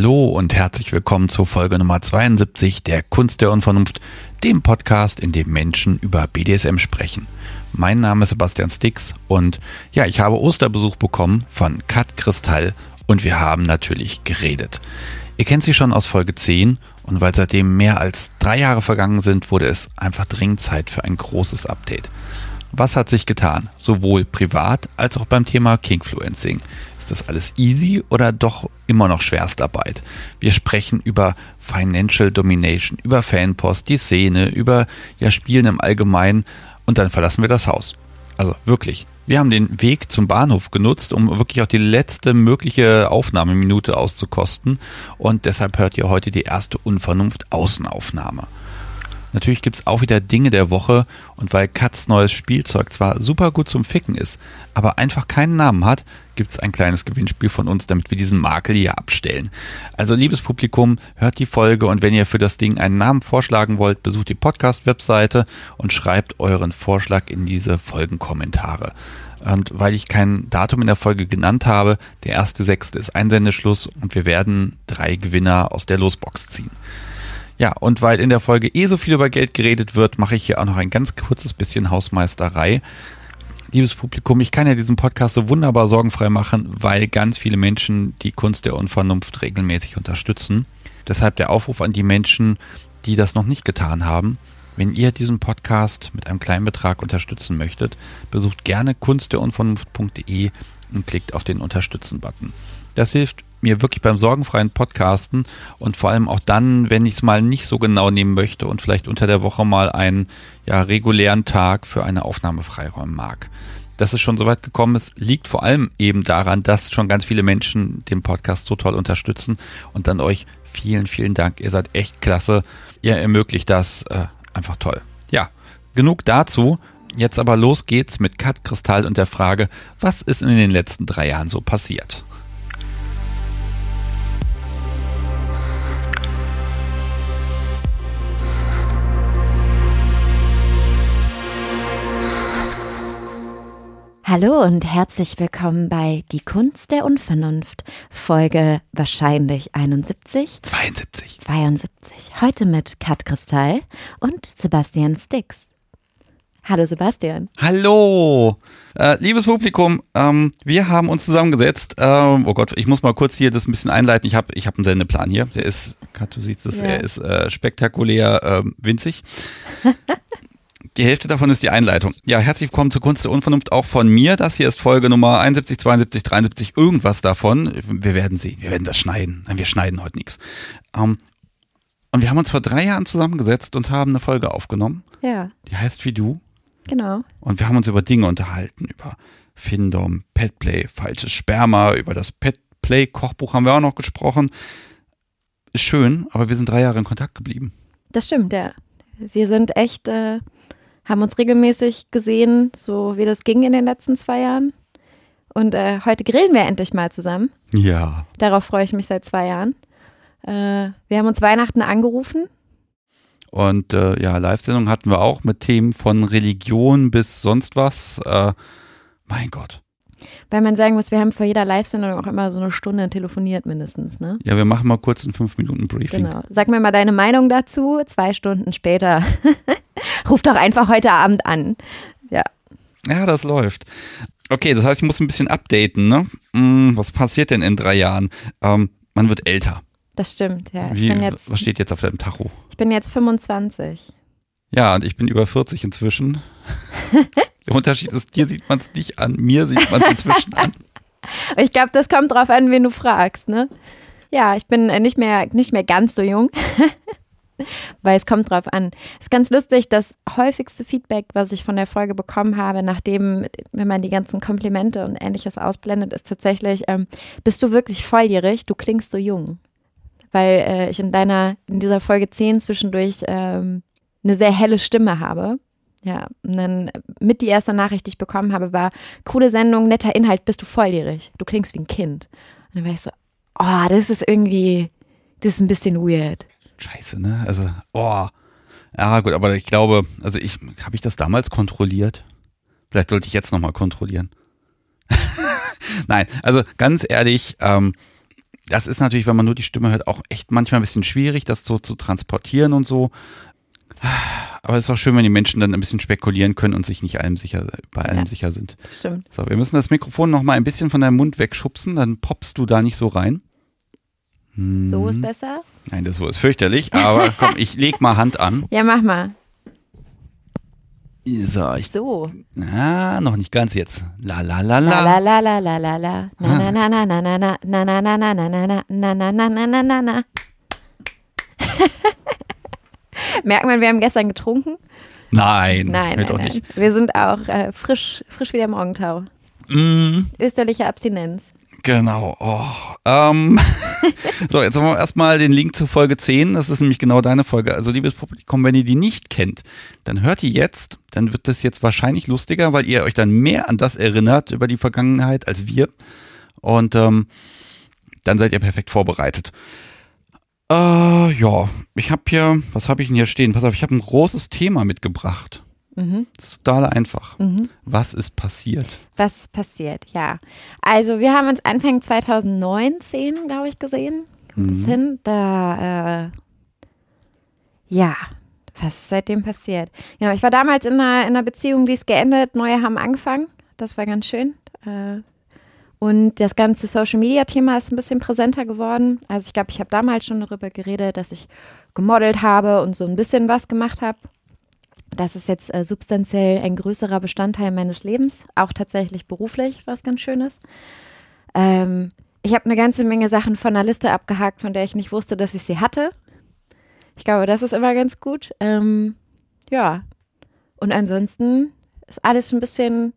Hallo und herzlich willkommen zur Folge Nummer 72 der Kunst der Unvernunft, dem Podcast, in dem Menschen über BDSM sprechen. Mein Name ist Sebastian Stix und ja, ich habe Osterbesuch bekommen von Kat Kristall und wir haben natürlich geredet. Ihr kennt sie schon aus Folge 10 und weil seitdem mehr als drei Jahre vergangen sind, wurde es einfach dringend Zeit für ein großes Update. Was hat sich getan, sowohl privat als auch beim Thema Kingfluencing? Ist das alles easy oder doch immer noch Schwerstarbeit? Wir sprechen über Financial Domination, über Fanpost, die Szene, über ja Spielen im Allgemeinen und dann verlassen wir das Haus. Also wirklich. Wir haben den Weg zum Bahnhof genutzt, um wirklich auch die letzte mögliche Aufnahmeminute auszukosten und deshalb hört ihr heute die erste Unvernunft Außenaufnahme. Natürlich gibt's auch wieder Dinge der Woche und weil Katz neues Spielzeug zwar super gut zum Ficken ist, aber einfach keinen Namen hat, gibt's ein kleines Gewinnspiel von uns, damit wir diesen Makel hier abstellen. Also liebes Publikum, hört die Folge und wenn ihr für das Ding einen Namen vorschlagen wollt, besucht die Podcast-Webseite und schreibt euren Vorschlag in diese Folgenkommentare. Und weil ich kein Datum in der Folge genannt habe, der erste sechste ist Einsendeschluss und wir werden drei Gewinner aus der Losbox ziehen. Ja, und weil in der Folge eh so viel über Geld geredet wird, mache ich hier auch noch ein ganz kurzes bisschen Hausmeisterei. Liebes Publikum, ich kann ja diesen Podcast so wunderbar sorgenfrei machen, weil ganz viele Menschen die Kunst der Unvernunft regelmäßig unterstützen. Deshalb der Aufruf an die Menschen, die das noch nicht getan haben. Wenn ihr diesen Podcast mit einem kleinen Betrag unterstützen möchtet, besucht gerne kunstderunvernunft.de und klickt auf den Unterstützen-Button. Das hilft mir wirklich beim sorgenfreien Podcasten und vor allem auch dann, wenn ich es mal nicht so genau nehmen möchte und vielleicht unter der Woche mal einen ja, regulären Tag für eine Aufnahme freiräumen mag. Dass es schon so weit gekommen ist, liegt vor allem eben daran, dass schon ganz viele Menschen den Podcast so toll unterstützen und dann euch vielen, vielen Dank. Ihr seid echt klasse. Ihr ermöglicht das äh, einfach toll. Ja, genug dazu. Jetzt aber los geht's mit Kat Kristall und der Frage, was ist in den letzten drei Jahren so passiert? Hallo und herzlich willkommen bei Die Kunst der Unvernunft, Folge wahrscheinlich 71. 72. 72. Heute mit Kat Kristall und Sebastian Stix. Hallo Sebastian. Hallo, äh, liebes Publikum. Ähm, wir haben uns zusammengesetzt. Ähm, oh Gott, ich muss mal kurz hier das ein bisschen einleiten. Ich habe ich hab einen Sendeplan hier. Der ist, Kat, du siehst es, ja. er ist äh, spektakulär äh, winzig. Die Hälfte davon ist die Einleitung. Ja, herzlich willkommen zur Kunst der Unvernunft auch von mir. Das hier ist Folge Nummer 71, 72, 73, irgendwas davon. Wir werden sie, wir werden das schneiden. Nein, wir schneiden heute nichts. Um, und wir haben uns vor drei Jahren zusammengesetzt und haben eine Folge aufgenommen. Ja. Die heißt wie du. Genau. Und wir haben uns über Dinge unterhalten, über Findom, Petplay, falsches Sperma, über das Petplay-Kochbuch haben wir auch noch gesprochen. Ist schön, aber wir sind drei Jahre in Kontakt geblieben. Das stimmt, ja. Wir sind echt äh, haben uns regelmäßig gesehen, so wie das ging in den letzten zwei Jahren. Und äh, heute grillen wir endlich mal zusammen. Ja. Darauf freue ich mich seit zwei Jahren. Äh, wir haben uns Weihnachten angerufen. Und äh, ja, Live-Sendung hatten wir auch mit Themen von Religion bis sonst was. Äh, mein Gott. Weil man sagen muss, wir haben vor jeder Live-Sendung auch immer so eine Stunde telefoniert mindestens, ne? Ja, wir machen mal kurz ein fünf Minuten Briefing. Genau. Sag mir mal deine Meinung dazu. Zwei Stunden später. Ruf doch einfach heute Abend an. Ja. Ja, das läuft. Okay, das heißt, ich muss ein bisschen updaten, ne? Hm, was passiert denn in drei Jahren? Ähm, man wird älter. Das stimmt, ja. Wie, jetzt, was steht jetzt auf deinem Tacho? Ich bin jetzt 25. Ja, und ich bin über 40 inzwischen. Der Unterschied ist, dir sieht man es nicht an, mir sieht man es inzwischen an. Ich glaube, das kommt drauf an, wen du fragst, ne? Ja, ich bin nicht mehr, nicht mehr ganz so jung. Weil es kommt drauf an. Ist ganz lustig, das häufigste Feedback, was ich von der Folge bekommen habe, nachdem, wenn man die ganzen Komplimente und ähnliches ausblendet, ist tatsächlich, ähm, bist du wirklich volljährig? Du klingst so jung. Weil äh, ich in deiner, in dieser Folge 10 zwischendurch ähm, eine sehr helle Stimme habe. Ja, und dann mit die erste Nachricht, die ich bekommen habe, war, coole Sendung, netter Inhalt, bist du volljährig. Du klingst wie ein Kind. Und dann war ich so, oh, das ist irgendwie, das ist ein bisschen weird. Scheiße, ne? Also, oh. Ja, gut, aber ich glaube, also ich, habe ich das damals kontrolliert? Vielleicht sollte ich jetzt nochmal kontrollieren. Nein, also ganz ehrlich, ähm, das ist natürlich, wenn man nur die Stimme hört, auch echt manchmal ein bisschen schwierig, das so zu transportieren und so. Aber es ist auch schön, wenn die Menschen dann ein bisschen spekulieren können und sich nicht allem sicher, bei allem Ja. sicher sind. Stimmt. So, wir müssen das Mikrofon noch mal ein bisschen von deinem Mund wegschubsen, dann poppst du da nicht so rein. So Mhm. ist besser. Nein, das ist fürchterlich, aber komm, ich leg mal Hand an. Ja, mach mal. So, ich, So. ah, noch nicht ganz jetzt. La la la La la. la la la la la. Na na na na na na na na na na na na na na na na na na na. Merkt man, wir haben gestern getrunken? Nein, Nein, nein, nein. Wir sind auch äh, frisch, frisch wie der Morgentau. Mm, Österliche Abstinenz. Genau. Oh, ähm. so, jetzt haben wir erstmal den Link zu Folge 10. Das ist nämlich genau deine Folge. Also, liebes Publikum, wenn ihr die nicht kennt, dann hört die jetzt. Dann wird das jetzt wahrscheinlich lustiger, weil ihr euch dann mehr an das erinnert über die Vergangenheit als wir. Und ähm, dann seid ihr perfekt vorbereitet. Äh, ja, ich habe hier, was habe ich denn hier stehen? Pass auf, ich habe ein großes Thema mitgebracht. Mhm. Das ist total einfach. Mhm. Was ist passiert? Was ist passiert? Ja. Also, wir haben uns Anfang 2019, glaube ich, gesehen. Kommt Mhm. hin? Da, äh, ja, was ist seitdem passiert? Genau, ich war damals in einer, in einer Beziehung, die ist geendet, neue haben angefangen. Das war ganz schön. Äh, und das ganze Social-Media-Thema ist ein bisschen präsenter geworden. Also ich glaube, ich habe damals schon darüber geredet, dass ich gemodelt habe und so ein bisschen was gemacht habe. Das ist jetzt äh, substanziell ein größerer Bestandteil meines Lebens, auch tatsächlich beruflich, was ganz schön ist. Ähm, ich habe eine ganze Menge Sachen von der Liste abgehakt, von der ich nicht wusste, dass ich sie hatte. Ich glaube, das ist immer ganz gut. Ähm, ja. Und ansonsten ist alles ein bisschen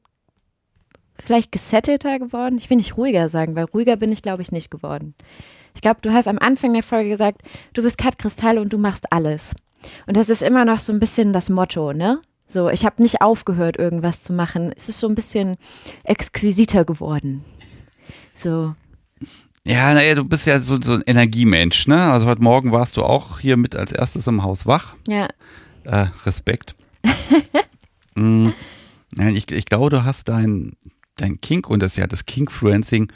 vielleicht gesettelter geworden. Ich will nicht ruhiger sagen, weil ruhiger bin ich, glaube ich, nicht geworden. Ich glaube, du hast am Anfang der Folge gesagt, du bist Kat Kristall und du machst alles. Und das ist immer noch so ein bisschen das Motto, ne? So, ich habe nicht aufgehört, irgendwas zu machen. Es ist so ein bisschen exquisiter geworden. So, Ja, naja, du bist ja so, so ein Energiemensch, ne? Also heute Morgen warst du auch hier mit als erstes im Haus wach. ja, Äh, Respekt. mm, nein, ich, ich glaube, du hast dein, dein Kink und das ja das Kinkfluencing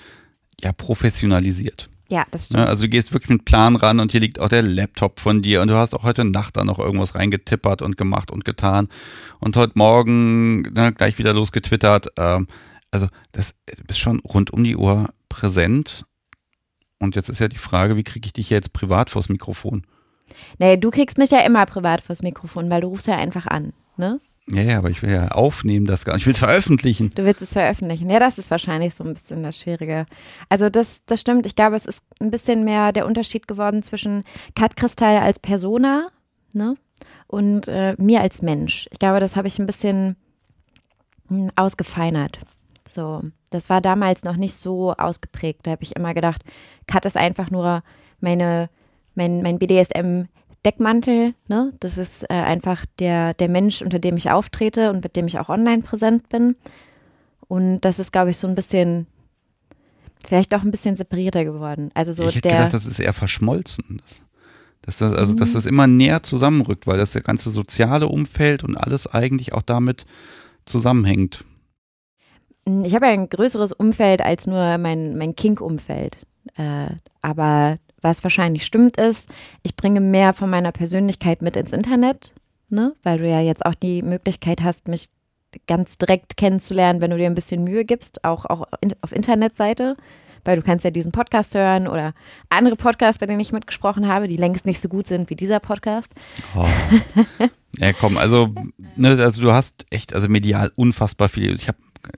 ja professionalisiert. Ja, das stimmt. Ne? Also du gehst wirklich mit Plan ran und hier liegt auch der Laptop von dir und du hast auch heute Nacht da noch irgendwas reingetippert und gemacht und getan und heute Morgen ne, gleich wieder losgetwittert. Ähm, also das du bist schon rund um die Uhr präsent. Und jetzt ist ja die Frage, wie kriege ich dich jetzt privat vors Mikrofon? Nee, du kriegst mich ja immer privat fürs Mikrofon, weil du rufst ja einfach an, ne? Ja, ja, aber ich will ja aufnehmen das gar nicht. Ich will es veröffentlichen. Du willst es veröffentlichen. Ja, das ist wahrscheinlich so ein bisschen das Schwierige. Also das, das stimmt. Ich glaube, es ist ein bisschen mehr der Unterschied geworden zwischen Kat Kristall als Persona, ne? Und äh, mir als Mensch. Ich glaube, das habe ich ein bisschen hm, ausgefeinert. So, das war damals noch nicht so ausgeprägt. Da habe ich immer gedacht, Kat ist einfach nur meine, mein, mein BDSM-Deckmantel. Ne? Das ist äh, einfach der, der Mensch, unter dem ich auftrete und mit dem ich auch online präsent bin. Und das ist, glaube ich, so ein bisschen, vielleicht auch ein bisschen separierter geworden. Also so ich hätte der. gedacht, das ist eher verschmolzen. Das, dass das, also, dass das immer näher zusammenrückt, weil das der ganze soziale Umfeld und alles eigentlich auch damit zusammenhängt. Ich habe ja ein größeres Umfeld als nur mein, mein Kink-Umfeld. Äh, aber was wahrscheinlich stimmt ist, ich bringe mehr von meiner Persönlichkeit mit ins Internet, ne? weil du ja jetzt auch die Möglichkeit hast, mich ganz direkt kennenzulernen, wenn du dir ein bisschen Mühe gibst, auch, auch in, auf Internetseite. Weil du kannst ja diesen Podcast hören oder andere Podcasts, bei denen ich mitgesprochen habe, die längst nicht so gut sind wie dieser Podcast. Oh. ja, komm, also, ne, also du hast echt, also medial unfassbar viel. Ich habe,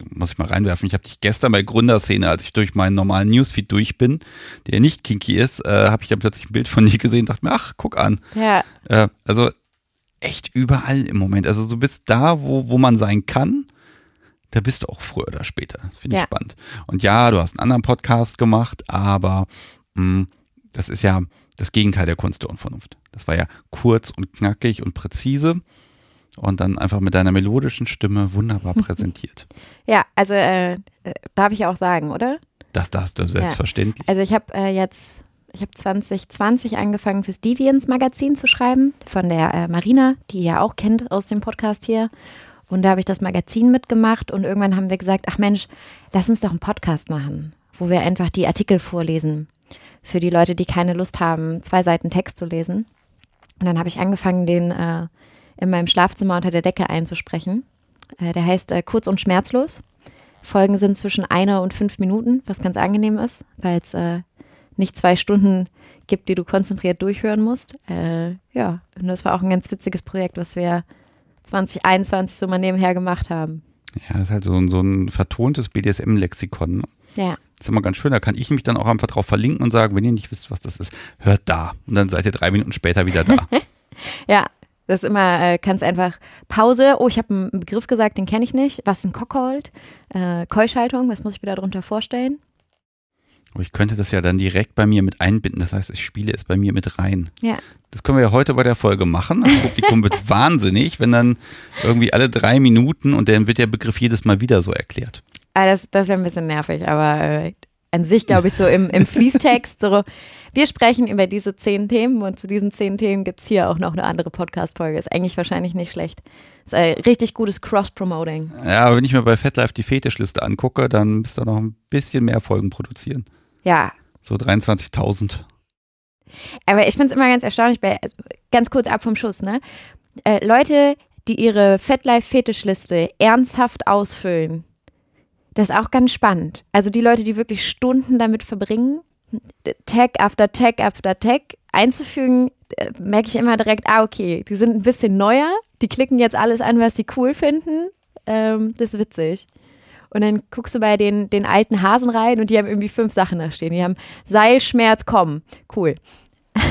muss ich mal reinwerfen, ich habe dich gestern bei Gründerszene, als ich durch meinen normalen Newsfeed durch bin, der nicht kinky ist, äh, habe ich dann plötzlich ein Bild von dir gesehen, dachte mir, ach, guck an. Ja, Äh, also echt überall im Moment. Also du bist da, wo, wo man sein kann. Da bist du auch früher oder später. Das finde ich Ja. spannend. Und ja, du hast einen anderen Podcast gemacht, aber mh, das ist ja das Gegenteil der Kunst der Unvernunft. Das war ja kurz und knackig und präzise und dann einfach mit deiner melodischen Stimme wunderbar präsentiert. ja, also äh, äh, darf ich auch sagen, oder? Das darfst du selbstverständlich. Also ich habe äh, jetzt, ich habe 2020 angefangen fürs Deviants Magazin zu schreiben von der äh, Marina, die ihr ja auch kennt aus dem Podcast hier. Und da habe ich das Magazin mitgemacht und irgendwann haben wir gesagt, ach Mensch, lass uns doch einen Podcast machen, wo wir einfach die Artikel vorlesen. für die Leute, die keine Lust haben, zwei Seiten Text zu lesen. Und dann habe ich angefangen, den äh, in meinem Schlafzimmer unter der Decke einzusprechen. Äh, der heißt äh, Kurz und Schmerzlos. Folgen sind zwischen einer und fünf Minuten, was ganz angenehm ist, weil es äh, nicht zwei Stunden gibt, die du konzentriert durchhören musst. Ja, und das war auch ein ganz witziges Projekt, was wir 2021 so mal nebenher gemacht haben. Ja, das ist halt so, ein- so ein vertontes BDSM-Lexikon. Ne? Ja, Das ist immer ganz schön, da kann ich mich dann auch einfach drauf verlinken und sagen, wenn ihr nicht wisst, was das ist, hört da. Und dann seid ihr drei Minuten später wieder da. ja. Das ist immer, äh, kannst einfach Pause. Oh, ich habe einen Begriff gesagt, den kenne ich nicht. Was ist ein Cockhold? Äh, Keuschaltung, was muss ich mir darunter vorstellen? Aber ich könnte das ja dann direkt bei mir mit einbinden. Das heißt, ich spiele es bei mir mit rein. Ja. Das können wir ja heute bei der Folge machen. Das Publikum wird wahnsinnig, wenn dann irgendwie alle drei Minuten und dann wird der Begriff jedes Mal wieder so erklärt. Ah, das das wäre ein bisschen nervig, aber äh, an sich glaube ich so im, im Fließtext so, wir sprechen über diese zehn Themen und zu diesen zehn Themen gibt es hier auch noch eine andere Podcast-Folge. Ist eigentlich wahrscheinlich nicht schlecht. Ist ein richtig gutes Cross-Promoting. Ja, aber wenn ich mir bei FetLife die Fetischliste angucke, dann müsst ihr noch ein bisschen mehr Folgen produzieren. Ja, So 23.000. aber ich finde es immer ganz erstaunlich, bei, also ganz kurz ab vom Schuss, ne? Äh, Leute, die ihre FetLife-Fetischliste ernsthaft ausfüllen, das ist auch ganz spannend. Also die Leute, die wirklich Stunden damit verbringen, Tag after Tag after Tag einzufügen, äh, merke ich immer direkt, ah, okay, die sind ein bisschen neuer, die klicken jetzt alles an, was sie cool finden. Ähm, das ist witzig. Und dann guckst du bei den, den alten Hasen rein und die haben irgendwie fünf Sachen da stehen. Die haben Seilschmerz, komm, cool.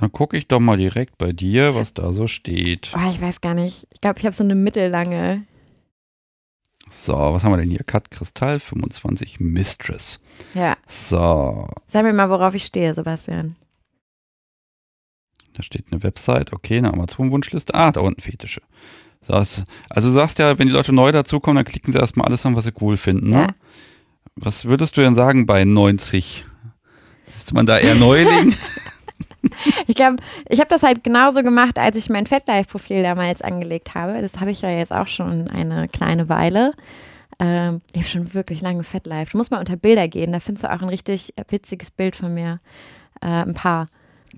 Dann gucke ich doch mal direkt bei dir, was da so steht. Oh, ich weiß gar nicht. Ich glaube, ich habe so eine mittellange. So, was haben wir denn hier? Cut Kristall 25 Mistress. Ja, So, sag mir mal, worauf ich stehe, Sebastian. da steht eine Website, okay, eine Amazon-Wunschliste. Ah, da unten Fetische. Es- also du sagst ja, wenn die Leute neu dazukommen, dann klicken sie erstmal alles an, was sie cool finden. Ne? Ja. Was würdest du denn sagen bei 90? Ist man da eher Neuling? Ich glaube, ich habe das halt genauso gemacht, als ich mein FetLife-Profil damals angelegt habe. Das habe ich ja jetzt auch schon eine kleine Weile. Ähm, ich habe schon wirklich lange FetLife. Du musst mal unter Bilder gehen, da findest du auch ein richtig witziges Bild von mir. Äh, ein paar.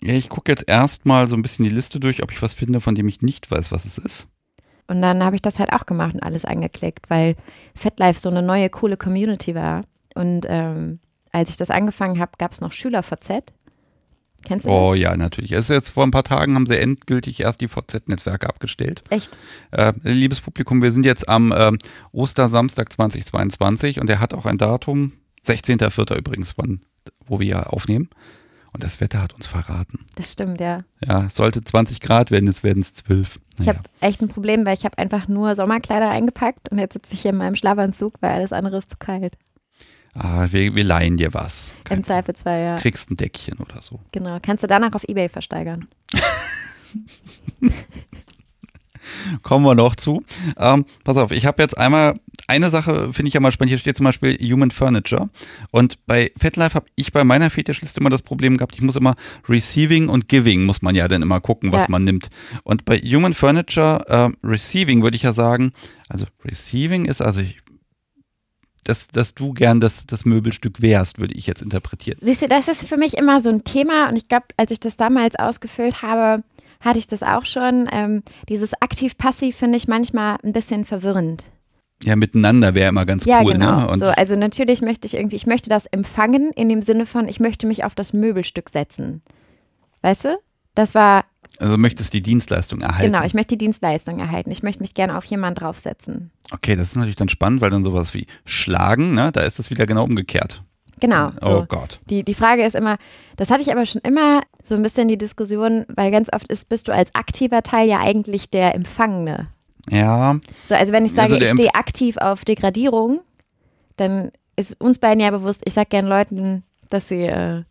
ja, ich gucke jetzt erstmal so ein bisschen die Liste durch, ob ich was finde, von dem ich nicht weiß, was es ist. Und dann habe ich das halt auch gemacht und alles angeklickt, weil FetLife so eine neue, coole Community war. Und ähm, als ich das angefangen habe, gab es noch SchülerVZ. Kennst du Oh das? ja, natürlich. Es ist jetzt vor ein paar Tagen haben sie endgültig erst die VZ-Netzwerke abgestellt. Echt? Äh, liebes Publikum, wir sind jetzt am ähm, Ostersamstag 2022 und er hat auch ein Datum, 16.04. übrigens, wann, wo wir ja aufnehmen. Und das Wetter hat uns verraten. Das stimmt, ja. Ja, es sollte 20 Grad werden, jetzt werden es 12. Ich Naja. habe echt ein Problem, weil ich habe einfach nur Sommerkleider eingepackt und jetzt sitze ich hier in meinem Schlafanzug, weil alles andere ist zu kalt. Ah, wir, wir leihen dir was. Im Zweifelsfall, ja. Kriegst ein Deckchen oder so. Genau. Kannst du danach auf Ebay versteigern. Kommen wir noch zu. Ähm, pass auf, ich habe jetzt einmal, eine Sache finde ich ja mal spannend, hier steht zum Beispiel Human Furniture. Und bei FetLife habe ich bei meiner Fetischliste immer das Problem gehabt, ich muss immer Receiving und Giving, muss man ja dann immer gucken, was Ja. man nimmt. Und bei Human Furniture, ähm, Receiving würde ich ja sagen, also Receiving ist also, ich, dass, dass du gern das, das Möbelstück wärst, würde ich jetzt interpretieren. Siehst du, das ist für mich immer so ein Thema und ich glaube, als ich das damals ausgefüllt habe, hatte ich das auch schon. Ähm, dieses aktiv-passiv finde ich manchmal ein bisschen verwirrend. Ja, miteinander wäre immer ganz ja, cool, genau. ne? Und so, also natürlich möchte ich irgendwie, ich möchte das empfangen in dem Sinne von, ich möchte mich auf das Möbelstück setzen. Weißt du? Das war, also möchtest die Dienstleistung erhalten. genau, ich möchte die Dienstleistung erhalten. Ich möchte mich gerne auf jemanden draufsetzen. Okay, das ist natürlich dann spannend, weil dann sowas wie Schlagen, ne, da ist es wieder genau umgekehrt. Genau. So. Oh Gott. Die, die Frage ist immer, das hatte ich aber schon immer so ein bisschen die Diskussion, weil ganz oft ist, bist du als aktiver Teil ja eigentlich der Empfangene. Ja, So, also wenn ich sage, Also ich stehe aktiv auf Degradierung, dann ist uns beiden ja bewusst, ich sage gern Leuten, dass sie, äh,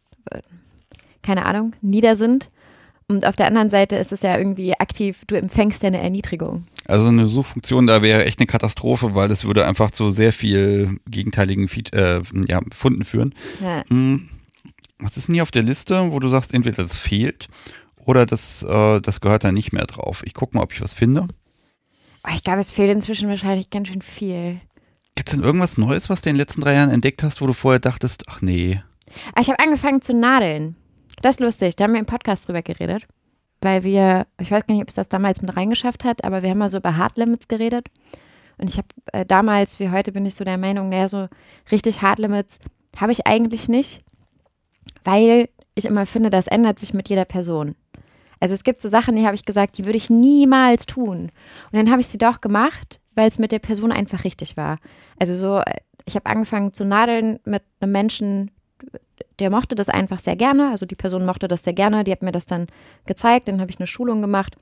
keine Ahnung, nieder sind. Und auf der anderen Seite ist es ja irgendwie aktiv, du empfängst ja eine Erniedrigung. also eine Suchfunktion da wäre echt eine Katastrophe, weil das würde einfach zu sehr viel gegenteiligen Feed, äh, ja, Funden führen. Ja. Hm, was ist denn hier auf der Liste, wo du sagst, entweder das fehlt oder das, äh, das gehört da nicht mehr drauf? Ich gucke mal, ob ich was finde. Oh, ich glaube, es fehlt inzwischen wahrscheinlich ganz schön viel. Gibt es denn irgendwas Neues, was du in den letzten drei Jahren entdeckt hast, wo du vorher dachtest, ach nee, Ah, ich habe angefangen zu nadeln. Das ist lustig, da haben wir im Podcast drüber geredet. Weil wir, ich weiß gar nicht, ob es das damals mit reingeschafft hat, aber wir haben mal so über Hard Limits geredet. Und ich habe äh, damals, wie heute, bin ich so der Meinung, naja, so richtig Hard Limits habe ich eigentlich nicht, weil ich immer finde, das ändert sich mit jeder Person. Also es gibt so Sachen, die habe ich gesagt, die würde ich niemals tun. Und dann habe ich sie doch gemacht, weil es mit der Person einfach richtig war. Also so, äh, ich habe angefangen zu nadeln mit einem Menschen, der mochte das einfach sehr gerne. Also die Person mochte das sehr gerne. Die hat mir das dann gezeigt. Dann habe ich eine Schulung gemacht.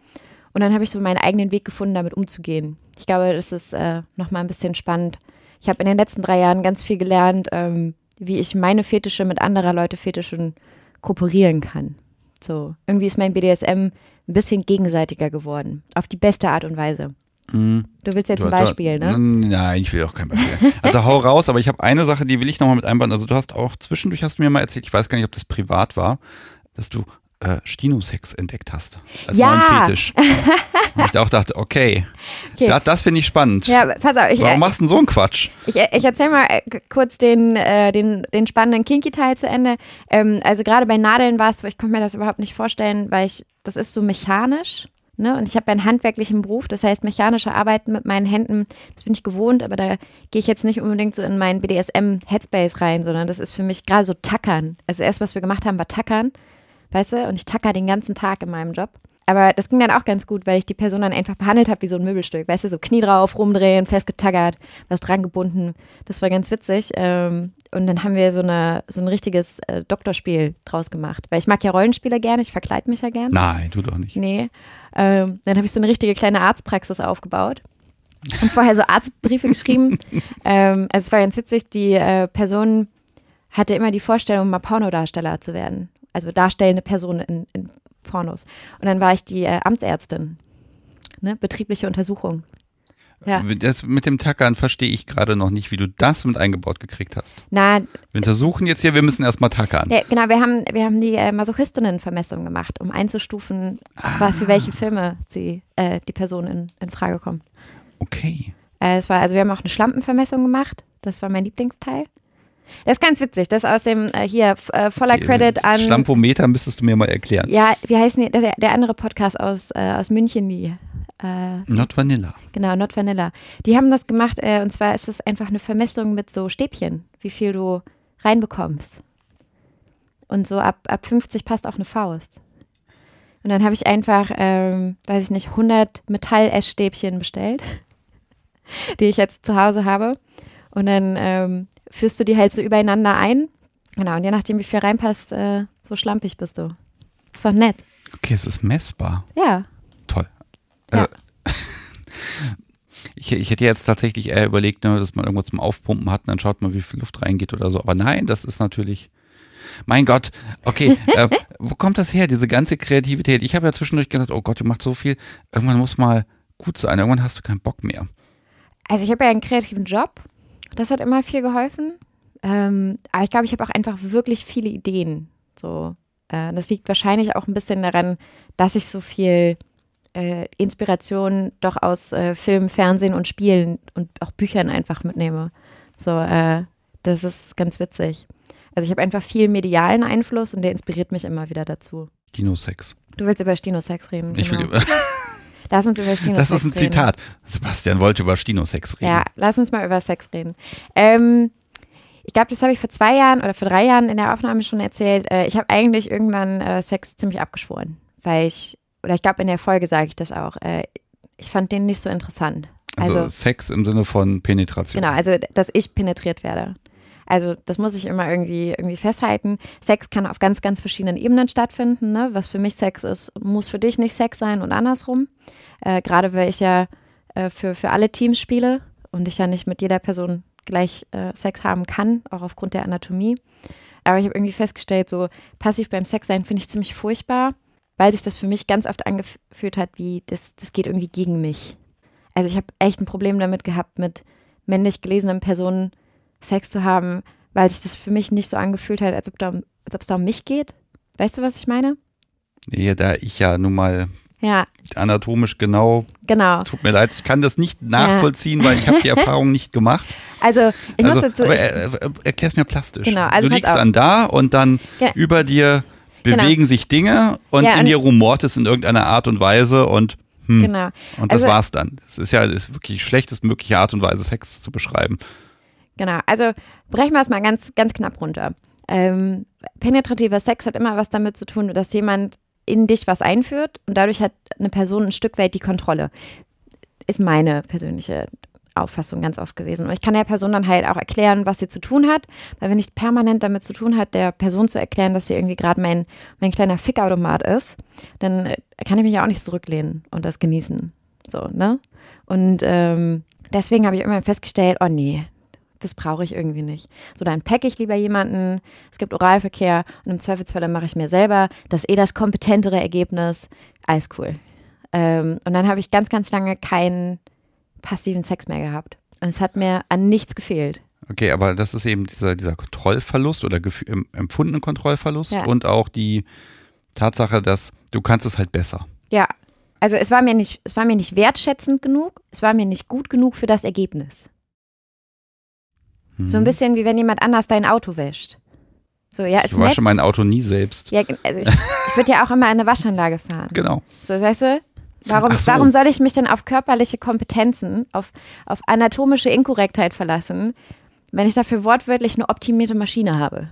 Und dann habe ich so meinen eigenen Weg gefunden, damit umzugehen. Ich glaube, das ist äh, nochmal ein bisschen spannend. Ich habe in den letzten drei Jahren ganz viel gelernt, ähm, wie ich meine Fetische mit anderer Leute Fetischen kooperieren kann. So, irgendwie ist mein BDSM ein bisschen gegenseitiger geworden. Auf die beste Art und Weise. Mhm. Du willst jetzt du, ein Beispiel, du, ne? Nein, ich will auch kein Beispiel. Also hau raus, aber ich habe eine Sache, die will ich nochmal mit einbauen. Also du hast auch zwischendurch hast du mir mal erzählt, ich weiß gar nicht, ob das privat war, dass du äh, Stinosex entdeckt hast. Als ja. neuen Fetisch. Und ich auch dachte, okay, okay. das, das finde ich spannend. Ja, pass auf. Ich, Warum äh, machst du denn so einen Quatsch? Ich, ich erzähle mal äh, kurz den, äh, den, den spannenden Kinky-Teil zu Ende. Ähm, also gerade bei Nadeln war es so, ich konnte mir das überhaupt nicht vorstellen, weil ich, das ist so mechanisch. Ne? Und ich habe einen handwerklichen Beruf, das heißt mechanische Arbeiten mit meinen Händen, das bin ich gewohnt, aber da gehe ich jetzt nicht unbedingt so in meinen BDSM-Headspace rein, sondern das ist für mich gerade so Tackern. Also erst, was wir gemacht haben, war Tackern weißt du? Und ich tacker den ganzen Tag in meinem Job. Aber das ging dann auch ganz gut, weil ich die Person dann einfach behandelt habe wie so ein Möbelstück. Weißt du, so Knie drauf, rumdrehen, festgetaggert, was dran gebunden. Das war ganz witzig. Ähm, und dann haben wir so, eine, so ein richtiges äh, Doktorspiel draus gemacht. Weil ich mag ja Rollenspiele gerne, ich verkleide mich ja gerne. Nein, du doch nicht. Nee. Ähm, dann habe ich so eine richtige kleine Arztpraxis aufgebaut. Und vorher so Arztbriefe geschrieben. ähm, also es war ganz witzig, die äh, Person hatte immer die Vorstellung, mal Pornodarsteller zu werden also darstellende Person in, in Pornos. Und dann war ich die äh, Amtsärztin, ne? betriebliche Untersuchung. Ja. Das mit dem Tackern verstehe ich gerade noch nicht, wie du das mit eingebaut gekriegt hast. Na, wir untersuchen jetzt hier, wir müssen erstmal tackern. Ja, genau, wir haben, wir haben die äh, Masochistinnenvermessung gemacht, um einzustufen, ah. für welche Filme sie, äh, die Person in, in Frage kommt. Okay. Äh, es war, also wir haben auch eine Schlampenvermessung gemacht, das war mein Lieblingsteil. Das ist ganz witzig. Das aus dem äh, hier äh, voller Credit an. Schlampometer müsstest du mir mal erklären. Ja, wie heißt die, der, der andere Podcast aus, äh, aus München, die. Äh, Not Vanilla. Genau, Not Vanilla. Die haben das gemacht äh, und zwar ist es einfach eine Vermessung mit so Stäbchen, wie viel du reinbekommst. Und so ab, ab 50 passt auch eine Faust. Und dann habe ich einfach, ähm, weiß ich nicht, 100 Metall-Essstäbchen bestellt, die ich jetzt zu Hause habe. Und dann ähm, führst du die halt so übereinander ein. Genau, und je nachdem, wie viel reinpasst, äh, so schlampig bist du. Ist doch nett. Okay, es ist messbar. Ja. Toll. Ja. ich, ich hätte jetzt tatsächlich eher überlegt, ne, dass man irgendwo zum Aufpumpen hat und dann schaut man, wie viel Luft reingeht oder so. Aber nein, das ist natürlich. Mein Gott, okay, äh, wo kommt das her, diese ganze Kreativität? Ich habe ja zwischendurch gedacht, oh Gott, du machst so viel. Irgendwann muss mal gut sein, irgendwann hast du keinen Bock mehr. Also ich habe ja einen kreativen Job das hat immer viel geholfen. Ähm, aber ich glaube, ich habe auch einfach wirklich viele Ideen. So, äh, das liegt wahrscheinlich auch ein bisschen daran, dass ich so viel äh, Inspiration doch aus äh, Film, Fernsehen und Spielen und auch Büchern einfach mitnehme. So, äh, das ist ganz witzig. Also ich habe einfach viel medialen Einfluss und der inspiriert mich immer wieder dazu. Stinosex. Du willst über Stinosex reden. Ich genau. will über Lass uns über reden. Das ist ein reden. Zitat. Sebastian wollte über Stinosex reden. Ja, lass uns mal über Sex reden. Ähm, ich glaube, das habe ich vor zwei Jahren oder vor drei Jahren in der Aufnahme schon erzählt. Äh, ich habe eigentlich irgendwann äh, Sex ziemlich abgeschworen, weil ich, oder ich glaube, in der Folge sage ich das auch, äh, ich fand den nicht so interessant. Also, also Sex im Sinne von Penetration. Genau, also dass ich penetriert werde. Also das muss ich immer irgendwie, irgendwie festhalten. Sex kann auf ganz, ganz verschiedenen Ebenen stattfinden. Ne? Was für mich Sex ist, muss für dich nicht Sex sein und andersrum. Äh, Gerade weil ich ja äh, für, für alle Teams spiele und ich ja nicht mit jeder Person gleich äh, Sex haben kann, auch aufgrund der Anatomie. Aber ich habe irgendwie festgestellt, so passiv beim Sex sein finde ich ziemlich furchtbar, weil sich das für mich ganz oft angefühlt hat, wie das, das geht irgendwie gegen mich. Also ich habe echt ein Problem damit gehabt, mit männlich gelesenen Personen Sex zu haben, weil sich das für mich nicht so angefühlt hat, als ob, da, als ob es da um mich geht. Weißt du, was ich meine? Ja, da ich ja nun mal ja. anatomisch genau. Genau. Tut mir leid, ich kann das nicht nachvollziehen, ja. weil ich habe die Erfahrung nicht gemacht. Also, ich also, muss dazu. aber er, er, erklär's mir plastisch. Genau, also du liegst auf. dann da und dann Ge- über dir Genau. bewegen sich Dinge und Ja, in und- dir rumort es in irgendeiner Art und Weise und hm, genau. und das Also- war's dann. Das ist ja das ist wirklich die schlechtestmögliche Art und Weise, Sex zu beschreiben. Genau, also brechen wir es mal ganz, ganz knapp runter. Ähm, penetrativer Sex hat immer was damit zu tun, dass jemand in dich was einführt und dadurch hat eine Person ein Stück weit die Kontrolle. Ist meine persönliche Auffassung ganz oft gewesen. Und ich kann der Person dann halt auch erklären, was sie zu tun hat, weil wenn ich permanent damit zu tun hat, der Person zu erklären, dass sie irgendwie gerade mein, mein kleiner Fickautomat ist, dann äh, kann ich mich ja auch nicht zurücklehnen und das genießen. So, ne? Und ähm, deswegen habe ich immer festgestellt, oh nee, das brauche ich irgendwie nicht. So, dann packe ich lieber jemanden, es gibt Oralverkehr und im Zweifelsfall mache ich mir selber, das eh das kompetentere Ergebnis, alles cool. Ähm, und dann habe ich ganz, ganz lange keinen passiven Sex mehr gehabt. Und es hat mir an nichts gefehlt. Okay, aber das ist eben dieser, dieser Kontrollverlust oder empfundene Kontrollverlust Ja. und auch die Tatsache, dass du kannst es halt besser. Ja, also es war mir nicht, es war mir nicht wertschätzend genug, es war mir nicht gut genug für das Ergebnis. Mhm. So ein bisschen wie wenn jemand anders dein Auto wäscht. So, ja, ich ist nett. wasche mein Auto nie selbst. Ja, also ich, ich würde ja auch immer in eine Waschanlage fahren. Genau. So, weißt du? Warum, so. warum soll ich mich denn auf körperliche Kompetenzen, auf, auf anatomische Inkorrektheit verlassen, wenn ich dafür wortwörtlich eine optimierte Maschine habe?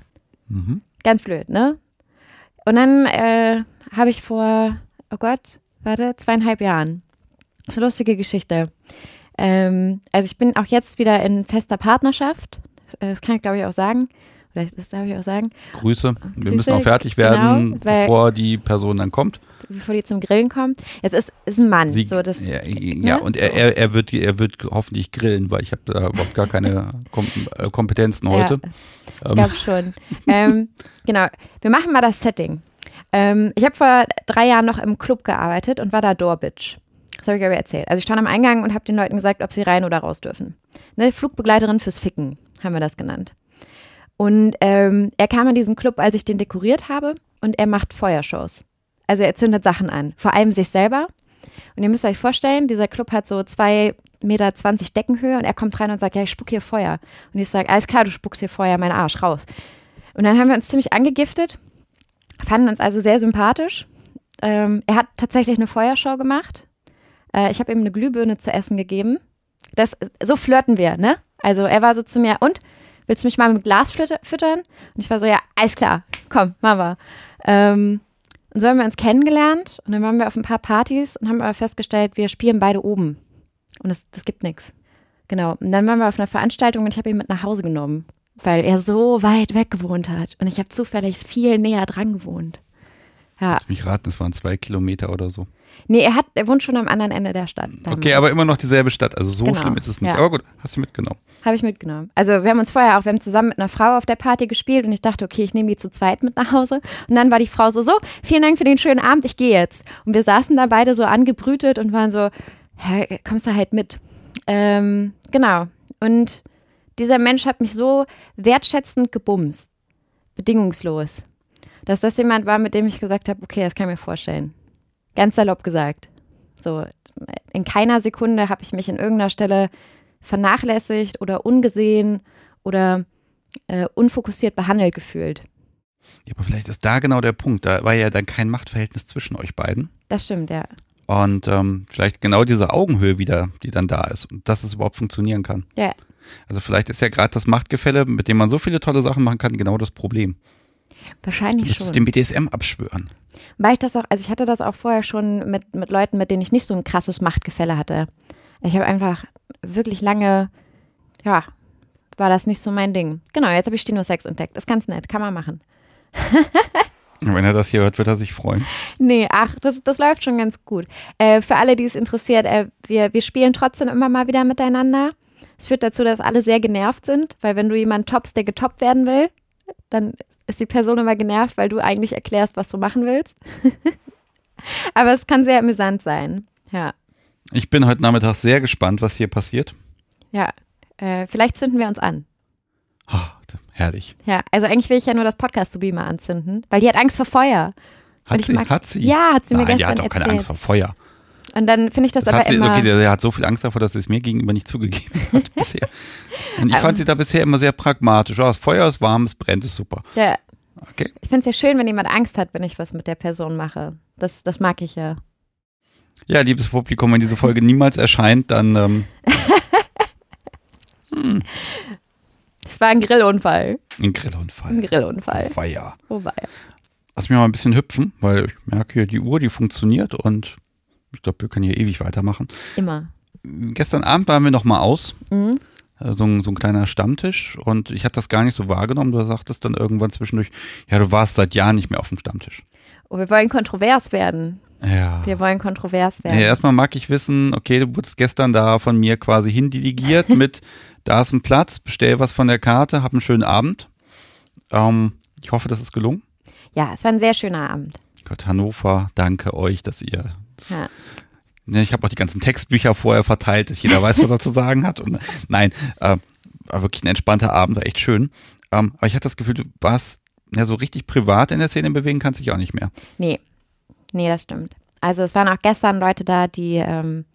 Mhm. Ganz blöd, ne? Und dann äh, habe ich vor, oh Gott, warte, zweieinhalb Jahren. Eine lustige Geschichte. Ähm, also ich bin auch jetzt wieder in fester Partnerschaft. Äh, Das kann ich, glaube ich, auch sagen. Oder das darf ich auch sagen. Grüße. Wir Grüße, müssen auch fertig werden, genau, bevor die Person dann kommt. bevor die zum Grillen kommen. Jetzt ist, ist ein Mann. Sie, so, das, ja, ja, ne? und er, So. er, er, wird, er wird hoffentlich grillen, weil ich habe da überhaupt gar keine Kom äh, Kompetenzen heute. Ich glaube schon. ähm, genau. Wir machen mal das Setting. Ähm, ich habe vor drei Jahren noch im Club gearbeitet und war da Doorbitch. Das habe ich aber erzählt. Also ich stand am Eingang und habe den Leuten gesagt, ob sie rein oder raus dürfen. Ne, Flugbegleiterin fürs Ficken haben wir das genannt. Und ähm, er kam in diesen Club, als ich den dekoriert habe und er macht Feuershows. Also er zündet Sachen an, vor allem sich selber. Und ihr müsst euch vorstellen, dieser Club hat so zwei Meter Deckenhöhe und er kommt rein und sagt, ja, ich spuck hier Feuer. Und ich sage, alles klar, du spuckst hier Feuer, mein Arsch, raus. Und dann haben wir uns ziemlich angegiftet, fanden uns also sehr sympathisch. Ähm, er hat tatsächlich eine Feuershow gemacht. Äh, ich habe ihm eine Glühbirne zu essen gegeben. Das, so flirten wir, ne? Also er war so zu mir, und? Willst du mich mal mit Glas fütter- füttern? Und ich war so, ja, alles klar, komm, wir. Ähm, und so haben wir uns kennengelernt und dann waren wir auf ein paar Partys und haben aber festgestellt, wir spielen beide oben. Und das, das gibt nichts. Genau. Und dann waren wir auf einer Veranstaltung und ich habe ihn mit nach Hause genommen, weil er so weit weg gewohnt hat. Und ich habe zufällig viel näher dran gewohnt. Ja. Lass mich raten, es waren zwei Kilometer oder so. Nee, er hat, er wohnt schon am anderen Ende der Stadt. Okay, aber immer noch dieselbe Stadt. Also so Genau, schlimm ist es nicht. ja. Aber gut, hast du mitgenommen. Habe ich mitgenommen. Also wir haben uns vorher auch, wir haben zusammen mit einer Frau auf der Party gespielt und ich dachte, okay, ich nehme die zu zweit mit nach Hause. Und dann war die Frau so, so, vielen Dank für den schönen Abend, ich gehe jetzt. Und wir saßen da beide so angebrütet und waren so, kommst du halt mit. Ähm, genau. Und dieser Mensch hat mich so wertschätzend gebumst. Bedingungslos. Dass das jemand war, mit dem ich gesagt habe, okay, das kann ich mir vorstellen. Ganz salopp gesagt. So, in keiner Sekunde habe ich mich in irgendeiner Stelle vernachlässigt oder ungesehen oder äh, unfokussiert behandelt gefühlt. Ja, aber vielleicht ist da genau der Punkt. Da war ja dann kein Machtverhältnis zwischen euch beiden. Das stimmt, ja. Und ähm, vielleicht genau diese Augenhöhe wieder, die dann da ist und dass es überhaupt funktionieren kann. Ja, Also vielleicht ist ja gerade das Machtgefälle, mit dem man so viele tolle Sachen machen kann, genau das Problem. Du wahrscheinlich musst es schon. dem BDSM abschwören. Weil ich das auch, also ich hatte das auch vorher schon mit, mit Leuten, mit denen ich nicht so ein krasses Machtgefälle hatte. Ich habe einfach wirklich lange, ja, war das nicht so mein Ding. Genau, jetzt habe ich Stino Sex entdeckt. Ist ganz nett, kann man machen. Und wenn er das hier hört, wird er sich freuen. Nee, ach, das, das läuft schon ganz gut. Äh, für alle, die es interessiert, äh, wir, wir spielen trotzdem immer mal wieder miteinander. Es führt dazu, dass alle sehr genervt sind, weil wenn du jemanden toppst, der getoppt werden will, dann ist die Person immer genervt, weil du eigentlich erklärst, was du machen willst. Aber es kann sehr amüsant sein. Ja, Ich bin heute Nachmittag sehr gespannt, was hier passiert. ja. Äh, vielleicht zünden wir uns an. Ah, herrlich. Ja, also eigentlich will ich ja nur das Podcast-Subi mal anzünden, weil die hat Angst vor Feuer. Hat sie? mag- hat sie? Ja, hat sie mir Nein, die gestern hat doch keine erzählt. Angst vor Feuer. Und dann finde ich das, Das aber sie, immer. okay, der, der hat so viel Angst davor, dass sie es mir gegenüber nicht zugegeben hat bisher. Und ich fand sie da bisher immer sehr pragmatisch. Oh, das Feuer ist warm, es brennt, ist super. Ja. Okay. Ich finde es ja schön, wenn jemand Angst hat, wenn ich was mit der Person mache. Das, das mag ich ja. Ja, liebes Publikum, wenn diese Folge niemals erscheint, dann ähm, Es war ein Grillunfall. ein Grillunfall. Ein Grillunfall. Feier. Wobei. Lass mich mal ein bisschen hüpfen, weil ich merke hier, die Uhr, die funktioniert und ich glaube, wir können hier ewig weitermachen. Immer. Gestern Abend waren wir noch mal aus, Mhm. äh, so ein, so ein kleiner Stammtisch und ich hatte das gar nicht so wahrgenommen. Du sagtest dann irgendwann zwischendurch, ja, du warst seit Jahren nicht mehr auf dem Stammtisch. Oh, wir wollen kontrovers werden. Ja. Wir wollen kontrovers Ja, werden. erstmal mag ich wissen, okay, du wurdest gestern da von mir quasi hindelegiert mit, da ist ein Platz, bestell was von der Karte, hab einen schönen Abend. Ähm, ich hoffe, das ist gelungen. Ja, es war ein sehr schöner Abend. Gott, Hannover, danke euch, dass ihr. Das, Ja. ne, ich habe auch die ganzen Textbücher vorher verteilt, dass jeder weiß, was er zu sagen hat. Und nein, äh, war wirklich ein entspannter Abend, war echt schön. Ähm, aber ich hatte das Gefühl, du warst ja so richtig privat in der Szene bewegen, kannst dich auch nicht mehr. Nee. Nee, das stimmt. Also es waren auch gestern Leute da, die ähm,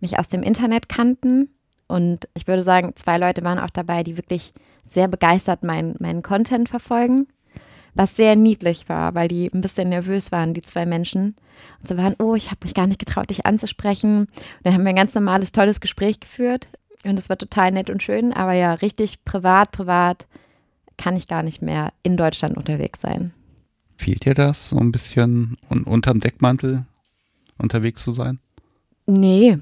mich aus dem Internet kannten. Und ich würde sagen, zwei Leute waren auch dabei, die wirklich sehr begeistert meinen meinen Content verfolgen. Was sehr niedlich war, weil die ein bisschen nervös waren, die zwei Menschen. Und so waren, oh, ich habe mich gar nicht getraut, dich anzusprechen. Und dann haben wir ein ganz normales, tolles Gespräch geführt. Und es war total nett und schön. Aber ja, richtig privat, privat kann ich gar nicht mehr in Deutschland unterwegs sein. Fehlt dir das, so ein bisschen un unterm Deckmantel unterwegs zu sein? Nee,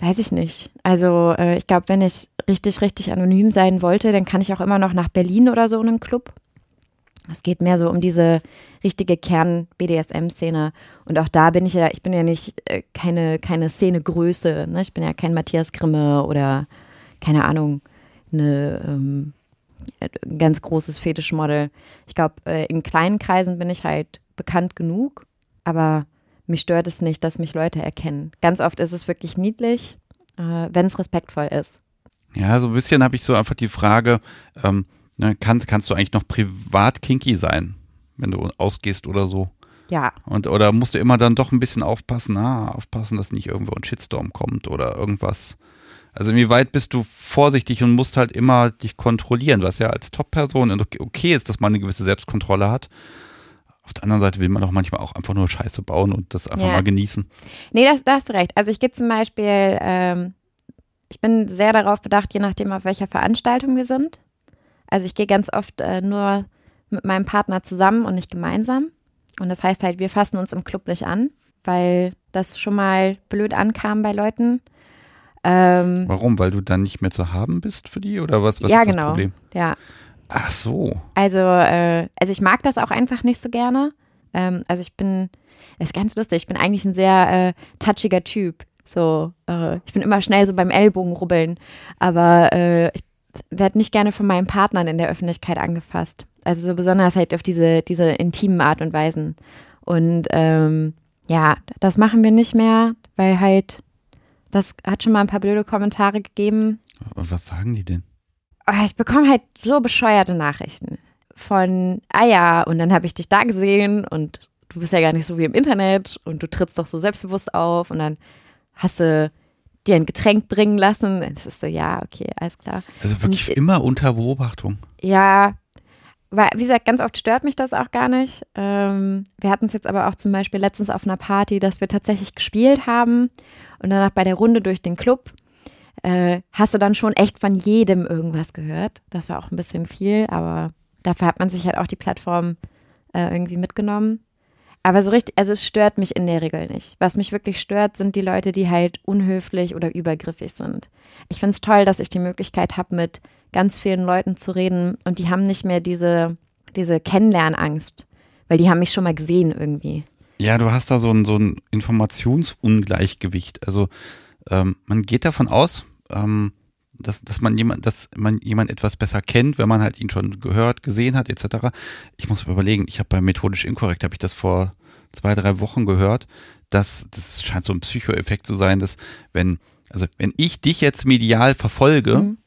weiß ich nicht. Also äh, ich glaube, wenn ich richtig, richtig anonym sein wollte, dann kann ich auch immer noch nach Berlin oder so in einen Club. Es geht mehr so um diese richtige Kern-BDSM-Szene. Und auch da bin ich ja, ich bin ja nicht äh, keine, keine Szenegröße. Ne? Ich bin ja kein Matthias Grimme oder keine Ahnung, eine ähm, ein ganz großes Fetischmodel. Ich glaube, äh, in kleinen Kreisen bin ich halt bekannt genug, aber mich stört es nicht, dass mich Leute erkennen. Ganz oft ist es wirklich niedlich, äh, wenn es respektvoll ist. Ja, so ein bisschen habe ich so einfach die Frage, ähm, ne, kann, kannst du eigentlich noch privat kinky sein, wenn du ausgehst oder so? Ja, Und oder musst du immer dann doch ein bisschen aufpassen, ah, aufpassen, dass nicht irgendwo ein Shitstorm kommt oder irgendwas. Also inwieweit bist du vorsichtig und musst halt immer dich kontrollieren, was ja als Top-Person okay ist, dass man eine gewisse Selbstkontrolle hat. Auf der anderen Seite will man doch manchmal auch einfach nur Scheiße bauen und das einfach Ja. mal genießen. nee, das, da hast du recht. Also ich gehe zum Beispiel, ähm, ich bin sehr darauf bedacht, je nachdem, auf welcher Veranstaltung wir sind. Also ich gehe ganz oft äh, nur mit meinem Partner zusammen und nicht gemeinsam. Und das heißt halt, wir fassen uns im Club nicht an, weil das schon mal blöd ankam bei Leuten. Ähm, Warum? Weil du dann nicht mehr zu haben bist für die oder was? Was ja, ist das genau. Problem? Ja, Ach so. Also, äh, also ich mag das auch einfach nicht so gerne. Ähm, also ich bin, das ist ganz lustig, ich bin eigentlich ein sehr äh, touchiger Typ. So, äh, ich bin immer schnell so beim Ellbogen rubbeln, aber äh, ich werde nicht gerne von meinen Partnern in der Öffentlichkeit angefasst. Also so besonders halt auf diese, diese intimen Art und Weisen. Und ähm, ja, das machen wir nicht mehr, weil halt, das hat schon mal ein paar blöde Kommentare gegeben. Was sagen die denn? Oh, ich bekomme halt so bescheuerte Nachrichten von, ah ja, und dann habe ich dich da gesehen und du bist ja gar nicht so wie im Internet und du trittst doch so selbstbewusst auf und dann hast du dir ein Getränk bringen lassen. Das ist so, ja, okay, alles klar. Also wirklich Und- immer unter Beobachtung. Ja, weil, wie gesagt, ganz oft stört mich das auch gar nicht. Ähm, wir hatten es jetzt aber auch zum Beispiel letztens auf einer Party, dass wir tatsächlich gespielt haben und danach bei der Runde durch den Club äh, hast du dann schon echt von jedem irgendwas gehört. Das war auch ein bisschen viel, aber dafür hat man sich halt auch die Plattform äh, irgendwie mitgenommen. Aber so richtig, also es stört mich in der Regel nicht. Was mich wirklich stört, sind die Leute, die halt unhöflich oder übergriffig sind. Ich finde es toll, dass ich die Möglichkeit habe, mit ganz vielen Leuten zu reden und die haben nicht mehr diese, diese Kennenlernangst, weil die haben mich schon mal gesehen irgendwie. Ja, du hast da so ein, so ein Informationsungleichgewicht. Also ähm, man geht davon aus, ähm, dass, dass man jemand, dass man jemand etwas besser kennt, wenn man halt ihn schon gehört, gesehen hat, etc. Ich muss mir überlegen, ich habe bei methodisch inkorrekt, habe ich das vor zwei, drei Wochen gehört, dass das scheint so ein Psychoeffekt zu sein, dass wenn, also wenn ich dich jetzt medial verfolge, Mhm.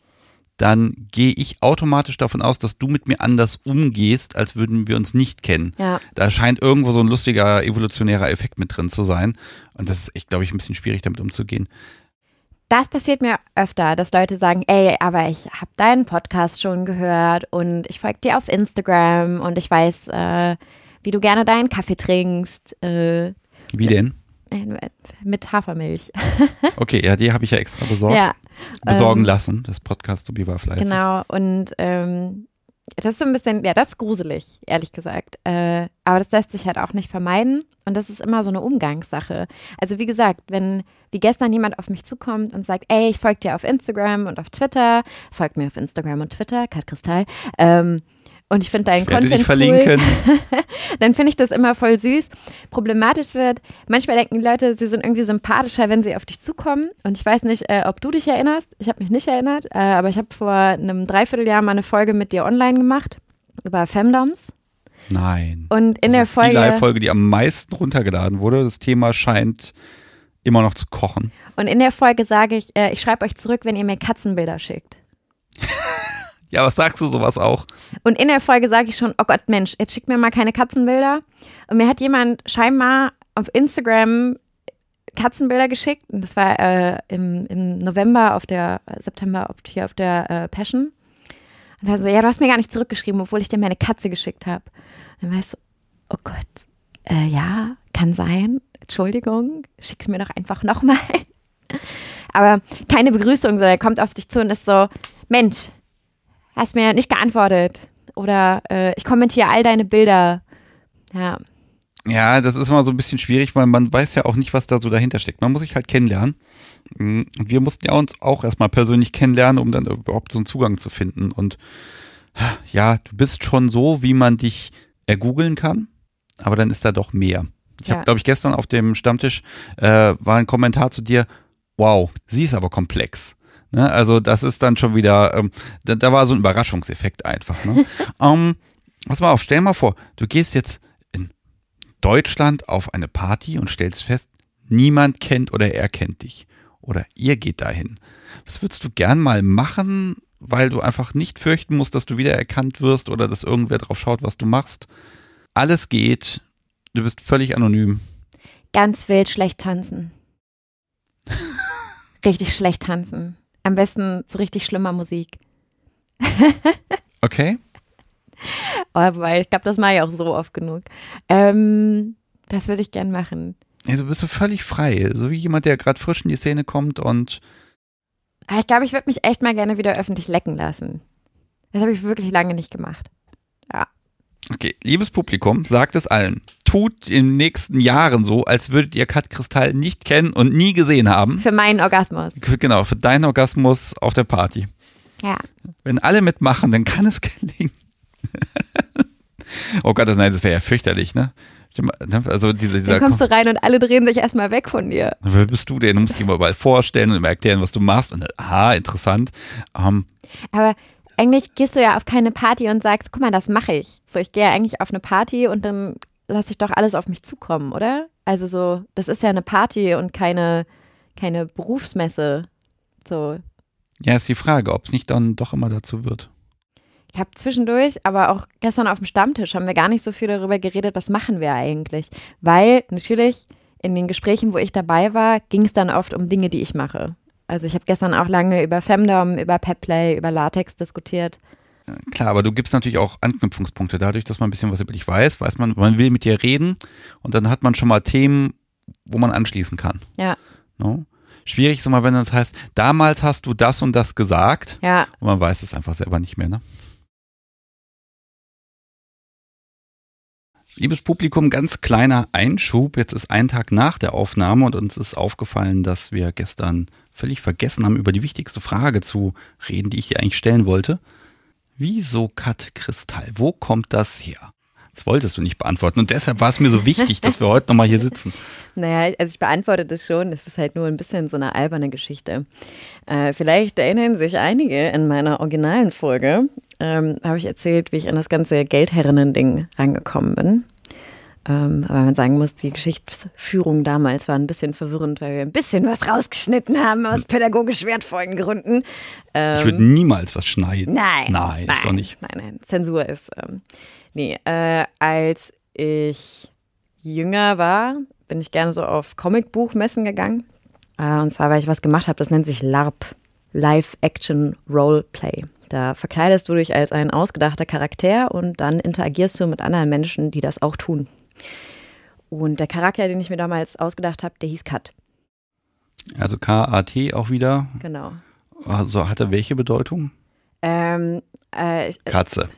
dann gehe ich automatisch davon aus, dass du mit mir anders umgehst, als würden wir uns nicht kennen. Ja. Da scheint irgendwo so ein lustiger evolutionärer Effekt mit drin zu sein. Und das ist echt, glaube ich, ein bisschen schwierig, damit umzugehen. Das passiert mir öfter, dass Leute sagen, ey, aber ich habe deinen Podcast schon gehört und ich folge dir auf Instagram und ich weiß, äh, wie du gerne deinen Kaffee trinkst. Äh, Wie denn? äh, mit Hafermilch. Okay, ja, die habe ich ja extra besorgt. ja, Besorgen ähm, lassen. Das Podcast Tobi war fleißig. genau. Und ähm, das ist so ein bisschen, ja, das ist gruselig, ehrlich gesagt. Äh, aber das lässt sich halt auch nicht vermeiden. Und das ist immer so eine Umgangssache. Also wie gesagt, wenn wie gestern jemand auf mich zukommt und sagt, ey, ich folge dir auf Instagram und auf Twitter, folgt mir auf Instagram und Twitter, Kat Kristall, ähm, und ich finde deinen Ich werde Content dich verlinken. cool, dann finde ich das immer voll süß. Problematisch wird, manchmal denken die Leute, sie sind irgendwie sympathischer, wenn sie auf dich zukommen. Und ich weiß nicht, äh, ob du dich erinnerst. Ich habe mich nicht erinnert, äh, aber ich habe vor einem Dreivierteljahr mal eine Folge mit dir online gemacht über Femdoms. Nein. Und in das der ist Folge. die Live-Folge, die am meisten runtergeladen wurde. Das Thema scheint immer noch zu kochen. Und in der Folge sage ich, äh, ich schreibe euch zurück, wenn ihr mir Katzenbilder schickt. Ja, was sagst du sowas auch? Und in der Folge sage ich schon, oh Gott, Mensch, jetzt schickt mir mal keine Katzenbilder. Und mir hat jemand scheinbar auf Instagram Katzenbilder geschickt. Und das war äh, im, im November auf der, September auf, hier auf der äh, Passion. Und war so, ja, du hast mir gar nicht zurückgeschrieben, obwohl ich dir meine Katze geschickt habe. Und dann weißt du, oh Gott, äh, ja, kann sein. Entschuldigung, schick's mir doch einfach nochmal. Aber keine Begrüßung, sondern er kommt auf dich zu und ist so, Mensch, hast mir nicht geantwortet. Oder äh, ich kommentiere all deine Bilder. Ja, Ja, das ist mal so ein bisschen schwierig, weil man weiß ja auch nicht, was da so dahinter steckt. Man muss sich halt kennenlernen. Und wir mussten ja uns auch erstmal persönlich kennenlernen, um dann überhaupt so einen Zugang zu finden. Und ja, du bist schon so, wie man dich ergoogeln kann, aber dann ist da doch mehr. Ich Ja. habe, glaube ich, gestern auf dem Stammtisch äh, war ein Kommentar zu dir, wow, sie ist aber komplex. Ne? Also das ist dann schon wieder, ähm, da, da war so ein Überraschungseffekt einfach. Ne? ähm, pass mal auf, stell mal vor, du gehst jetzt in Deutschland auf eine Party und stellst fest, niemand kennt oder erkennt dich. Oder ihr geht dahin. Was würdest du gern mal machen, weil du einfach nicht fürchten musst, dass du wieder erkannt wirst oder dass irgendwer drauf schaut, was du machst? Alles geht. Du bist völlig anonym. ganz wild schlecht tanzen. richtig schlecht tanzen. Am besten zu richtig schlimmer Musik. Okay? Aber weil ich glaube, das mache ich auch so oft genug. Ähm, das würde ich gern machen. Also bist du völlig frei. So wie jemand, der gerade frisch in die Szene kommt und Aber ich glaube, ich würde mich echt mal gerne wieder öffentlich lecken lassen. Das habe ich wirklich lange nicht gemacht. Okay, liebes Publikum, sagt es allen. Tut in den nächsten Jahren so, als würdet ihr Kat Kristall nicht kennen und nie gesehen haben. Für meinen Orgasmus. Genau, für deinen Orgasmus auf der Party. Ja. Wenn alle mitmachen, dann kann es gelingen. oh Gott, nein, das wäre ja fürchterlich, ne? Stimmt, ne? Also diese, dieser Dann kommst du rein und alle drehen sich erstmal weg von dir. Wer bist du denn? Du musst dich immer überall vorstellen und immer erklären, was du machst. Und aha, interessant. Ähm, Aber eigentlich gehst du ja auf keine Party und sagst, guck mal, das mache ich. So, ich gehe ja eigentlich auf eine Party und dann lasse ich doch alles auf mich zukommen, oder? Also so, das ist ja eine Party und keine, keine Berufsmesse. So, ja, ist die Frage, ob es nicht dann doch immer dazu wird. ich habe zwischendurch, aber auch gestern auf dem Stammtisch haben wir gar nicht so viel darüber geredet, was machen wir eigentlich. Weil natürlich in den Gesprächen, wo ich dabei war, ging es dann oft um Dinge, die ich mache. Also ich habe gestern auch lange über Femdom, über Petplay, über Latex diskutiert. Klar, aber du gibst natürlich auch Anknüpfungspunkte. Dadurch, dass man ein bisschen was über dich weiß, weiß man, man will mit dir reden und dann hat man schon mal Themen, wo man anschließen kann. Ja, No? Schwierig ist immer, wenn das heißt, damals hast du das und das gesagt ja, und man weiß es einfach selber nicht mehr. Ne? Liebes Publikum, ganz kleiner Einschub. Jetzt ist ein Tag nach der Aufnahme und uns ist aufgefallen, dass wir gestern völlig vergessen haben, über die wichtigste Frage zu reden, die ich hier eigentlich stellen wollte. Wieso Kat Kristall? Wo kommt das her? Das wolltest du nicht beantworten und deshalb war es mir so wichtig, dass wir heute nochmal hier sitzen. Naja, also ich beantworte das schon. Es ist halt nur ein bisschen so eine alberne Geschichte. Äh, vielleicht erinnern sich einige in meiner originalen Folge, ähm, habe ich erzählt, wie ich an das ganze Geldherrinnen-Ding rangekommen bin. Ähm, aber man sagen muss, die Geschichtsführung damals war ein bisschen verwirrend, weil wir ein bisschen was rausgeschnitten haben aus pädagogisch wertvollen Gründen. Ähm, Ich würde niemals was schneiden. Nein. Nein, ist doch nicht. Nein, nein. Zensur ist. Ähm, nee, äh, als ich jünger war, bin ich gerne so auf Comicbuchmessen gegangen. Äh, und zwar, weil ich was gemacht habe, das nennt sich LARP, Live Action Roleplay. Da verkleidest du dich als ein ausgedachter Charakter und dann interagierst du mit anderen Menschen, die das auch tun. Und der Charakter, den ich mir damals ausgedacht habe, der hieß Kat. Also K-A-T auch wieder. Genau. Also hatte welche Bedeutung? Ähm, äh, ich, Katze.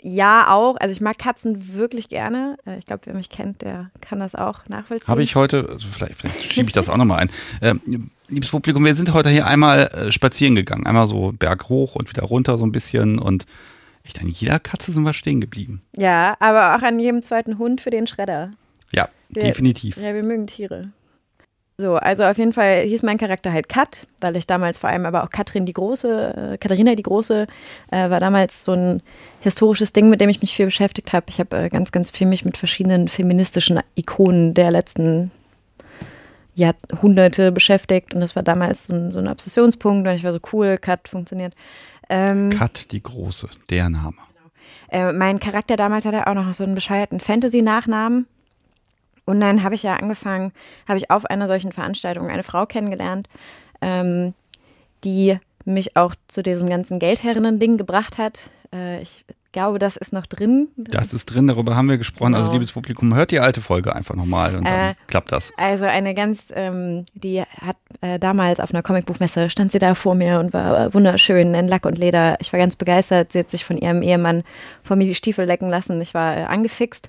Ja, auch. Also ich mag Katzen wirklich gerne. Äh, ich glaube, wer mich kennt, der kann das auch nachvollziehen. Habe ich heute, also vielleicht, vielleicht schiebe ich das auch nochmal ein. Ähm, liebes Publikum, wir sind heute hier einmal äh, spazieren gegangen. Einmal so Berg hoch und wieder runter so ein bisschen. Und echt an jeder Katze sind wir stehen geblieben. Ja, aber auch an jedem zweiten Hund für den Schredder. Ja, wir, definitiv. Ja, wir mögen Tiere. So, also auf jeden Fall hieß mein Charakter halt Kat, weil ich damals vor allem aber auch Katrin die Große, äh, Katharina die Große, äh, war damals so ein historisches Ding, mit dem ich mich viel beschäftigt habe. Ich habe äh, ganz, ganz viel mich mit verschiedenen feministischen Ikonen der letzten Jahrhunderte beschäftigt und das war damals so ein, so ein Obsessionspunkt und ich war so cool, Kat funktioniert. Ähm, Kat die Große, der Name. Äh, mein Charakter damals hatte auch noch so einen bescheuerten Fantasy-Nachnamen und dann habe ich ja angefangen, habe ich auf einer solchen Veranstaltung eine Frau kennengelernt, ähm, die mich auch zu diesem ganzen Geldherrinnen-Ding gebracht hat. Äh, ich glaube, das ist noch drin. Das ist drin, darüber haben wir gesprochen. Also, genau. Also, liebes Publikum, hört die alte Folge einfach nochmal und dann äh, klappt das. Also, eine ganz, ähm, die hat äh, damals auf einer Comicbuchmesse, stand sie da vor mir und war wunderschön in Lack und Leder. Ich war ganz begeistert. Sie hat sich von ihrem Ehemann vor mir die Stiefel lecken lassen. Ich war äh, angefixt.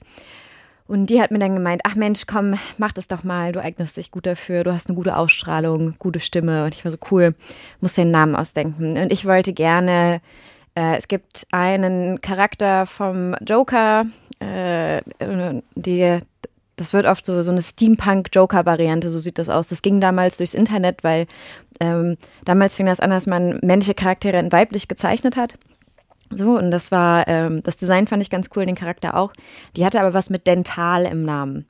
Und die hat mir dann gemeint, ach Mensch, komm, mach das doch mal, du eignest dich gut dafür, du hast eine gute Ausstrahlung, gute Stimme. Und ich war so cool, muss den Namen ausdenken. Und ich wollte gerne, äh, es gibt einen Charakter vom Joker, äh, die, das wird oft so, so eine Steampunk-Joker-Variante, so sieht das aus. Das ging damals durchs Internet, weil ähm, damals fing das an, dass man männliche Charaktere in weiblich gezeichnet hat. So, und das war, ähm, das Design fand ich ganz cool, den Charakter auch. Die hatte aber was mit Dental im Namen.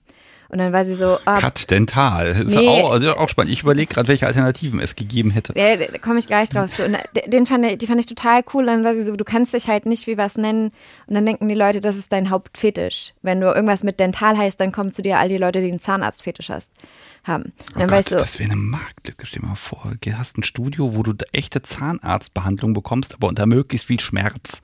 Und dann war sie so. Ah, Cut Dental. Das nee, ist auch, also auch spannend. Ich überlege gerade, welche Alternativen es gegeben hätte. Ja, da komme ich gleich drauf zu. Und den fand ich, die fand ich total cool. Und dann war sie so, du kannst dich halt nicht wie was nennen. Und dann denken die Leute, das ist dein Hauptfetisch. Wenn du irgendwas mit Dental heißt, dann kommen zu dir all die Leute, die einen Zahnarztfetisch hast haben. Oh Gott, weißt du, das wäre eine Marktlücke. Stell dir mal vor, du hast ein Studio, wo du echte Zahnarztbehandlung bekommst, aber unter möglichst viel Schmerz.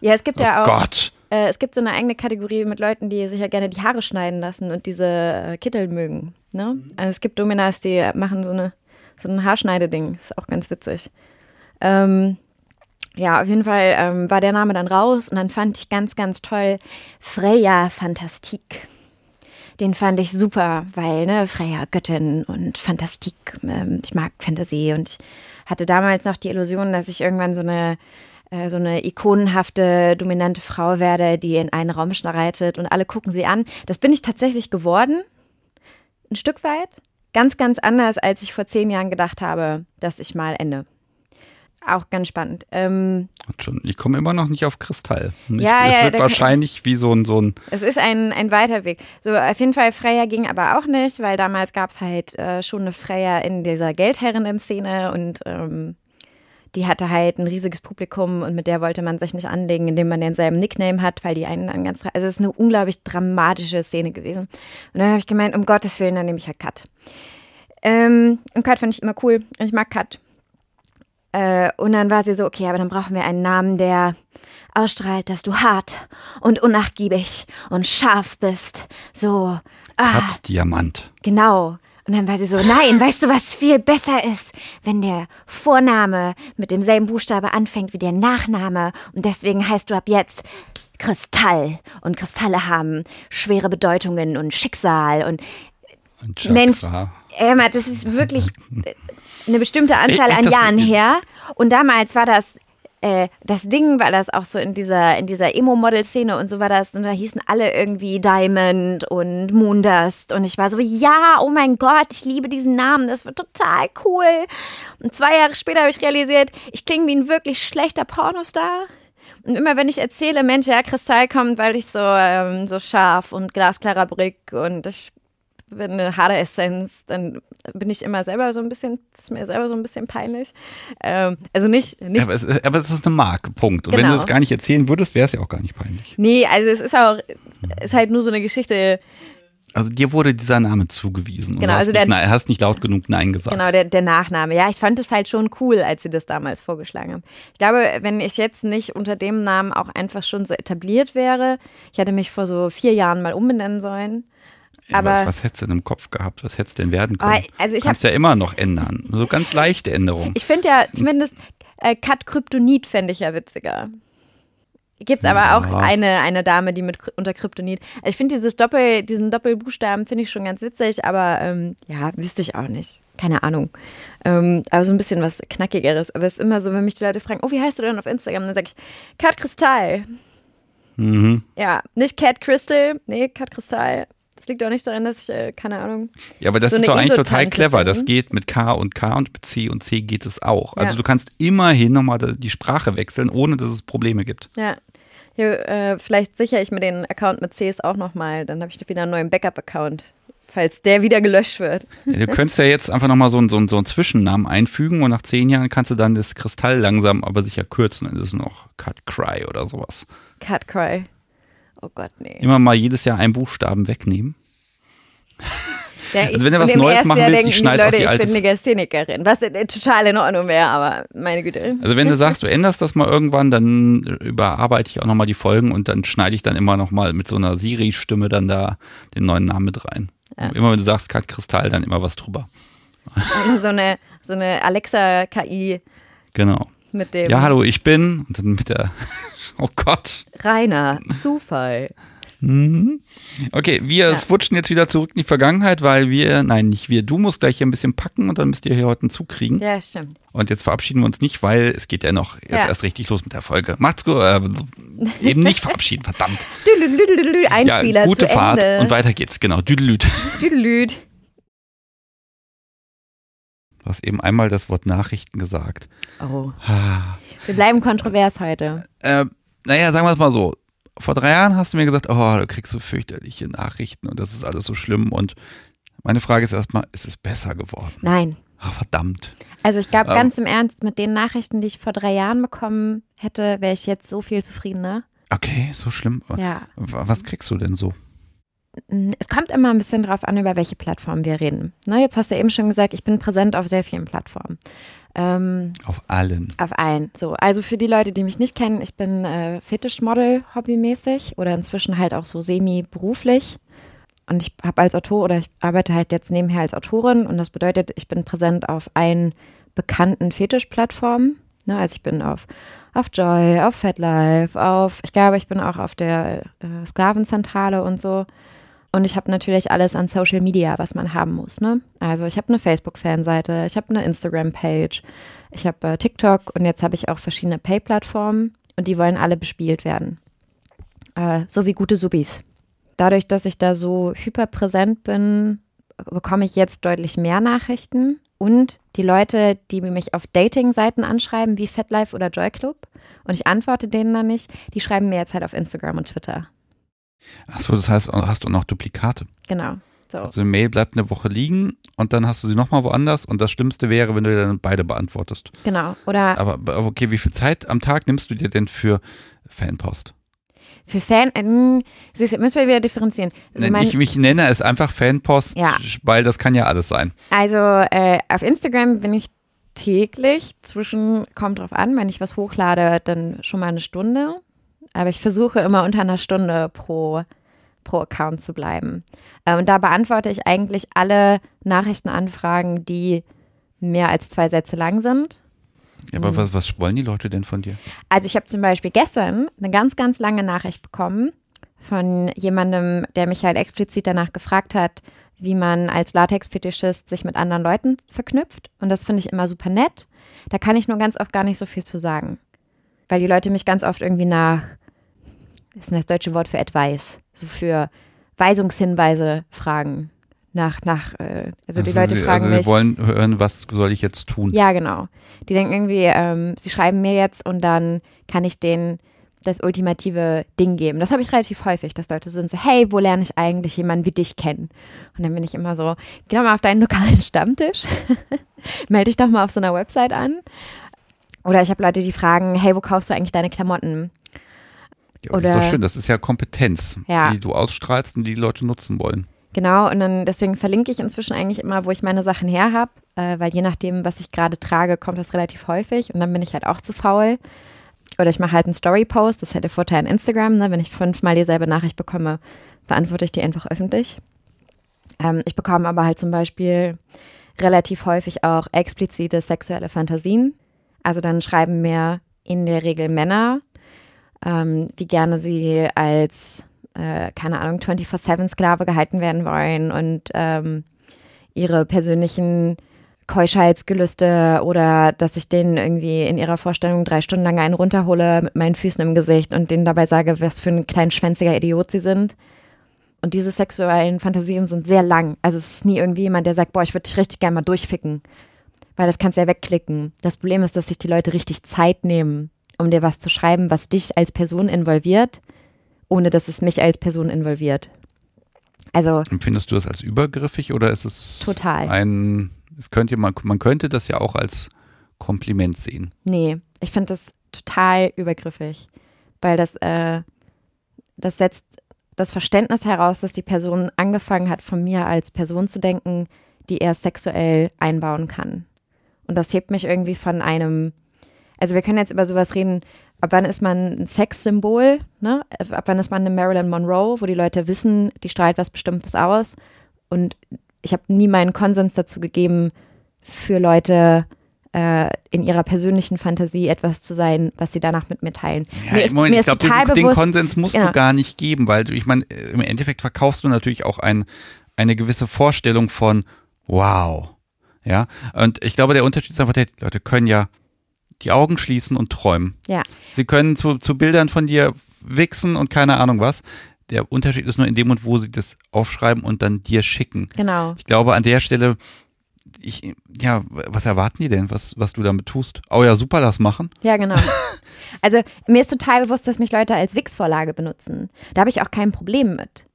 Ja, es gibt oh ja auch. Gott. Äh, es gibt so eine eigene Kategorie mit Leuten, die sich ja gerne die Haare schneiden lassen und diese äh, Kittel mögen. Ne? Also es gibt Dominas, die machen so, eine, so ein Haarschneideding. Ist auch ganz witzig. Ähm, ja, auf jeden Fall ähm, war der Name dann raus und dann fand ich ganz, ganz toll Freya Fantastik den fand ich super, weil, ne, Freya, Göttin und Fantastik, ähm, ich mag Fantasy und ich hatte damals noch die Illusion, dass ich irgendwann so eine äh, so eine ikonenhafte, dominante Frau werde, die in einen Raum schreitet und alle gucken sie an. Das bin ich tatsächlich geworden, ein Stück weit. Ganz, ganz anders, als ich vor zehn Jahren gedacht habe, dass ich mal ende. Auch ganz spannend. Ähm, ich komme immer noch nicht auf Kristall. Ich, ja, es ja, wird wahrscheinlich wie so ein, so ein. Es ist ein, ein weiter Weg. So, auf jeden Fall, Freya ging aber auch nicht, weil damals gab es halt äh, schon eine Freya in dieser Geldherrinnen-Szene und ähm, die hatte halt ein riesiges Publikum und mit der wollte man sich nicht anlegen, indem man denselben Nickname hat, weil die einen dann ganz. Also, es ist eine unglaublich dramatische Szene gewesen. Und dann habe ich gemeint, um Gottes Willen, dann nehme ich halt Cut. Ähm, und Cut fand ich immer cool und ich mag Cut. Äh, und dann war sie so, okay, aber dann brauchen wir einen Namen, der ausstrahlt, dass du hart und unnachgiebig und scharf bist. So. Ah, Cut Diamant. Genau. Und dann war sie so, nein, weißt du, was viel besser ist? Wenn der Vorname mit demselben Buchstabe anfängt wie der Nachname. Und deswegen heißt du ab jetzt Kristall. Und Kristalle haben schwere Bedeutungen und Schicksal und Mensch, Emma, das ist wirklich eine bestimmte Anzahl an Jahren her. Und damals war das äh, das Ding, weil das auch so in dieser, in dieser Emo-Model-Szene und so war das, und da hießen alle irgendwie Diamond und Moondust. Und ich war so, ja, oh mein Gott, ich liebe diesen Namen, das wird total cool. Und zwei Jahre später habe ich realisiert, ich klinge wie ein wirklich schlechter Pornostar. Und immer wenn ich erzähle, Mensch, ja, Kristall kommt, weil ich so, ähm, so scharf und glasklarer Brick und ich eine Haare-Essenz, dann bin ich immer selber so ein bisschen, ist mir selber so ein bisschen peinlich. Ähm, also nicht. nicht aber, es, aber es ist eine Marke, Punkt. Und genau. wenn du das gar nicht erzählen würdest, wäre es ja auch gar nicht peinlich. Nee, also es ist auch, ist halt nur so eine Geschichte. Also dir wurde dieser Name zugewiesen. und Genau, hast, also nicht, der- nein, hast nicht laut genug Nein gesagt. Genau, der, der Nachname. Ja, ich fand es halt schon cool, als sie das damals vorgeschlagen haben. Ich glaube, wenn ich jetzt nicht unter dem Namen auch einfach schon so etabliert wäre, ich hätte mich vor so vier Jahren mal umbenennen sollen. Aber- was, was hättest du denn im Kopf gehabt? Was hättest du denn werden können? Also ich du kannst ja immer noch ändern. So ganz leichte Änderungen. Ich finde ja zumindest äh, Kat Kryptonit fände ich ja witziger. Gibt es aber auch eine, eine Dame, die mit unter Kryptonit. Also ich finde dieses Doppel, diesen Doppelbuchstaben finde ich schon ganz witzig, aber ähm, ja, wüsste ich auch nicht. Keine Ahnung. Ähm, aber so ein bisschen was Knackigeres. Aber es ist immer so, wenn mich die Leute fragen, oh, wie heißt du denn auf Instagram? Dann sage ich, Kat Kristall. Mhm. Ja, nicht Cat Crystal, nee, Kat Kristall. Das liegt auch nicht daran, dass ich, äh, keine Ahnung. Ja, aber das So ist doch eigentlich total clever. Das bin. geht mit K und K und mit C und C geht es auch. Also Ja. du kannst immerhin nochmal die Sprache wechseln, ohne dass es Probleme gibt. Ja. Hier, äh, vielleicht sichere ich mir den Account mit Cs auch nochmal. Dann habe ich wieder einen neuen Backup-Account, falls der wieder gelöscht wird. Ja, Du könntest ja jetzt einfach nochmal so, einen- so, einen- so einen Zwischennamen einfügen und nach zehn Jahren kannst du dann das Kristall langsam aber sicher kürzen. Dann ist es noch Cut Cry oder sowas. Cat Cry. Oh Gott, nee. Immer mal jedes Jahr einen Buchstaben wegnehmen. Der, Also wenn und was Neues machen Jahr willst, denken ich schneide auch Leute, die ich alte- bin Legasthenikerin. Was äh, total in Ordnung wäre, aber meine Güte. Also wenn du sagst, du änderst das mal irgendwann, dann überarbeite ich auch nochmal die Folgen und dann schneide ich dann immer nochmal mit so einer Siri-Stimme dann da den neuen Namen mit rein. Ja. Immer wenn du sagst Cut Kristall, dann immer was drüber. Oder so eine, so eine Alexa-KI Genau. Mit dem Ja, hallo, ich bin. Und dann mit der. Oh Gott. Rainer. Zufall. Mhm. Okay, wir Ja. switchen jetzt wieder zurück in die Vergangenheit, weil wir, nein, nicht wir, du musst gleich hier ein bisschen packen und dann müsst ihr hier heute einen Zug kriegen. Ja, stimmt. Und jetzt verabschieden wir uns nicht, weil es geht ja noch jetzt Ja. erst richtig los mit der Folge. Macht's gut. Äh, eben nicht verabschieden, verdammt. Düdelüdelüdelü, Einspieler ja, gute zu Fahrt Ende. und weiter geht's. Genau, Düdelüt. Düdelüd. Du hast eben einmal das Wort Nachrichten gesagt. Oh. Ah. Wir bleiben kontrovers heute. Äh, naja, sagen wir es mal so. Vor drei Jahren hast du mir gesagt, oh, du kriegst so fürchterliche Nachrichten und das ist alles so schlimm. Und meine Frage ist erstmal, ist es besser geworden? Nein. Ah, verdammt. Also ich glaube Ähm. ganz im Ernst, mit den Nachrichten, die ich vor drei Jahren bekommen hätte, wäre ich jetzt so viel zufriedener. Okay, so schlimm. Ja. Was kriegst du denn so? Mm, Es kommt immer ein bisschen drauf an, über welche Plattform wir reden. Ne, jetzt hast du eben schon gesagt, ich bin präsent auf sehr vielen Plattformen. Ähm, Auf allen. auf allen. So, also für die Leute, die mich nicht kennen, ich bin äh, Fetischmodel hobbymäßig oder inzwischen halt auch so semi-beruflich. Und ich habe als Autor oder ich arbeite halt jetzt nebenher als Autorin und das bedeutet, ich bin präsent auf allen bekannten Fetischplattformen. Ne, also ich bin auf, auf Joy, auf FetLife, auf, ich glaube, ich bin auch auf der äh, Sklavenzentrale und so. Und ich habe natürlich alles an Social Media, was man haben muss. Ne? Also ich habe eine Facebook-Fanseite, ich habe eine Instagram-Page, ich habe äh, TikTok und jetzt habe ich auch verschiedene Pay-Plattformen und die wollen alle bespielt werden. Äh, so wie gute Subis. Dadurch, dass ich da so hyperpräsent bin, bekomme ich jetzt deutlich mehr Nachrichten. Und die Leute, die mich auf Dating-Seiten anschreiben, wie FetLife oder Joy Club, und ich antworte denen dann nicht, die schreiben mir jetzt halt auf Instagram und Twitter. Achso, das heißt, hast du noch Duplikate. Genau. So. Also eine Mail bleibt eine Woche liegen und dann hast du sie nochmal woanders und das Schlimmste wäre, wenn du dir dann beide beantwortest. Genau. Oder Aber aber okay, wie viel Zeit am Tag nimmst du dir denn für Fanpost? für Fan, äh, du, müssen wir wieder differenzieren. Also, Nein, mein, ich, ich nenne es einfach Fanpost, Ja. weil das kann ja alles sein. also äh, auf Instagram bin ich täglich zwischen, kommt drauf an, wenn ich was hochlade, dann schon mal eine Stunde. Aber ich versuche immer unter einer Stunde pro, pro Account zu bleiben. Äh, und da beantworte ich eigentlich alle Nachrichtenanfragen, die mehr als zwei Sätze lang sind. Ja, aber was, was wollen die Leute denn von dir? Also ich habe zum Beispiel gestern eine ganz, ganz lange Nachricht bekommen von jemandem, der mich halt explizit danach gefragt hat, wie man als Latex-Fetischist sich mit anderen Leuten verknüpft. Und das finde ich immer super nett. Da kann ich nur ganz oft gar nicht so viel zu sagen. Weil die Leute mich ganz oft irgendwie nach, das ist das deutsche Wort für Advice, so für Weisungshinweise fragen. Nach, nach, äh, also die Leute sie, fragen also mich. sie wollen hören, was soll ich jetzt tun? Ja, genau. Die denken irgendwie, ähm, sie schreiben mir jetzt und dann kann ich denen das ultimative Ding geben. Das habe ich relativ häufig, dass Leute sind so, hey, wo lerne ich eigentlich jemanden wie dich kennen? Und dann bin ich immer so, geh doch mal auf deinen lokalen Stammtisch, melde dich doch mal auf so einer Website an. Oder ich habe Leute, die fragen, hey, wo kaufst du eigentlich deine Klamotten? Ja, aber das ist oder- doch schön, das ist ja Kompetenz, Ja. die du ausstrahlst und die, die Leute nutzen wollen. Genau, und dann deswegen verlinke ich inzwischen eigentlich immer, wo ich meine Sachen her habe, äh, weil je nachdem, was ich gerade trage, kommt das relativ häufig und dann bin ich halt auch zu faul. Oder ich mache halt einen Story-Post, das ist halt der Vorteil an Instagram, ne? wenn ich fünfmal dieselbe Nachricht bekomme, beantworte ich die einfach öffentlich. Ähm, ich bekomme aber halt zum Beispiel relativ häufig auch explizite sexuelle Fantasien. Also dann schreiben mir in der Regel Männer, ähm, wie gerne sie als, äh, keine Ahnung, 24-7-Sklave gehalten werden wollen und ähm, ihre persönlichen Keuschheitsgelüste oder dass ich denen irgendwie in ihrer Vorstellung drei Stunden lang einen runterhole mit meinen Füßen im Gesicht und denen dabei sage, was für ein klein schwänziger Idiot sie sind. Und diese sexuellen Fantasien sind sehr lang. Also es ist nie irgendwie jemand, der sagt, boah, ich würde dich richtig gerne mal durchficken. Weil das kannst du ja wegklicken. Das Problem ist, dass sich die Leute richtig Zeit nehmen, um dir was zu schreiben, was dich als Person involviert, ohne dass es mich als Person involviert. Also. Empfindest du das als übergriffig oder ist es total. ein, es könnte man, man könnte das ja auch als Kompliment sehen. Nee, ich finde das total übergriffig, weil das, äh, das setzt das Verständnis heraus, dass die Person angefangen hat, von mir als Person zu denken, die er sexuell einbauen kann. Und das hebt mich irgendwie von einem, also wir können jetzt über sowas reden, ab wann ist man ein Sexsymbol, ne? ab wann ist man eine Marilyn Monroe, wo die Leute wissen, die strahlt was Bestimmtes aus. Und ich habe nie meinen Konsens dazu gegeben, für Leute äh, in ihrer persönlichen Fantasie etwas zu sein, was sie danach mit mir teilen. Ja, mir ist, Moment, mir ich glaube, den, den Konsens musst Ja. du gar nicht geben, weil du, ich meine, im Endeffekt verkaufst du natürlich auch ein, eine gewisse Vorstellung von wow. Ja, und ich glaube, der Unterschied ist einfach, die Leute können ja die Augen schließen und träumen. Ja. Sie können zu, zu Bildern von dir wichsen und keine Ahnung was. Der Unterschied ist nur in dem Moment, wo sie das aufschreiben und dann dir schicken. Genau. Ich glaube, an der Stelle, ich, ja, was erwarten die denn, was, was du damit tust? Oh ja, super, das machen. Ja, genau. Also mir ist total bewusst, dass mich Leute als Wix-Vorlage benutzen. Da habe ich auch kein Problem mit.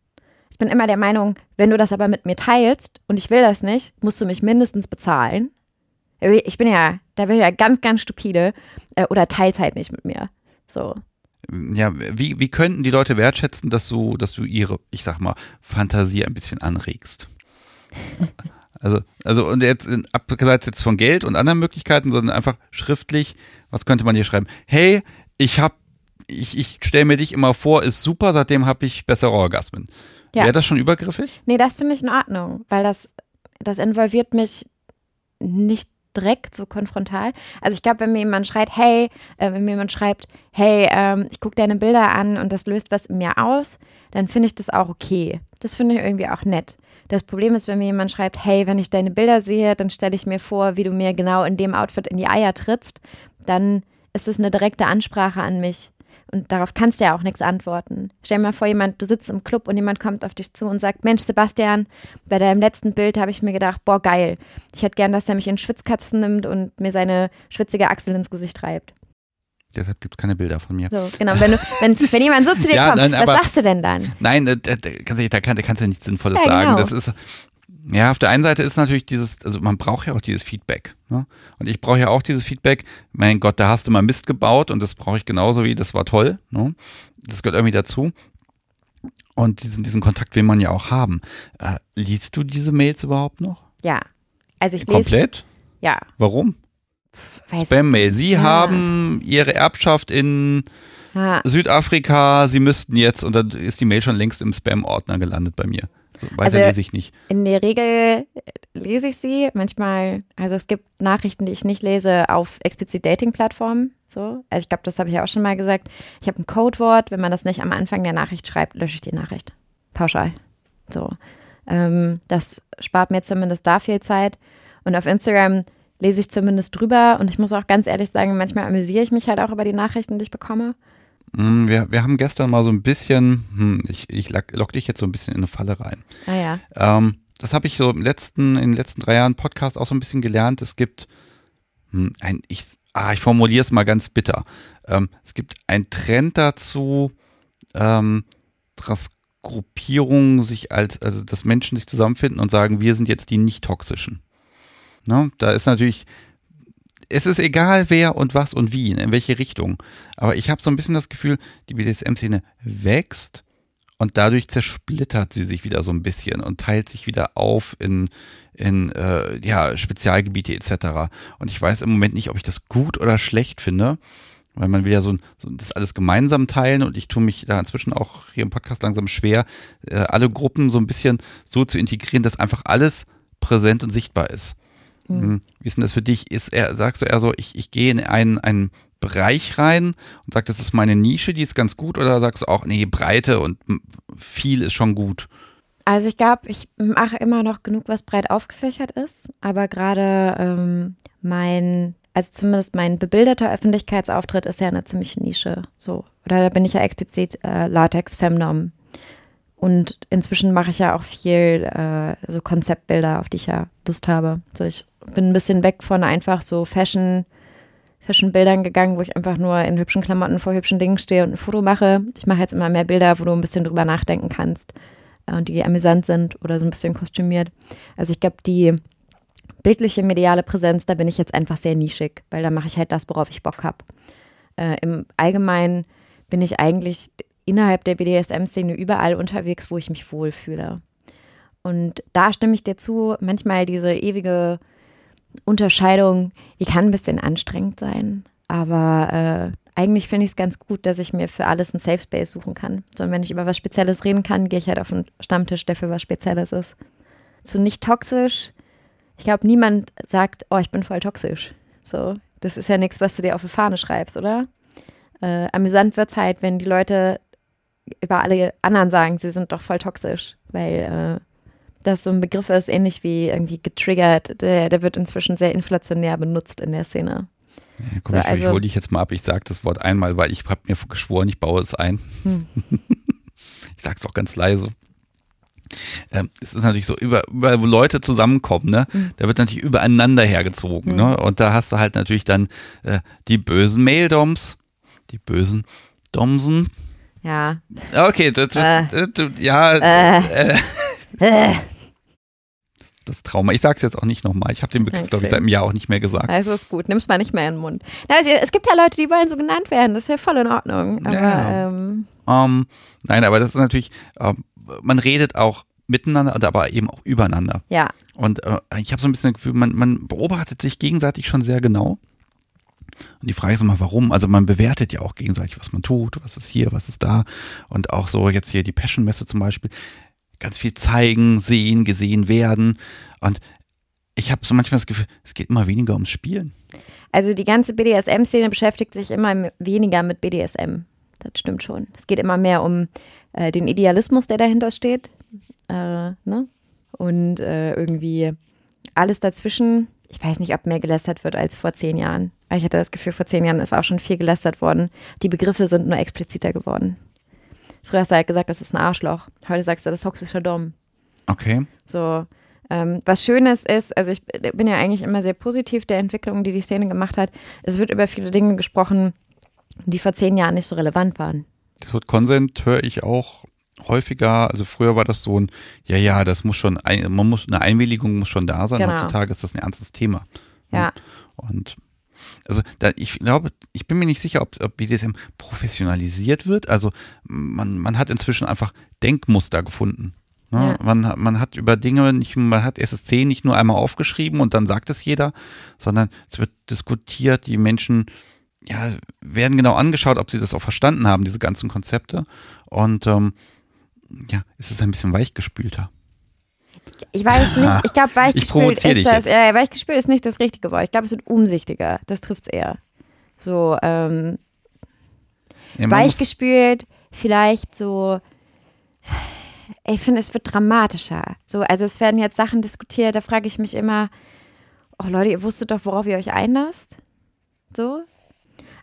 Ich bin immer der Meinung, wenn du das aber mit mir teilst und ich will das nicht, musst du mich mindestens bezahlen. Ich bin ja, da bin ich ja ganz, ganz stupide äh, oder teils halt nicht mit mir. So. Ja, wie, wie könnten die Leute wertschätzen, dass du, dass du ihre, ich sag mal, Fantasie ein bisschen anregst? Also, also und jetzt in- abgesehen jetzt von Geld und anderen Möglichkeiten, sondern einfach schriftlich, was könnte man hier schreiben? Hey, ich hab, ich, ich stelle mir dich immer vor, ist super, seitdem habe ich bessere Orgasmen. Ja. Wäre das schon übergriffig? Nee, das finde ich in Ordnung, weil das, das involviert mich nicht direkt so konfrontal. Also ich glaube, wenn mir jemand schreibt, hey, äh, wenn mir jemand schreibt, hey, ähm, ich gucke deine Bilder an und das löst was in mir aus, dann finde ich das auch okay. Das finde ich irgendwie auch nett. Das Problem ist, wenn mir jemand schreibt, hey, wenn ich deine Bilder sehe, dann stelle ich mir vor, wie du mir genau in dem Outfit in die Eier trittst, dann ist es eine direkte Ansprache an mich. Und darauf kannst du ja auch nichts antworten. Stell dir mal vor, jemand, du sitzt im Club und jemand kommt auf dich zu und sagt, Mensch, Sebastian, bei deinem letzten Bild habe ich mir gedacht, boah, geil. Ich hätte gern, dass er mich in Schwitzkatzen nimmt und mir seine schwitzige Achsel ins Gesicht reibt. Deshalb gibt es keine Bilder von mir. So, genau. Wenn, du, wenn, wenn jemand so zu dir Ja, kommt, nein, was aber- sagst du denn dann? Nein, da, da, da, kannst du, da, kann, da kannst du nichts Sinnvolles Ja, sagen. genau. Das ist, ja, auf der einen Seite ist natürlich dieses, also man braucht ja auch dieses Feedback. Ne? Und ich brauche ja auch dieses Feedback, mein Gott, da hast du mal Mist gebaut und das brauche ich genauso wie, das war toll. Ne? Das gehört irgendwie dazu. Und diesen, diesen Kontakt will man ja auch haben. Äh, liest du diese Mails überhaupt noch? Ja. Also ich lese, Komplett? ja, Warum? Spam-Mail. Sie Ja. haben ihre Erbschaft in ja, Südafrika, sie müssten jetzt, und dann ist die Mail schon längst im Spam-Ordner gelandet bei mir. So, weiter Also- lese ich nicht. In der Regel lese ich sie. Manchmal, also es gibt Nachrichten, die ich nicht lese auf explizit Dating-Plattformen. So. Also ich glaube, das habe ich ja auch schon mal gesagt. Ich habe ein Codewort. Wenn man das nicht am Anfang der Nachricht schreibt, lösche ich die Nachricht. Pauschal. So. Ähm, das spart mir zumindest da viel Zeit. Und auf Instagram lese ich zumindest drüber. Und ich muss auch ganz ehrlich sagen, manchmal amüsiere ich mich halt auch über die Nachrichten, die ich bekomme. Mm, Wir, wir haben gestern mal so ein bisschen, hm, ich, ich lock, lock dich jetzt so ein bisschen in eine Falle rein. Ah ja. Ähm, das habe ich so im letzten, in den letzten drei Jahren Podcast auch so ein bisschen gelernt. Es gibt hm, ein, ich, ah, ich formuliere es mal ganz bitter. Ähm, es gibt einen Trend dazu, ähm, dass Gruppierungen sich als, also dass Menschen sich zusammenfinden und sagen, wir sind jetzt die nicht toxischen. Ne? Da ist natürlich, es ist egal wer und was und wie, in welche Richtung. Aber ich habe so ein bisschen das Gefühl, die BDSM-Szene wächst und dadurch zersplittert sie sich wieder so ein bisschen und teilt sich wieder auf in, in äh, ja, Spezialgebiete etc. Und ich weiß im Moment nicht, ob ich das gut oder schlecht finde, weil man will ja so, so das alles gemeinsam teilen und ich tue mich da inzwischen auch hier im Podcast langsam schwer, äh, alle Gruppen so ein bisschen so zu integrieren, dass einfach alles präsent und sichtbar ist. Mhm. Wie ist denn das für dich? Ist er, sagst du eher so, ich, ich gehe in einen, einen Bereich rein und sag, das ist meine Nische, die ist ganz gut, oder sagst du auch, nee, Breite und viel ist schon gut? Also ich glaube, ich mache immer noch genug, was breit aufgefächert ist, aber gerade ähm, mein, also zumindest mein bebilderter Öffentlichkeitsauftritt ist ja eine ziemliche Nische. So. Oder da bin ich ja explizit äh, Latex Femnom. Und inzwischen mache ich ja auch viel äh, so Konzeptbilder, auf die ich ja Lust habe. So, ich bin ein bisschen weg von einfach so Fashion, Fashion-Bildern gegangen, wo ich einfach nur in hübschen Klamotten vor hübschen Dingen stehe und ein Foto mache. Ich mache jetzt immer mehr Bilder, wo du ein bisschen drüber nachdenken kannst äh, und die amüsant sind oder so ein bisschen kostümiert. Also ich glaube, die bildliche mediale Präsenz, da bin ich jetzt einfach sehr nischig, weil da mache ich halt das, worauf ich Bock habe. Äh, Im Allgemeinen bin ich eigentlich innerhalb der BDSM-Szene überall unterwegs, wo ich mich wohlfühle. Und da stimme ich dir zu, manchmal diese ewige Unterscheidung, die kann ein bisschen anstrengend sein, aber äh, eigentlich finde ich es ganz gut, dass ich mir für alles einen Safe Space suchen kann. So, und wenn ich über was Spezielles reden kann, gehe ich halt auf einen Stammtisch, der für was Spezielles ist. So nicht toxisch. Ich glaube, niemand sagt, oh, ich bin voll toxisch. So, das ist ja nichts, was du dir auf die Fahne schreibst, oder? Äh, amüsant wird es halt, wenn die Leute über alle anderen sagen, sie sind doch voll toxisch, weil äh, das so ein Begriff ist, ähnlich wie irgendwie getriggert, der, der wird inzwischen sehr inflationär benutzt in der Szene. Ja, komm, so, ich, also, ich hole dich jetzt mal ab. Ich sage das Wort einmal, weil ich habe mir geschworen, ich baue es ein. Hm. ich sage es auch ganz leise. Ähm, es ist natürlich so, über, über wo Leute zusammenkommen, ne? Mhm. Da wird natürlich übereinander hergezogen, mhm. ne? Und da hast du halt natürlich dann äh, die bösen Maildoms, die bösen Domsen. Ja. Okay, das, äh. ja. Äh. Das Trauma. Ich sage es jetzt auch nicht nochmal. Ich habe den Begriff, glaube ich, seit einem Jahr auch nicht mehr gesagt. Also ist gut. Nimm's mal nicht mehr in den Mund. Also, es gibt ja Leute, die wollen so genannt werden. Das ist ja voll in Ordnung. Aber, ja. ähm, um, ähm, nein, aber das ist natürlich, ähm, man redet auch miteinander, aber eben auch übereinander. Ja. Und äh, ich habe so ein bisschen das Gefühl, man, man beobachtet sich gegenseitig schon sehr genau. Und die Frage ist immer, warum? Also man bewertet ja auch gegenseitig, was man tut, was ist hier, was ist da. Und auch so jetzt hier die Passion-Messe zum Beispiel ganz viel zeigen, sehen, gesehen werden. Und ich habe so manchmal das Gefühl, es geht immer weniger ums Spielen. Also die ganze BDSM-Szene beschäftigt sich immer weniger mit BDSM. Das stimmt schon. Es geht immer mehr um äh, den Idealismus, der dahinter steht. Äh, ne? Und äh, irgendwie alles dazwischen. Ich weiß nicht, ob mehr gelästert wird als vor zehn Jahren. Ich hatte das Gefühl, vor zehn Jahren ist auch schon viel gelästert worden. Die Begriffe sind nur expliziter geworden. Früher hast du halt gesagt, das ist ein Arschloch. Heute sagst du, das ist toxischer Dom. Okay. So. Ähm, was Schönes ist, also ich bin ja eigentlich immer sehr positiv der Entwicklung, die die Szene gemacht hat. Es wird über viele Dinge gesprochen, die vor zehn Jahren nicht so relevant waren. Das Wort Consent höre ich auch häufiger. Also früher war das so ein, ja, ja, das muss schon, man muss, eine Einwilligung muss schon da sein. Genau. Heutzutage ist das ein ernstes Thema. Ja. Und also da, ich glaube, ich bin mir nicht sicher, ob, ob BDSM professionalisiert wird. Also man, man hat inzwischen einfach Denkmuster gefunden. Ne? Ja. Man, man hat über Dinge nicht, man hat SSC nicht nur einmal aufgeschrieben und dann sagt es jeder, sondern es wird diskutiert, die Menschen ja, werden genau angeschaut, ob sie das auch verstanden haben, diese ganzen Konzepte. Und ähm, ja, es ist ein bisschen weichgespülter. Ich weiß nicht, ich glaube, weichgespült ist das, äh, weichgespült ist nicht das richtige Wort. Ich glaube, es wird umsichtiger. Das trifft es eher. So, ähm, ja, weichgespült, vielleicht so, ich finde, es wird dramatischer. So, also es werden jetzt Sachen diskutiert, da frage ich mich immer, oh Leute, ihr wusstet doch, worauf ihr euch einlasst. So.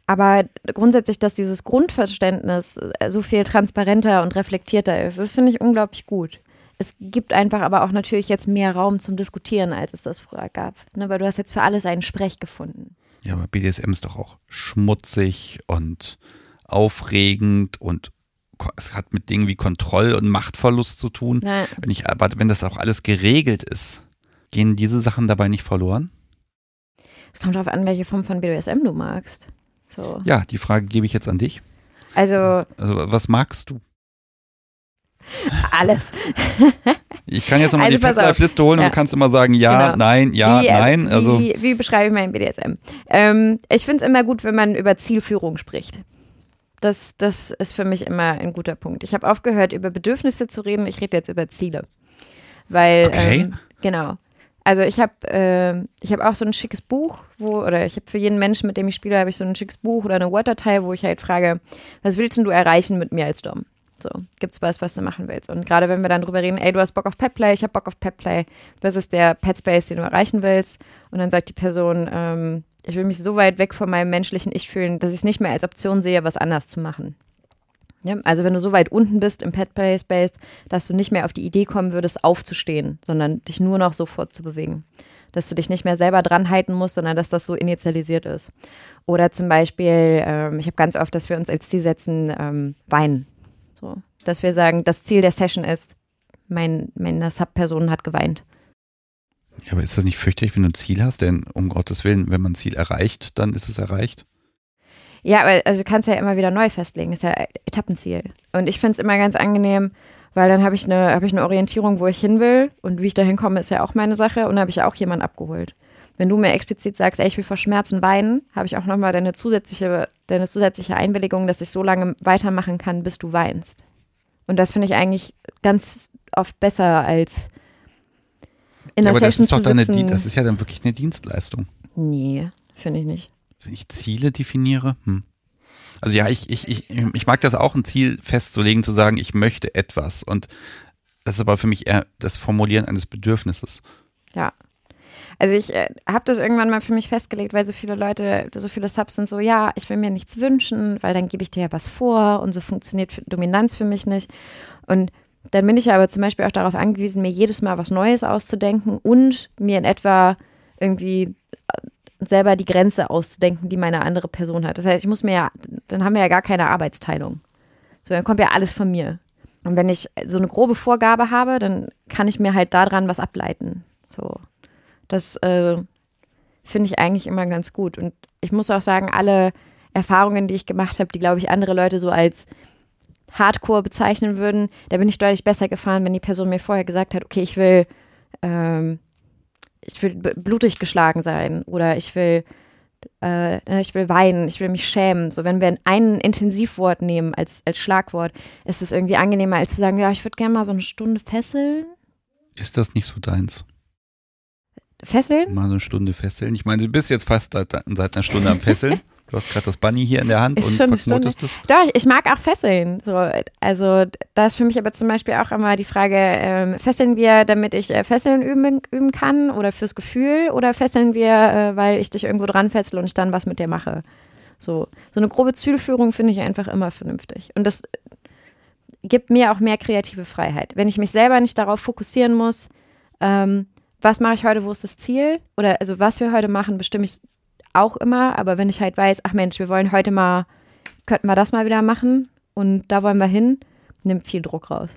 Aber grundsätzlich, dass dieses Grundverständnis äh, so viel transparenter und reflektierter ist, das finde ich unglaublich gut es gibt einfach aber auch natürlich jetzt mehr Raum zum Diskutieren, als es das früher gab. Ne? Weil du hast jetzt für alles einen Sprech gefunden. Ja, aber BDSM ist doch auch schmutzig und aufregend und es hat mit Dingen wie Kontroll- und Machtverlust zu tun. Ja. Wenn, ich, aber wenn das auch alles geregelt ist, gehen diese Sachen dabei nicht verloren? Es kommt darauf an, welche Form von BDSM du magst. So. Ja, die Frage gebe ich jetzt an dich. Also, also was magst du? Alles. Ich kann jetzt nochmal Also die. Festlife-Liste holen Ja. und du kannst immer sagen, ja, Genau. nein, ja, wie, äh, nein. Also wie, wie beschreibe ich meinen BDSM? Ähm, ich finde es immer gut, wenn man über Zielführung spricht. Das, das ist für mich immer ein guter Punkt. Ich habe aufgehört, über Bedürfnisse zu reden. Ich rede jetzt über Ziele. Weil, Okay. ähm, genau. Also ich habe ähm, ich habe auch so ein schickes Buch, wo, oder ich habe für jeden Menschen, mit dem ich spiele, habe ich so ein schickes Buch oder eine Word-Datei, wo ich halt frage, was willst denn du erreichen mit mir als Dom? So, gibt's was, was du machen willst? Und gerade wenn wir dann drüber reden, ey, du hast Bock auf Petplay, ich habe Bock auf Petplay, was ist der Petspace, den du erreichen willst? Und dann sagt die Person, ähm, ich will mich so weit weg von meinem menschlichen Ich fühlen, dass ich es nicht mehr als Option sehe, was anders zu machen. Ja, also wenn du so weit unten bist im Petplay Space, dass du nicht mehr auf die Idee kommen würdest, aufzustehen, sondern dich nur noch sofort zu bewegen. Dass du dich nicht mehr selber dran halten musst, sondern dass das so initialisiert ist. Oder zum Beispiel, ähm, ich habe ganz oft, dass wir uns als Ziel setzen, ähm, weinen. So, dass wir sagen, das Ziel der Session ist, mein, meine Sub-Person hat geweint. Ja, aber ist das nicht fürchterlich, wenn du ein Ziel hast? Denn um Gottes Willen, wenn man ein Ziel erreicht, dann ist es erreicht. Ja, aber also du kannst ja immer wieder neu festlegen. ist ja Etappenziel. Und ich finde es immer ganz angenehm, weil dann habe ich eine habe ich eine Orientierung, wo ich hin will und wie ich da hinkomme, ist ja auch meine Sache und habe ich auch jemanden abgeholt. Wenn du mir explizit sagst, ey, ich will vor Schmerzen weinen, habe ich auch nochmal deine zusätzliche, deine zusätzliche Einwilligung, dass ich so lange weitermachen kann, bis du weinst. Und das finde ich eigentlich ganz oft besser als in ja, der aber das Session ist doch zu sitzen. Das ist ja dann wirklich eine Dienstleistung. nee, finde ich nicht. Wenn ich Ziele definiere, hm. Also ja, ich, ich, ich, ich mag das auch, ein Ziel festzulegen, zu sagen, ich möchte etwas. Und das ist aber für mich eher das Formulieren eines Bedürfnisses. Ja. Also ich äh, habe das irgendwann mal für mich festgelegt, weil so viele Leute, so viele Subs sind so, ja, ich will mir nichts wünschen, weil dann gebe ich dir ja was vor und so funktioniert Dominanz für mich nicht. Und dann bin ich aber zum Beispiel auch darauf angewiesen, mir jedes Mal was Neues auszudenken und mir in etwa irgendwie äh, selber die Grenze auszudenken, die meine andere Person hat. Das heißt, ich muss mir ja, dann haben wir ja gar keine Arbeitsteilung. So, dann kommt ja alles von mir. Und wenn ich so eine grobe Vorgabe habe, dann kann ich mir halt daran was ableiten. So. Das äh, finde ich eigentlich immer ganz gut. Und ich muss auch sagen, alle Erfahrungen, die ich gemacht habe, die, glaube ich, andere Leute so als Hardcore bezeichnen würden, da bin ich deutlich besser gefahren, wenn die Person mir vorher gesagt hat, okay, ich will, ähm, ich will blutig geschlagen sein oder ich will, äh, ich will weinen, ich will mich schämen. So, wenn wir ein Intensivwort nehmen als, als Schlagwort, ist es irgendwie angenehmer, als zu sagen, ja, ich würde gerne mal so eine Stunde fesseln. Ist das nicht so deins? Fesseln? Mal so eine Stunde fesseln. Ich meine, du bist jetzt fast seit, seit einer Stunde am Fesseln. Du hast gerade das Bunny hier in der Hand Ist und verknotest es. Doch, ich mag auch Fesseln. So, also da ist für mich aber zum Beispiel auch immer die Frage, ähm, fesseln wir, damit ich äh, Fesseln üben, üben kann oder fürs Gefühl oder fesseln wir, äh, weil ich dich irgendwo dran fessel und ich dann was mit dir mache. So, so eine grobe Zielführung finde ich einfach immer vernünftig. Und das gibt mir auch mehr kreative Freiheit. Wenn ich mich selber nicht darauf fokussieren muss, ähm, was mache ich heute, wo ist das Ziel? Oder also was wir heute machen, bestimme ich auch immer, aber wenn ich halt weiß, ach Mensch, wir wollen heute mal, könnten wir das mal wieder machen und da wollen wir hin, nimmt viel Druck raus.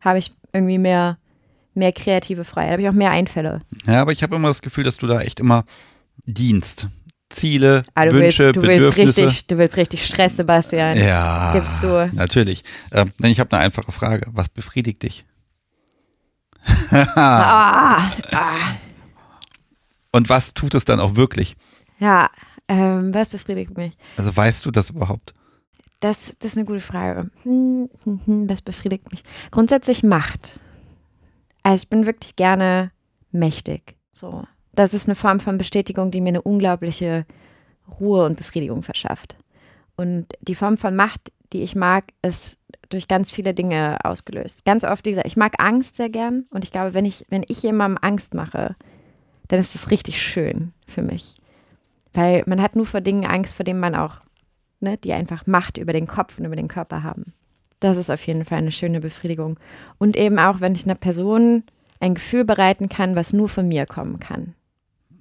Habe ich irgendwie mehr, mehr kreative Freiheit, habe ich auch mehr Einfälle. Ja, aber ich habe immer das Gefühl, dass du da echt immer dienst. Ziele, Ah, du Wünsche, willst, du willst Bedürfnisse. richtig, du willst richtig Stress, Sebastian. ja, Gibst du. natürlich. Denn ich habe eine einfache Frage. Was befriedigt dich? Ah, ah. Und was tut es dann auch wirklich? Ja, ähm, was befriedigt mich? Also weißt du das überhaupt? Das, das ist eine gute Frage. Hm, hm, hm, was befriedigt mich? Grundsätzlich Macht. Also ich bin wirklich gerne mächtig. So. Das ist eine Form von Bestätigung, die mir eine unglaubliche Ruhe und Befriedigung verschafft. Und die Form von Macht, die ich mag, ist durch ganz viele Dinge ausgelöst. Ganz oft dieser, ich mag Angst sehr gern und ich glaube, wenn ich, wenn ich jemandem Angst mache, dann ist das richtig schön für mich. Weil man hat nur vor Dingen Angst, vor denen man auch ne, die einfach Macht über den Kopf und über den Körper haben. Das ist auf jeden Fall eine schöne Befriedigung. Und eben auch, wenn ich einer Person ein Gefühl bereiten kann, was nur von mir kommen kann.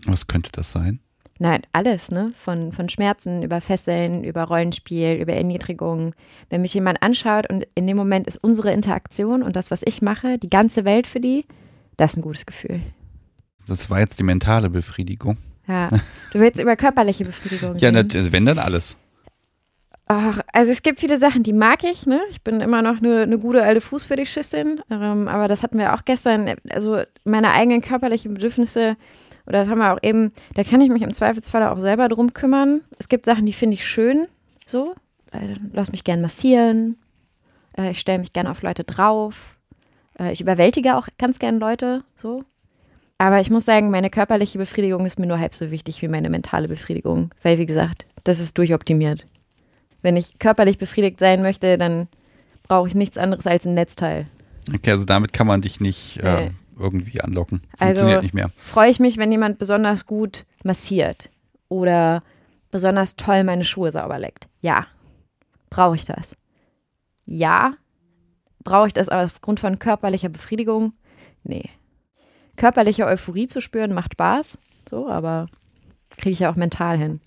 Was könnte das sein? Nein, alles, ne? Von, von Schmerzen über Fesseln, über Rollenspiel, über Erniedrigung. Wenn mich jemand anschaut und in dem Moment ist unsere Interaktion und das, was ich mache, die ganze Welt für die, das ist ein gutes Gefühl. Das war jetzt die mentale Befriedigung. Ja. Du willst über körperliche Befriedigung Ja, reden. also wenn dann alles. Ach, also es gibt viele Sachen, die mag ich. Ne? Ich bin immer noch eine, eine gute alte Fußfetischistin. Ähm, aber das hatten wir auch gestern. Also meine eigenen körperlichen Bedürfnisse, oder das haben wir auch eben, da kann ich mich im Zweifelsfall auch selber drum kümmern. Es gibt Sachen, die finde ich schön. So, äh, lass mich gern massieren. Äh, ich stelle mich gern auf Leute drauf. Äh, ich überwältige auch ganz gern Leute. So. Aber ich muss sagen, meine körperliche Befriedigung ist mir nur halb so wichtig wie meine mentale Befriedigung. Weil, wie gesagt, das ist durchoptimiert. Wenn ich körperlich befriedigt sein möchte, dann brauche ich nichts anderes als ein Netzteil. Okay, also damit kann man dich nicht äh. Irgendwie anlocken. Funktioniert Also nicht mehr. freue ich mich, wenn jemand besonders gut massiert oder besonders toll meine Schuhe sauber leckt. Ja. Brauche ich das? Ja. Brauche ich das aber aufgrund von körperlicher Befriedigung? Nee. Körperliche Euphorie zu spüren macht Spaß, so, aber kriege ich ja auch mental hin.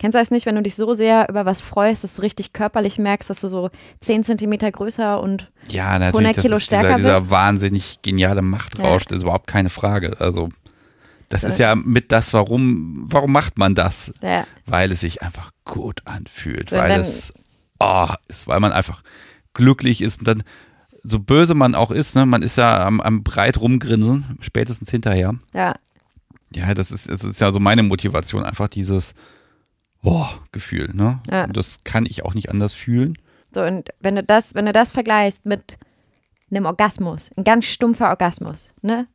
Kennst du das nicht, wenn du dich so sehr über was freust, dass du richtig körperlich merkst, dass du so 10 Zentimeter größer und Ja, natürlich. 100 das Kilo ist stärker dieser, dieser bist? wahnsinnig geniale Machtrausch, das ist überhaupt keine Frage. Also das So. ist ja mit das, warum, warum macht man das? ja, Weil es sich einfach gut anfühlt, So, weil es oh, ist, weil man einfach glücklich ist und dann so böse man auch ist, ne, man ist ja am, am breit rumgrinsen, spätestens hinterher. ja, Ja, das ist, das ist ja so meine Motivation, einfach dieses boah, Gefühl, ne? Ja. Das kann ich auch nicht anders fühlen. So, und wenn du das, wenn du das vergleichst mit einem Orgasmus, ein ganz stumpfer Orgasmus, ne?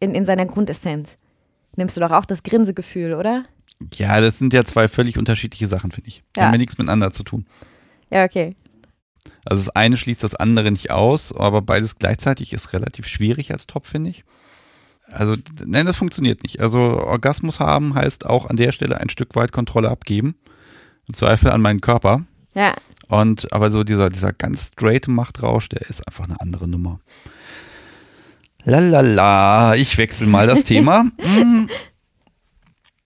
In, in seiner Grundessenz, nimmst du doch auch das Grinsegefühl, oder? Ja, das sind ja zwei völlig unterschiedliche Sachen, finde ich. Ja. Haben ja nichts miteinander zu tun. Ja, okay. Also das eine schließt das andere nicht aus, aber beides gleichzeitig ist relativ schwierig als Top, finde ich. Also, nein, das funktioniert nicht. Also Orgasmus haben heißt auch an der Stelle ein Stück weit Kontrolle abgeben. Im Zweifel an meinen Körper. Ja, Und aber so dieser, dieser ganz straight Machtrausch, der ist einfach eine andere Nummer. Lalala, ich wechsle mal das Thema. Hm.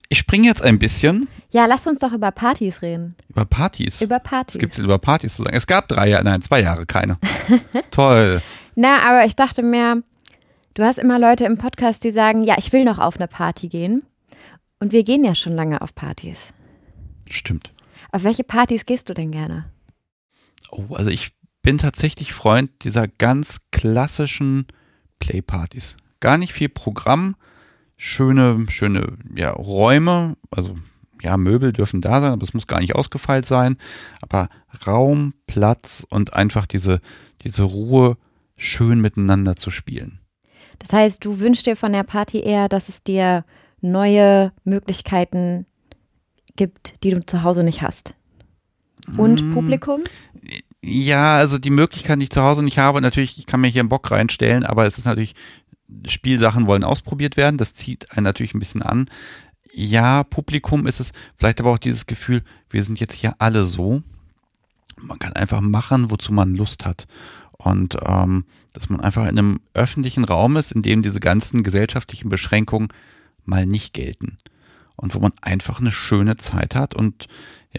Ich springe jetzt ein bisschen ja, lass uns doch über Partys reden. über Partys. Über Was Partys. gibt es über Partys zu sagen? Es gab drei Jahre, nein, zwei Jahre keine. Toll. Na, aber ich dachte mir, du hast immer Leute im Podcast, die sagen, ja, ich will noch auf eine Party gehen. Und wir gehen ja schon lange auf Partys. Stimmt. Auf welche Partys gehst du denn gerne? Oh, also ich bin tatsächlich Freund dieser ganz klassischen Playpartys. Gar nicht viel Programm, schöne, schöne ja, Räume, also ja, Möbel dürfen da sein, aber es muss gar nicht ausgefeilt sein. Aber Raum, Platz und einfach diese, diese Ruhe, schön miteinander zu spielen. Das heißt, du wünschst dir von der Party eher, dass es dir neue Möglichkeiten gibt, die du zu Hause nicht hast. Und Mm. Publikum? Ja, also die Möglichkeit, die ich zu Hause nicht habe, natürlich, ich kann mir hier einen Bock reinstellen, aber es ist natürlich, Spielsachen wollen ausprobiert werden, das zieht einen natürlich ein bisschen an. Ja, Publikum ist es, vielleicht aber auch dieses Gefühl, wir sind jetzt hier alle so. Man kann einfach machen, wozu man Lust hat. Und ähm, dass man einfach in einem öffentlichen Raum ist, in dem diese ganzen gesellschaftlichen Beschränkungen mal nicht gelten. Und wo man einfach eine schöne Zeit hat. Und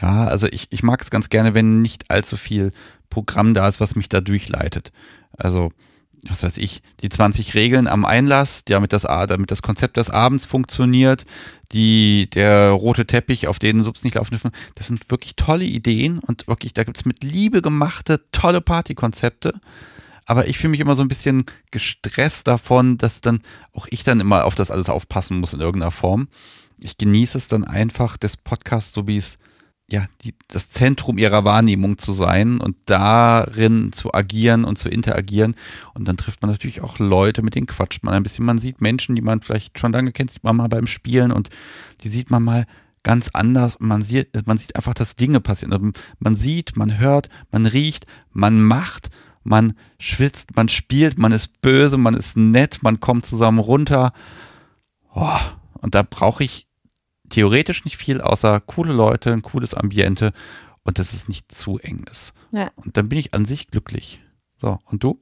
ja, also ich, ich mag es ganz gerne, wenn nicht allzu viel Programm da ist, was mich da durchleitet. Also, was weiß ich, die 20 Regeln am Einlass, damit das, damit das Konzept des Abends funktioniert, die, der rote Teppich, auf den Subs nicht laufen dürfen, das sind wirklich tolle Ideen und wirklich, da gibt's mit Liebe gemachte, tolle Partykonzepte. Aber ich fühle mich immer so ein bisschen gestresst davon, dass dann auch ich dann immer auf das alles aufpassen muss in irgendeiner Form. Ich genieße es dann einfach, des Podcasts, so wie es ja, die, das Zentrum ihrer Wahrnehmung zu sein und darin zu agieren und zu interagieren. Und dann trifft man natürlich auch Leute, mit denen quatscht man ein bisschen. Man sieht Menschen, die man vielleicht schon lange kennt, sieht man mal beim Spielen und die sieht man mal ganz anders. Man sieht, man sieht einfach, dass Dinge passieren. Also Man sieht, man hört, man riecht, man macht, man schwitzt, man spielt, man ist böse, man ist nett, man kommt zusammen runter. Oh, und da brauche ich theoretisch nicht viel, außer coole Leute, ein cooles Ambiente und dass es nicht zu eng ist. Ja. Und dann bin ich an sich glücklich. So, und du?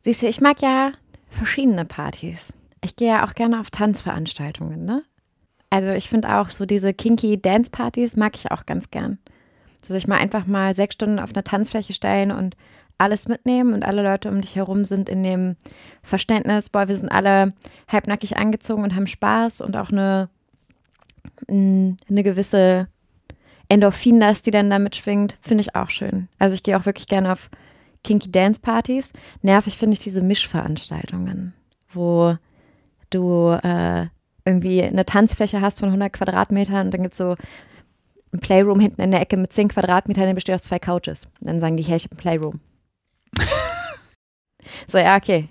Siehst du, ich mag ja verschiedene Partys. Ich gehe ja auch gerne auf Tanzveranstaltungen, ne? Also ich finde auch so diese kinky Dance-Partys mag ich auch ganz gern. So sich mal einfach mal sechs Stunden auf einer Tanzfläche stellen und alles mitnehmen und alle Leute um dich herum sind in dem Verständnis, boah, wir sind alle halbnackig angezogen und haben Spaß und auch eine, mh, eine gewisse Endorphin-Last, die dann damit schwingt, finde ich auch schön. Also ich gehe auch wirklich gerne auf Kinky Dance Partys. Nervig finde ich diese Mischveranstaltungen, wo du äh, irgendwie eine Tanzfläche hast von 100 Quadratmetern und dann gibt es so ein Playroom hinten in der Ecke mit 10 Quadratmetern, der besteht aus zwei Couches. Dann sagen die, hey, ich habe ein Playroom. So, ja, okay.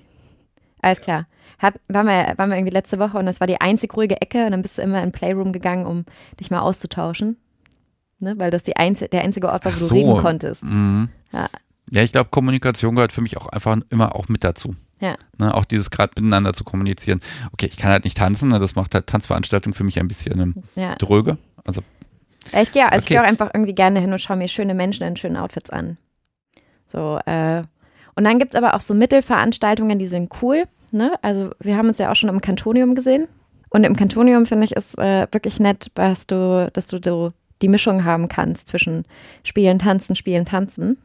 Alles klar. Hat, waren, wir, waren wir irgendwie letzte Woche und das war die einzig ruhige Ecke und dann bist du immer in Playroom gegangen, um dich mal auszutauschen. Ne? Weil das die einzige, der einzige Ort war, wo so. du reden konntest. Mhm. Ja. Ja, ich glaube, Kommunikation gehört für mich auch einfach immer auch mit dazu. Ja. Ne, auch dieses gerade miteinander zu kommunizieren. Okay, ich kann halt nicht tanzen, ne, das macht halt Tanzveranstaltung für mich ein bisschen ähm, ja. dröge. Also Ich gehe also ich Okay. gehe auch einfach irgendwie gerne hin und schaue mir schöne Menschen in schönen Outfits an. So, äh, und dann gibt es aber auch so Mittelveranstaltungen, die sind cool. Ne? Also wir haben uns ja auch schon im Kantonium gesehen. Und im Kantonium finde ich es äh, wirklich nett, dass du, dass du so die Mischung haben kannst zwischen Spielen, Tanzen, Spielen, Tanzen.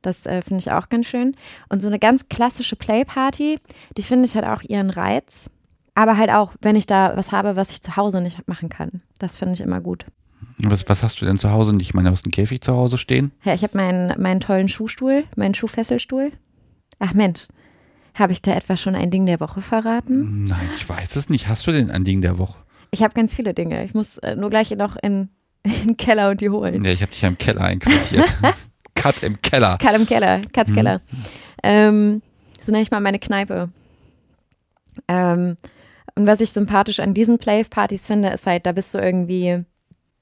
Das äh, finde ich auch ganz schön. Und so eine ganz klassische Playparty, die finde ich hat auch ihren Reiz. Aber halt auch, wenn ich da was habe, was ich zu Hause nicht machen kann. Das finde ich immer gut. Was, was hast du denn zu Hause nicht? Ich meine, du hast einen Käfig zu Hause stehen. Ja, ich habe meinen, meinen tollen Schuhstuhl, meinen Schuhfesselstuhl. Ach Mensch, habe ich da etwa schon ein Ding der Woche verraten? Nein, ich weiß es nicht. Hast du denn ein Ding der Woche? Ich habe ganz viele Dinge. Ich muss äh, nur gleich noch in, in den Keller und die holen. Ja, ich habe dich ja im Keller einquartiert. Cut im Keller. Karl im Keller, Katz Keller. Ähm, so nenne ich mal meine Kneipe. Ähm, und was ich sympathisch an diesen Play-Partys finde, ist halt, da bist du irgendwie,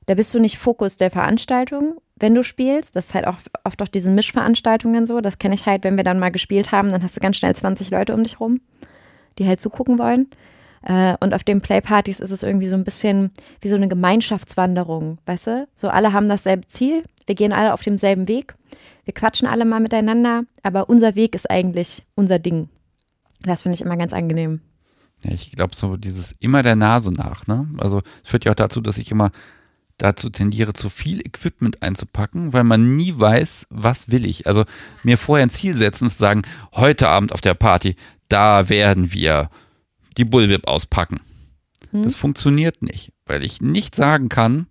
da bist du nicht Fokus der Veranstaltung, wenn du spielst. Das ist halt auch oft auf diesen Mischveranstaltungen so. Das kenne ich halt, wenn wir dann mal gespielt haben, dann hast du ganz schnell 20 Leute um dich rum, die halt zugucken wollen. Äh, und auf den Play-Partys ist es irgendwie so ein bisschen wie so eine Gemeinschaftswanderung, weißt du? So alle haben dasselbe Ziel, wir gehen alle auf demselben Weg, wir quatschen alle mal miteinander, aber unser Weg ist eigentlich unser Ding. Das finde ich immer ganz angenehm. Ja, ich glaube, so dieses immer der Nase nach, ne? Also es führt ja auch dazu, dass ich immer dazu tendiere, zu viel Equipment einzupacken, weil man nie weiß, was will ich. Also mir vorher ein Ziel setzen und zu sagen, heute Abend auf der Party, da werden wir die Bullwhip auspacken. Hm? Das funktioniert nicht, weil ich nicht sagen kann,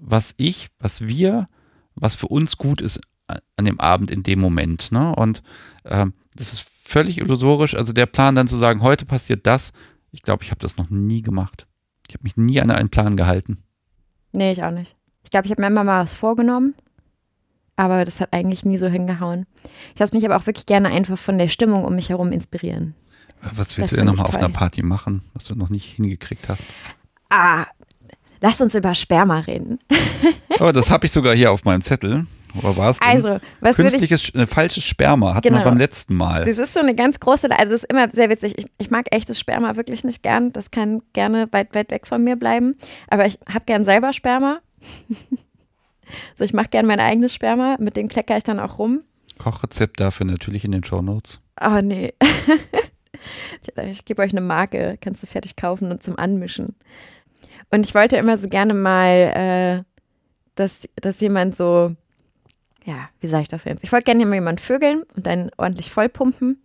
was ich, was wir, was für uns gut ist an dem Abend in dem Moment. Ne? Und ähm, das ist völlig illusorisch. Also der Plan dann zu sagen, heute passiert das, ich glaube, ich habe das noch nie gemacht. Ich habe mich nie an einen Plan gehalten. Nee, ich auch nicht. Ich glaube, ich habe mir immer mal was vorgenommen, aber das hat eigentlich nie so hingehauen. Ich lasse mich aber auch wirklich gerne einfach von der Stimmung um mich herum inspirieren. Was willst Das du denn nochmal auf einer. Party machen, was du noch nicht hingekriegt hast? Ah, lass uns über Sperma reden. Aber das habe ich sogar hier auf meinem Zettel. Oder war es? Also, was ich Künstliches, äh, falsches Sperma hatten Genau. wir beim letzten Mal. Das ist so eine ganz große, also es ist immer sehr witzig. Ich, ich mag echtes Sperma wirklich nicht gern. Das kann gerne weit, weit weg von mir bleiben. Aber ich habe gern selber Sperma. also ich mache gern mein eigenes Sperma. Mit dem klecker ich dann auch rum. Kochrezept dafür natürlich in den Shownotes. Aber nee. ich ich gebe euch eine Marke. Kannst du fertig kaufen und zum Anmischen. Und ich wollte immer so gerne mal, äh, dass, dass jemand so, ja, wie sage ich das jetzt? Ich wollte gerne mal jemand vögeln und dann ordentlich vollpumpen.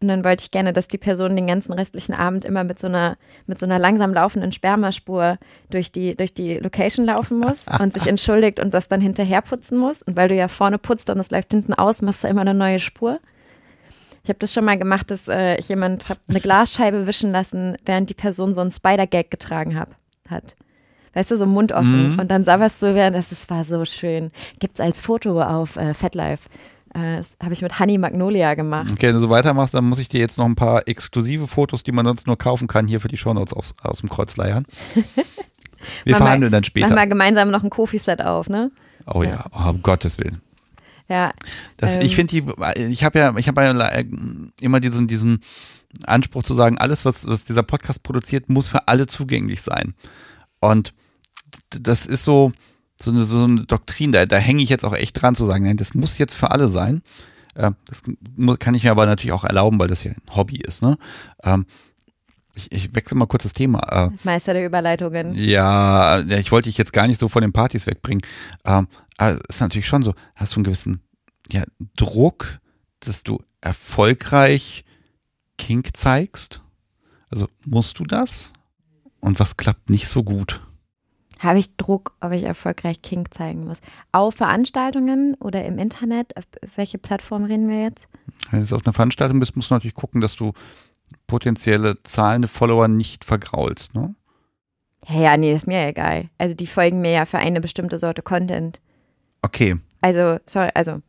Und dann wollte ich gerne, dass die Person den ganzen restlichen Abend immer mit so einer, mit so einer langsam laufenden Spermaspur durch die, durch die Location laufen muss und sich entschuldigt und das dann hinterher putzen muss. Und weil du ja vorne putzt und es läuft hinten aus, machst du immer eine neue Spur. Ich habe das schon mal gemacht, dass äh, ich jemand hab eine Glasscheibe wischen lassen, während die Person so einen Spider-Gag getragen hab, hat. Weißt du, so Mund offen. Mhm. Und dann sabberst du während, das, das war so schön. Gibt's als Foto auf äh, FetLife. Äh, das habe ich mit Honey Magnolia gemacht. Okay, wenn du so weitermachst, dann muss ich dir jetzt noch ein paar exklusive Fotos, die man sonst nur kaufen kann, hier für die Shownotes aus, aus dem Kreuz leiern. Wir Mach mal- verhandeln dann Machen später. wir gemeinsam noch ein Kofi-Set auf, ne? Oh ja, oh, um Gottes Willen. Ja. Das, Ähm. ich finde die, ich habe ja, ich habe ja äh, immer diesen, diesen Anspruch zu sagen, alles, was, was dieser Podcast produziert, muss für alle zugänglich sein. Und das ist so, so eine, so eine Doktrin, da, da hänge ich jetzt auch echt dran zu sagen, nein, das muss jetzt für alle sein. Äh, Das kann ich mir aber natürlich auch erlauben, weil das ja ein Hobby ist. Ne? Ähm, Ich, ich wechsle mal kurz das Thema. Äh, Meister der Überleitungen. ja, ja, ich wollte dich jetzt gar nicht so von den Partys wegbringen. Ähm, aber es ist natürlich schon so, hast du einen gewissen ja, Druck, dass du erfolgreich Kink zeigst? Also musst du das? Und was klappt nicht so gut? Habe ich Druck, ob ich erfolgreich King zeigen muss. Auf Veranstaltungen oder im Internet? Auf welche Plattform reden wir jetzt? Wenn du auf einer Veranstaltung bist, musst du natürlich gucken, dass du potenzielle zahlende Follower nicht vergraulst, ne? Hey, ja, nee, ist mir egal. Also die folgen mir ja für eine bestimmte Sorte Content. Okay. Also, sorry, also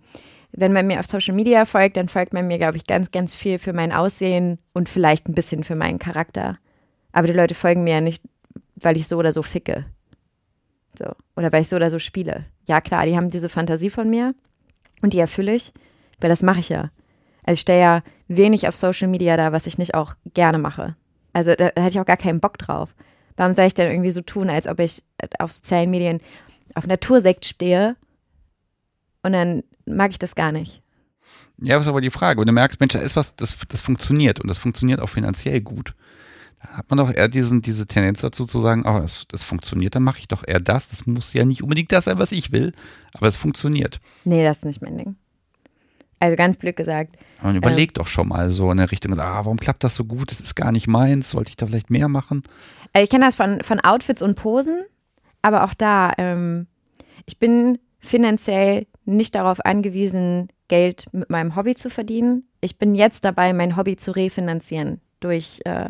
wenn man mir auf Social Media folgt, dann folgt man mir, glaube ich, ganz, ganz viel für mein Aussehen und vielleicht ein bisschen für meinen Charakter. Aber die Leute folgen mir ja nicht, weil ich so oder so ficke. So. Oder weil ich so oder so spiele. Ja, klar, die haben diese Fantasie von mir und die erfülle ich, weil das mache ich ja. Also ich stelle ja wenig auf Social Media da, was ich nicht auch gerne mache. Also da, da hätte ich auch gar keinen Bock drauf. Warum soll ich denn irgendwie so tun, als ob ich auf sozialen Medien auf Natursekt stehe und dann mag ich das gar nicht. Ja, was ist aber die Frage. Wenn du merkst, Mensch, da ist was, das, das funktioniert und das funktioniert auch finanziell gut. Dann hat man doch eher diesen, diese Tendenz dazu zu sagen, oh, das, das funktioniert, dann mache ich doch eher das. Das muss ja nicht unbedingt das sein, was ich will, aber es funktioniert. Nee, das ist nicht mein Ding. Also ganz blöd gesagt. Man überlegt ähm, doch schon mal so in der Richtung, ah, warum klappt das so gut? Das ist gar nicht meins. Sollte ich da vielleicht mehr machen? Also ich kenne das von, von Outfits und Posen, aber auch da, ähm, ich bin finanziell nicht darauf angewiesen, Geld mit meinem Hobby zu verdienen. Ich bin jetzt dabei, mein Hobby zu refinanzieren durch äh,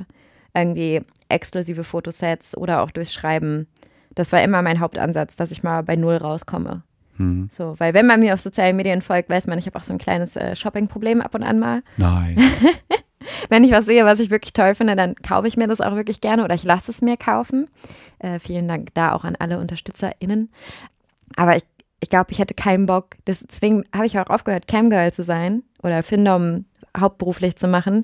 irgendwie exklusive Fotosets oder auch durchs Schreiben. Das war immer mein Hauptansatz, dass ich mal bei Null rauskomme. Hm. So, weil wenn man mir auf sozialen Medien folgt, weiß man, ich habe auch so ein kleines äh, Shopping-Problem ab und an mal. Nein. wenn ich was sehe, was ich wirklich toll finde, dann kaufe ich mir das auch wirklich gerne oder ich lasse es mir kaufen. Äh, vielen Dank da auch an alle UnterstützerInnen. Aber ich, ich glaube, ich hätte keinen Bock. Deswegen habe ich auch aufgehört, Camgirl zu sein oder Findom hauptberuflich zu machen,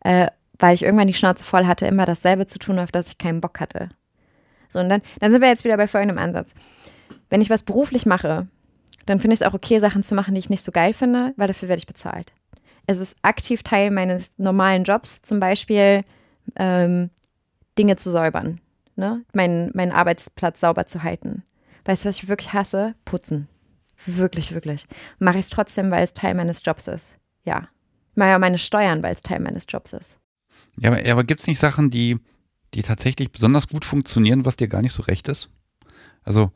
äh, weil ich irgendwann die Schnauze voll hatte, immer dasselbe zu tun, auf das ich keinen Bock hatte. So, und dann, dann sind wir jetzt wieder bei folgendem Ansatz wenn ich was beruflich mache, dann finde ich es auch okay, Sachen zu machen, die ich nicht so geil finde, weil dafür werde ich bezahlt. Es ist aktiv Teil meines normalen Jobs, zum Beispiel ähm, Dinge zu säubern, ne? meinen, meinen Arbeitsplatz sauber zu halten. Weißt du, was ich wirklich hasse? Putzen. Wirklich, wirklich. Mache ich es trotzdem, weil es Teil meines Jobs ist. Ja. Mache ja meine Steuern, weil es Teil meines Jobs ist. Ja, aber, aber gibt es nicht Sachen, die, die tatsächlich besonders gut funktionieren, was dir gar nicht so recht ist? Also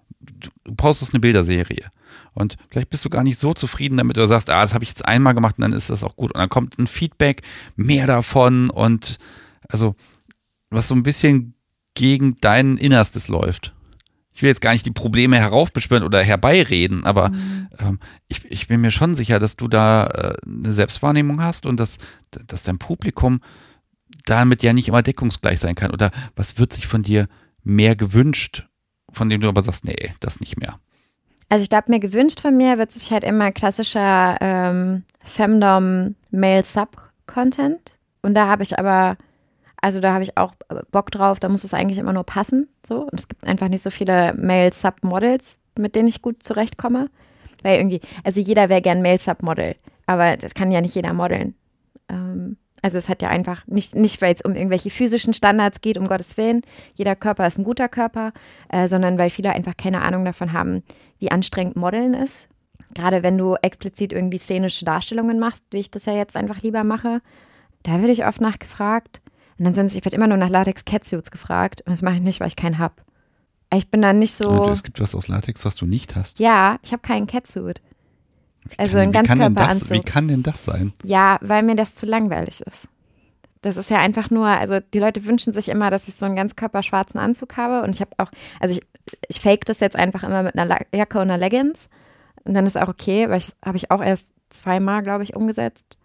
du postest eine Bilderserie und vielleicht bist du gar nicht so zufrieden damit oder sagst, ah, das habe ich jetzt einmal gemacht und dann ist das auch gut. Und dann kommt ein Feedback, mehr davon und also was so ein bisschen gegen dein Innerstes läuft. Ich will jetzt gar nicht die Probleme heraufbeschwören oder herbeireden, aber mhm. ähm, ich, ich bin mir schon sicher, dass du da äh, eine Selbstwahrnehmung hast und dass, dass dein Publikum damit ja nicht immer deckungsgleich sein kann. Oder was wird sich von dir mehr gewünscht von dem du aber sagst, nee, das nicht mehr? Also ich glaube, mir gewünscht von mir wird sich halt immer klassischer ähm, Femdom Male Sub Content. Und da habe ich aber, also da habe ich auch Bock drauf, da muss es eigentlich immer nur passen. So. Und es gibt einfach nicht so viele Male Sub Models, mit denen ich gut zurechtkomme. Weil irgendwie, also jeder wäre gern Male Sub Model, aber das kann ja nicht jeder modeln. Ähm, also es hat ja einfach nicht, nicht weil es um irgendwelche physischen Standards geht, um Gottes Willen. Jeder Körper ist ein guter Körper, äh, sondern weil viele einfach keine Ahnung davon haben, wie anstrengend Modeln ist. Gerade wenn du explizit irgendwie szenische Darstellungen machst, wie ich das ja jetzt einfach lieber mache, da werde ich oft nachgefragt. Und ansonsten, ich werde immer nur nach Latex-Catsuits gefragt. Und das mache ich nicht, weil ich keinen habe. Ich bin dann nicht so. es gibt was aus Latex, was du nicht hast. Ja, ich habe keinen Catsuit. Wie also ein Ganzkörperanzug. Wie kann denn das sein? Ja, weil mir das zu langweilig ist. Das ist ja einfach nur, also die Leute wünschen sich immer, dass ich so einen ganzkörperschwarzen Anzug habe und ich habe auch, also ich, ich fake das jetzt einfach immer mit einer Jacke und einer Leggings und dann ist auch okay, weil ich habe ich auch erst zweimal, glaube ich, umgesetzt,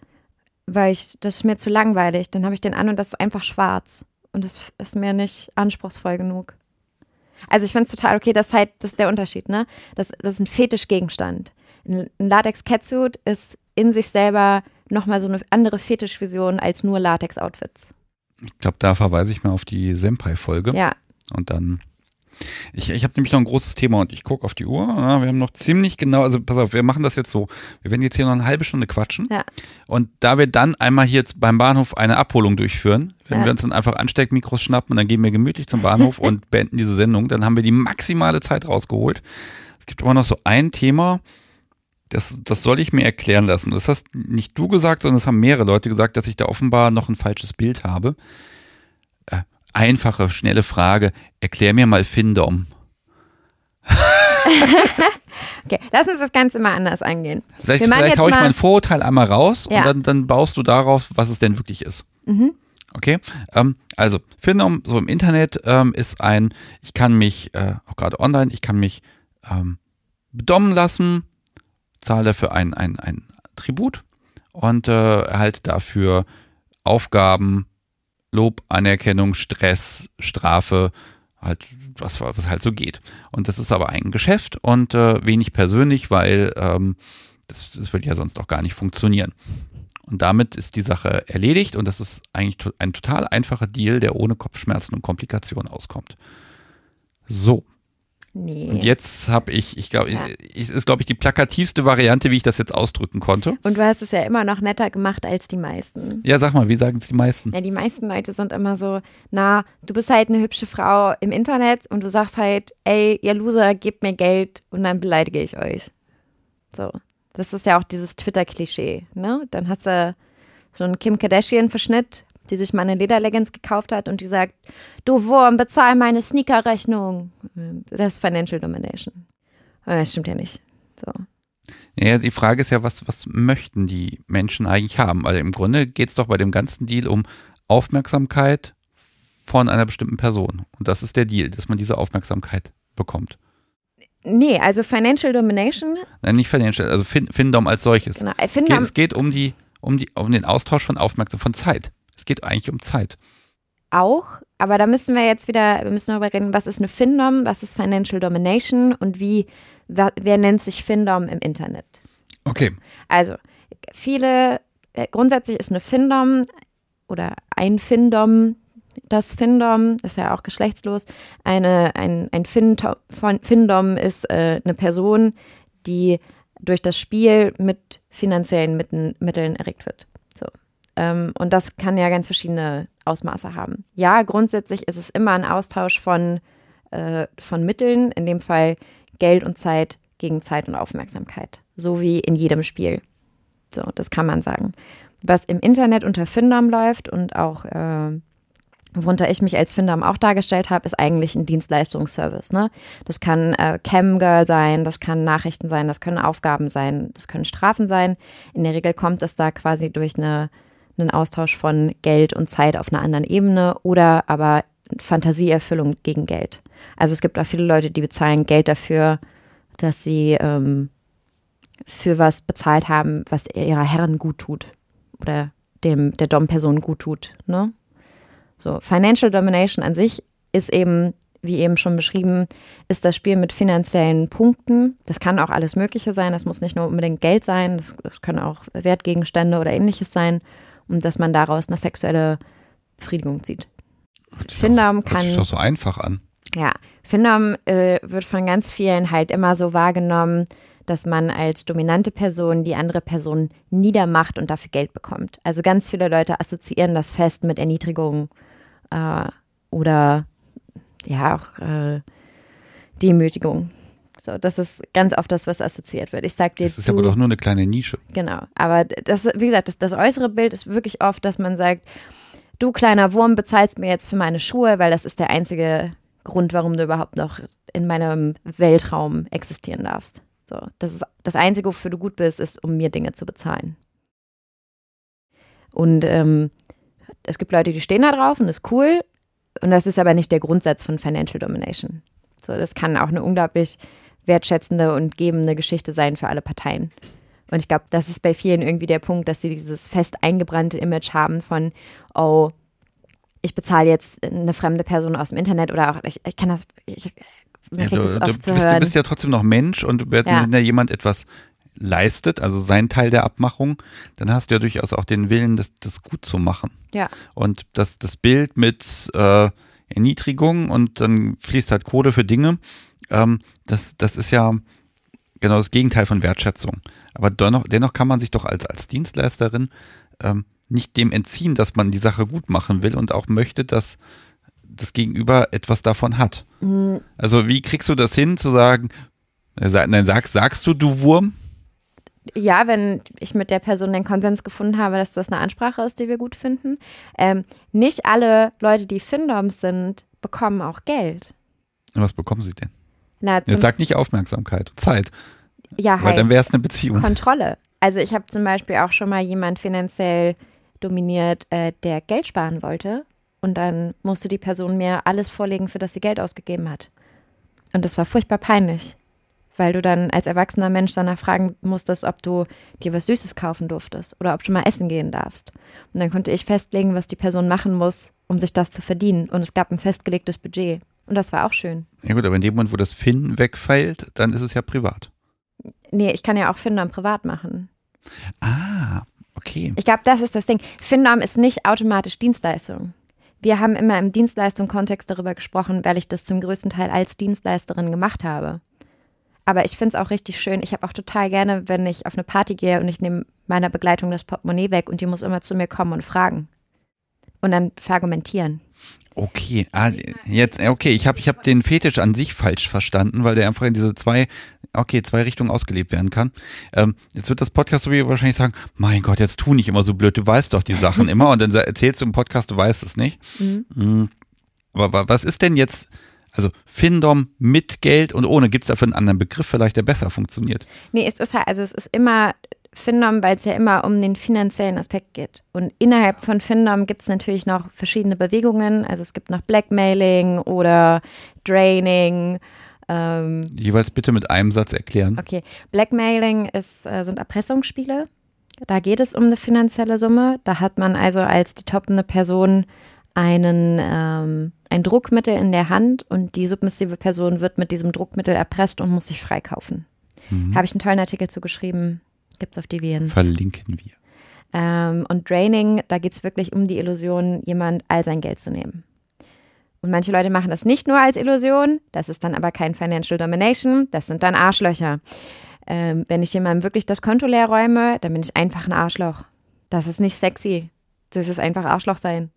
weil ich, das ist mir zu langweilig. Dann habe ich den an und das ist einfach schwarz und das ist mir nicht anspruchsvoll genug. Also ich finde es total okay, das ist halt, das ist der Unterschied, ne? Das, das ist ein Fetischgegenstand. Ein Latex-Catsuit ist in sich selber nochmal so eine andere Fetischvision als nur Latex-Outfits. Ich glaube, da verweise ich mal auf die Senpai-Folge. Ja. Und dann. Ich, ich habe nämlich noch ein großes Thema und ich gucke auf die Uhr. Ja, wir haben noch ziemlich genau, also pass auf, wir machen das jetzt so. Wir werden jetzt hier noch eine halbe Stunde quatschen. Ja. Und da wir dann einmal hier beim Bahnhof eine Abholung durchführen, wenn ja. wir uns dann einfach Ansteckmikros schnappen und dann gehen wir gemütlich zum Bahnhof und beenden diese Sendung, dann haben wir die maximale Zeit rausgeholt. Es gibt aber noch so ein Thema, das, das soll ich mir erklären lassen. Das hast nicht du gesagt, sondern es haben mehrere Leute gesagt, dass ich da offenbar noch ein falsches Bild habe. Äh, einfache, schnelle Frage. Erklär mir mal Findom. okay, lass uns das Ganze mal anders angehen. Vielleicht, vielleicht jetzt hau ich mein Vorurteil einmal raus Ja. und dann, dann baust du darauf, was es denn wirklich ist. Mhm. Okay, ähm, also Findom so im Internet ähm, ist ein, ich kann mich, äh, auch gerade online, ich kann mich ähm, bedommen lassen, zahle dafür ein, ein, ein Tribut und äh, erhalte dafür Aufgaben, Lob, Anerkennung, Stress, Strafe, halt was, was halt so geht. Und das ist aber ein Geschäft und äh, wenig persönlich, weil ähm, das, das würde ja sonst auch gar nicht funktionieren. Und damit ist die Sache erledigt und das ist eigentlich to ein total einfacher Deal, der ohne Kopfschmerzen und Komplikationen auskommt. So, Nee. und jetzt habe ich, ich glaube, Ja. es ist, glaube ich, die plakativste Variante, wie ich das jetzt ausdrücken konnte. Und du hast es ja immer noch netter gemacht als die meisten. Ja, sag mal, wie sagen es die meisten? Ja, die meisten Leute sind immer so, na, du bist halt eine hübsche Frau im Internet und du sagst halt, ey, ihr Loser, gebt mir Geld und dann beleidige ich euch. So. Das ist ja auch dieses Twitter-Klischee, ne? Dann hast du so einen Kim Kardashian-Verschnitt, die sich mal eine Lederleggings gekauft hat und die sagt, du Wurm, bezahl meine Sneaker-Rechnung. Das ist Financial Domination. Aber das stimmt ja nicht. So. Ja, die Frage ist ja, was, was möchten die Menschen eigentlich haben? Weil im Grunde geht es doch bei dem ganzen Deal um Aufmerksamkeit von einer bestimmten Person. Und das ist der Deal, dass man diese Aufmerksamkeit bekommt. Nee, also Financial Domination, Nein, nicht Financial, also fin Findom als solches. genau, ich Es finde, geht, es geht um die, um die, um den Austausch von Aufmerksamkeit, von Zeit. Es geht eigentlich um Zeit. auch, aber da müssen wir jetzt wieder, wir müssen darüber reden, was ist eine Findom, was ist Financial Domination und wie, wer, wer nennt sich Findom im Internet? Okay. Also, viele, äh, grundsätzlich ist eine Findom oder ein Findom, das Findom ist ja auch geschlechtslos, eine, ein, ein von- Findom ist äh, eine Person, die durch das Spiel mit finanziellen Mitteln erregt wird. Ähm, und das kann ja ganz verschiedene Ausmaße haben. Ja, grundsätzlich ist es immer ein Austausch von, äh, von Mitteln, in dem Fall Geld und Zeit gegen Zeit und Aufmerksamkeit. So wie in jedem Spiel. So, das kann man sagen. Was im Internet unter Findom läuft und auch äh, worunter ich mich als Findom auch dargestellt habe, ist eigentlich ein Dienstleistungsservice. Ne? Das kann äh, Camgirl sein, das kann Nachrichten sein, das können Aufgaben sein, das können Strafen sein. In der Regel kommt es da quasi durch eine, einen Austausch von Geld und Zeit auf einer anderen Ebene oder aber Fantasieerfüllung gegen Geld. Also es gibt auch viele Leute, die bezahlen Geld dafür, dass sie ähm, für was bezahlt haben, was ihrer Herren gut tut oder dem der Dom-Person gut tut. Ne? So, Financial Domination an sich ist eben, wie eben schon beschrieben, ist das Spiel mit finanziellen Punkten. Das kann auch alles Mögliche sein. Das muss nicht nur unbedingt Geld sein. Das, das können auch Wertgegenstände oder ähnliches sein. Und dass man daraus eine sexuelle Befriedigung zieht. Findom Hört sich kann doch so einfach an. ja, Findom äh, wird von ganz vielen halt immer so wahrgenommen, dass man als dominante Person die andere Person niedermacht und dafür Geld bekommt. Also ganz viele Leute assoziieren das fest mit Erniedrigung äh, oder ja auch äh, Demütigung. So, das ist ganz oft das, was assoziiert wird. Ich sag dir, Das ist du, aber doch nur eine kleine Nische. Genau. Aber das, wie gesagt, das, das äußere Bild ist wirklich oft, dass man sagt, du kleiner Wurm bezahlst mir jetzt für meine Schuhe, weil das ist der einzige Grund, warum du überhaupt noch in meinem Weltraum existieren darfst. So, das ist das Einzige, wofür du gut bist, ist, um mir Dinge zu bezahlen. Und ähm, es gibt Leute, die stehen da drauf und das ist cool. Und das ist aber nicht der Grundsatz von Financial Domination. So, das kann auch eine unglaublich wertschätzende und gebende Geschichte sein für alle Parteien. Und ich glaube, das ist bei vielen irgendwie der Punkt, dass sie dieses fest eingebrannte Image haben von, oh, ich bezahle jetzt eine fremde Person aus dem Internet oder auch, ich, ich kann das, ich, Ja, du, das du, bist, du bist ja trotzdem noch Mensch und wenn Ja. da jemand etwas leistet, also sein Teil der Abmachung, dann hast du ja durchaus auch den Willen, das, das gut zu machen. ja, Und das, das Bild mit äh, Erniedrigung und dann fließt halt Kohle für Dinge, ähm, das, das ist ja genau das Gegenteil von Wertschätzung. Aber dennoch, dennoch kann man sich doch als, als Dienstleisterin ähm, nicht dem entziehen, dass man die Sache gut machen will und auch möchte, dass das Gegenüber etwas davon hat. Mhm. Also wie kriegst du das hin zu sagen, äh, nein, sagst, sagst du, du Wurm? ja, wenn ich mit der Person den Konsens gefunden habe, dass das eine Ansprache ist, die wir gut finden. Ähm, nicht alle Leute, die Findoms sind, bekommen auch Geld. Und was bekommen sie denn? Na, Jetzt sag nicht Aufmerksamkeit, Zeit, ja, weil halt. dann wäre es eine Beziehung. Kontrolle. Also ich habe zum Beispiel auch schon mal jemand finanziell dominiert, äh, der Geld sparen wollte. Und dann musste die Person mir alles vorlegen, für das sie Geld ausgegeben hat. Und das war furchtbar peinlich, weil du dann als erwachsener Mensch danach fragen musstest, ob du dir was Süßes kaufen durftest oder ob du mal essen gehen darfst. Und dann konnte ich festlegen, was die Person machen muss, um sich das zu verdienen. Und es gab ein festgelegtes Budget. Und das war auch schön. Ja gut, aber in dem Moment, wo das Finn wegfällt, dann ist es ja privat. Nee, ich kann ja auch Findom privat machen. Ah, okay. Ich glaube, das ist das Ding. Findom ist nicht automatisch Dienstleistung. Wir haben immer im Dienstleistung-Kontext darüber gesprochen, weil ich das zum größten Teil als Dienstleisterin gemacht habe. Aber ich finde es auch richtig schön. Ich habe auch total gerne, wenn ich auf eine Party gehe und ich nehme meiner Begleitung das Portemonnaie weg und die muss immer zu mir kommen und fragen. Und dann verargumentieren. Okay, ah, jetzt, okay, ich habe ich hab den Fetisch an sich falsch verstanden, weil der einfach in diese zwei, okay, zwei Richtungen ausgelebt werden kann. Ähm, jetzt wird das Podcast wahrscheinlich sagen, mein Gott, jetzt tu nicht immer so blöd, du weißt doch die Sachen immer und dann erzählst du im Podcast, du weißt es nicht. Mhm. Aber wa- was ist denn jetzt, also Findom mit Geld und ohne, gibt es dafür einen anderen Begriff vielleicht, der besser funktioniert? Nee, es ist halt, also es ist immer Findom, weil es ja immer um den finanziellen Aspekt geht. Und innerhalb von Findom gibt es natürlich noch verschiedene Bewegungen. Also es gibt noch Blackmailing oder Draining. Ähm, Jeweils bitte mit einem Satz erklären. okay, Blackmailing ist, äh, sind Erpressungsspiele. Da geht es um eine finanzielle Summe. Da hat man also als die toppende Person einen, ähm, ein Druckmittel in der Hand und die submissive Person wird mit diesem Druckmittel erpresst und muss sich freikaufen. Habe ich einen tollen Artikel zu geschrieben. Gibt's auf Deviant. Verlinken wir. Ähm, und Draining, da geht es wirklich um die Illusion, jemand all sein Geld zu nehmen. Und manche Leute machen das nicht nur als Illusion, das ist dann aber kein Financial Domination, das sind dann Arschlöcher. Ähm, wenn ich jemandem wirklich das Konto leer räume, dann bin ich einfach ein Arschloch. Das ist nicht sexy. Das ist einfach Arschloch sein.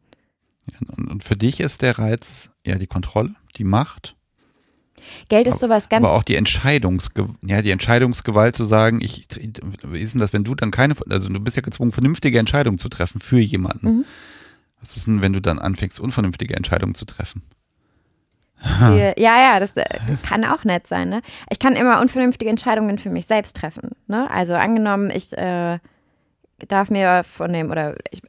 Und, und für dich ist der Reiz ja die Kontrolle, die Macht, Geld ist sowas ganz aber auch die Entscheidungsge ja, die Entscheidungsgewalt zu sagen, ich, wie ist denn das, wenn du dann keine, also du bist ja gezwungen, vernünftige Entscheidungen zu treffen für jemanden. Mhm. Was ist denn, wenn du dann anfängst, unvernünftige Entscheidungen zu treffen? Für, ja, ja, das äh, kann auch nett sein. Ne? Ich kann immer unvernünftige Entscheidungen für mich selbst treffen. Ne? Also angenommen, ich äh, darf mir von dem, oder ich,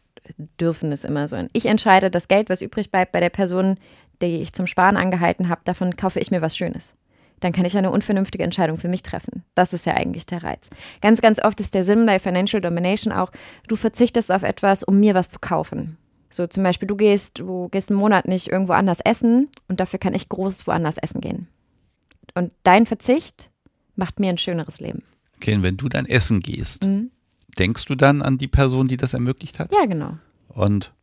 dürfen ist immer so. Ich entscheide das Geld, was übrig bleibt bei der Person, die ich zum Sparen angehalten habe, davon kaufe ich mir was Schönes. Dann kann ich eine unvernünftige Entscheidung für mich treffen. Das ist ja eigentlich der Reiz. Ganz, ganz oft ist der Sinn bei Financial Domination auch, du verzichtest auf etwas, um mir was zu kaufen. So zum Beispiel, du gehst, du gehst einen Monat nicht irgendwo anders essen und dafür kann ich groß woanders essen gehen. Und dein Verzicht macht mir ein schöneres Leben. Okay, und wenn du dann essen gehst, Mhm. denkst du dann an die Person, die das ermöglicht hat? Ja, genau. Und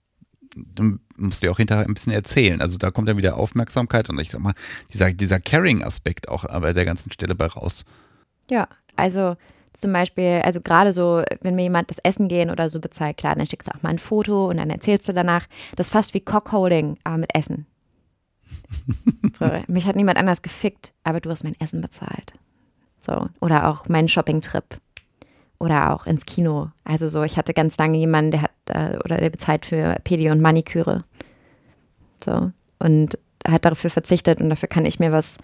dann musst du ja auch hinterher ein bisschen erzählen. Also da kommt dann wieder Aufmerksamkeit und ich sag mal, dieser, dieser Caring-Aspekt auch bei der ganzen Stelle bei raus. Ja, also zum Beispiel, also gerade so, wenn mir jemand das Essen gehen oder so bezahlt, klar, dann schickst du auch mal ein Foto und dann erzählst du danach. Das ist fast wie Cockholding, aber mit Essen. So, mich hat niemand anders gefickt, aber du hast mein Essen bezahlt. So, oder auch meinen Shopping-Trip. Oder auch ins Kino. Also so, ich hatte ganz lange jemanden, der hat, oder der bezahlt für Pedi und Maniküre. So. Und hat dafür verzichtet und dafür kann ich mir was,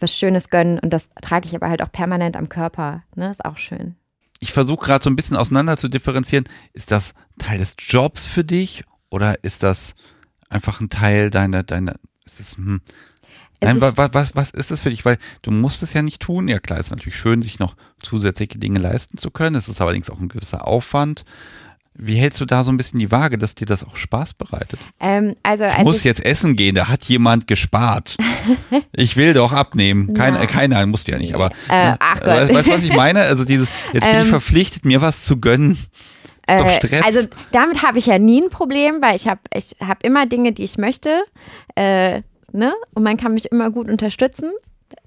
was Schönes gönnen. Und das trage ich aber halt auch permanent am Körper. Ne? Ist auch schön. Ich versuche gerade so ein bisschen auseinander zu differenzieren. Ist das Teil des Jobs für dich oder ist das einfach ein Teil deiner, deiner, ist es, hm, Es Nein, ist- wa- wa- was, was ist das für dich? Weil du musst es ja nicht tun. Ja klar, ist natürlich schön, sich noch zusätzliche Dinge leisten zu können. Es ist allerdings auch ein gewisser Aufwand. Wie hältst du da so ein bisschen die Waage, dass dir das auch Spaß bereitet? Ähm, also, Ich als muss ich, jetzt essen gehen, da hat jemand gespart. Ich will doch abnehmen. Kein, Nein. keiner, musst du ja nicht, aber Äh, ne, ach Gott. weißt, weißt du, was ich meine? Also dieses, jetzt bin ich Ähm, verpflichtet, mir was zu gönnen. Ist doch Äh, Stress. Also damit habe ich ja nie ein Problem, weil ich habe ich hab immer Dinge, die ich möchte. Äh, ne? Und man kann mich immer gut unterstützen.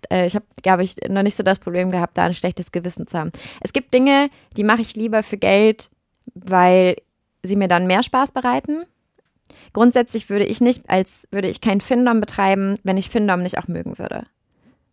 Äh, ich habe, glaube ich, noch nicht so das Problem gehabt, da ein schlechtes Gewissen zu haben. Es gibt Dinge, die mache ich lieber für Geld, weil sie mir dann mehr Spaß bereiten. Grundsätzlich würde ich nicht, als würde ich kein Findom betreiben, wenn ich Findom nicht auch mögen würde.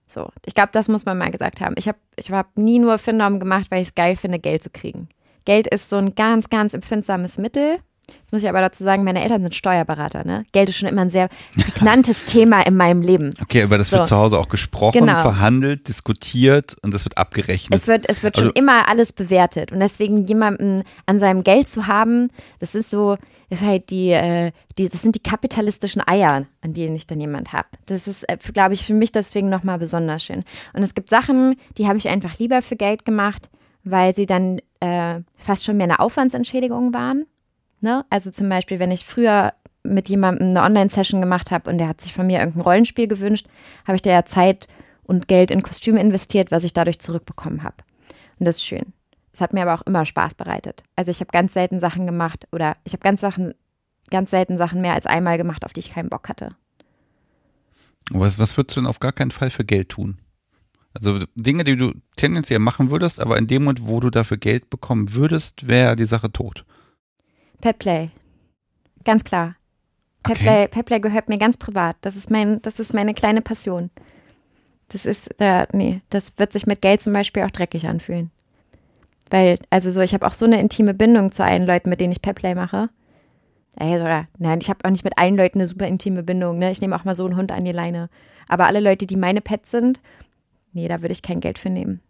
So, ich glaube, das muss man mal gesagt haben. Ich habe ich hab nie nur Findom gemacht, weil ich es geil finde, Geld zu kriegen. Geld ist so ein ganz, ganz empfindsames Mittel. Jetzt muss ich aber dazu sagen, meine Eltern sind Steuerberater, ne? Geld ist schon immer ein sehr prägnantes Thema in meinem Leben. Okay, aber das So. wird zu Hause auch gesprochen, Genau. verhandelt, diskutiert und das wird abgerechnet. Es wird, es wird schon Also- immer alles bewertet. Und deswegen jemanden an seinem Geld zu haben, das ist so, das ist halt die, äh, die, das sind die kapitalistischen Eier, an denen ich dann jemand habe. Das ist, äh, glaube ich, für mich deswegen nochmal besonders schön. Und es gibt Sachen, die habe ich einfach lieber für Geld gemacht, weil sie dann äh, fast schon mehr eine Aufwandsentschädigung waren. Ne? Also zum Beispiel, wenn ich früher mit jemandem eine Online-Session gemacht habe und der hat sich von mir irgendein Rollenspiel gewünscht, habe ich da ja Zeit und Geld in Kostüme investiert, was ich dadurch zurückbekommen habe. Und das ist schön. Es hat mir aber auch immer Spaß bereitet. Also ich habe ganz selten Sachen gemacht oder ich habe ganz ganz selten Sachen mehr als einmal gemacht, auf die ich keinen Bock hatte. was, was würdest du denn auf gar keinen Fall für Geld tun? Also Dinge, die du tendenziell machen würdest, aber in dem Moment, wo du dafür Geld bekommen würdest, wäre die Sache tot. Petplay. Ganz klar. Okay. Petplay, Petplay gehört mir ganz privat. Das ist mein, das ist meine kleine Passion. Das ist, äh, nee, das wird sich mit Geld zum Beispiel auch dreckig anfühlen. Weil, also so, ich habe auch so eine intime Bindung zu allen Leuten, mit denen ich Petplay mache. Ey, oder, nein, ich habe auch nicht mit allen Leuten eine super intime Bindung, ne? Ich nehme auch mal so einen Hund an die Leine. Aber alle Leute, die meine Pets sind, nee, da würde ich kein Geld für nehmen.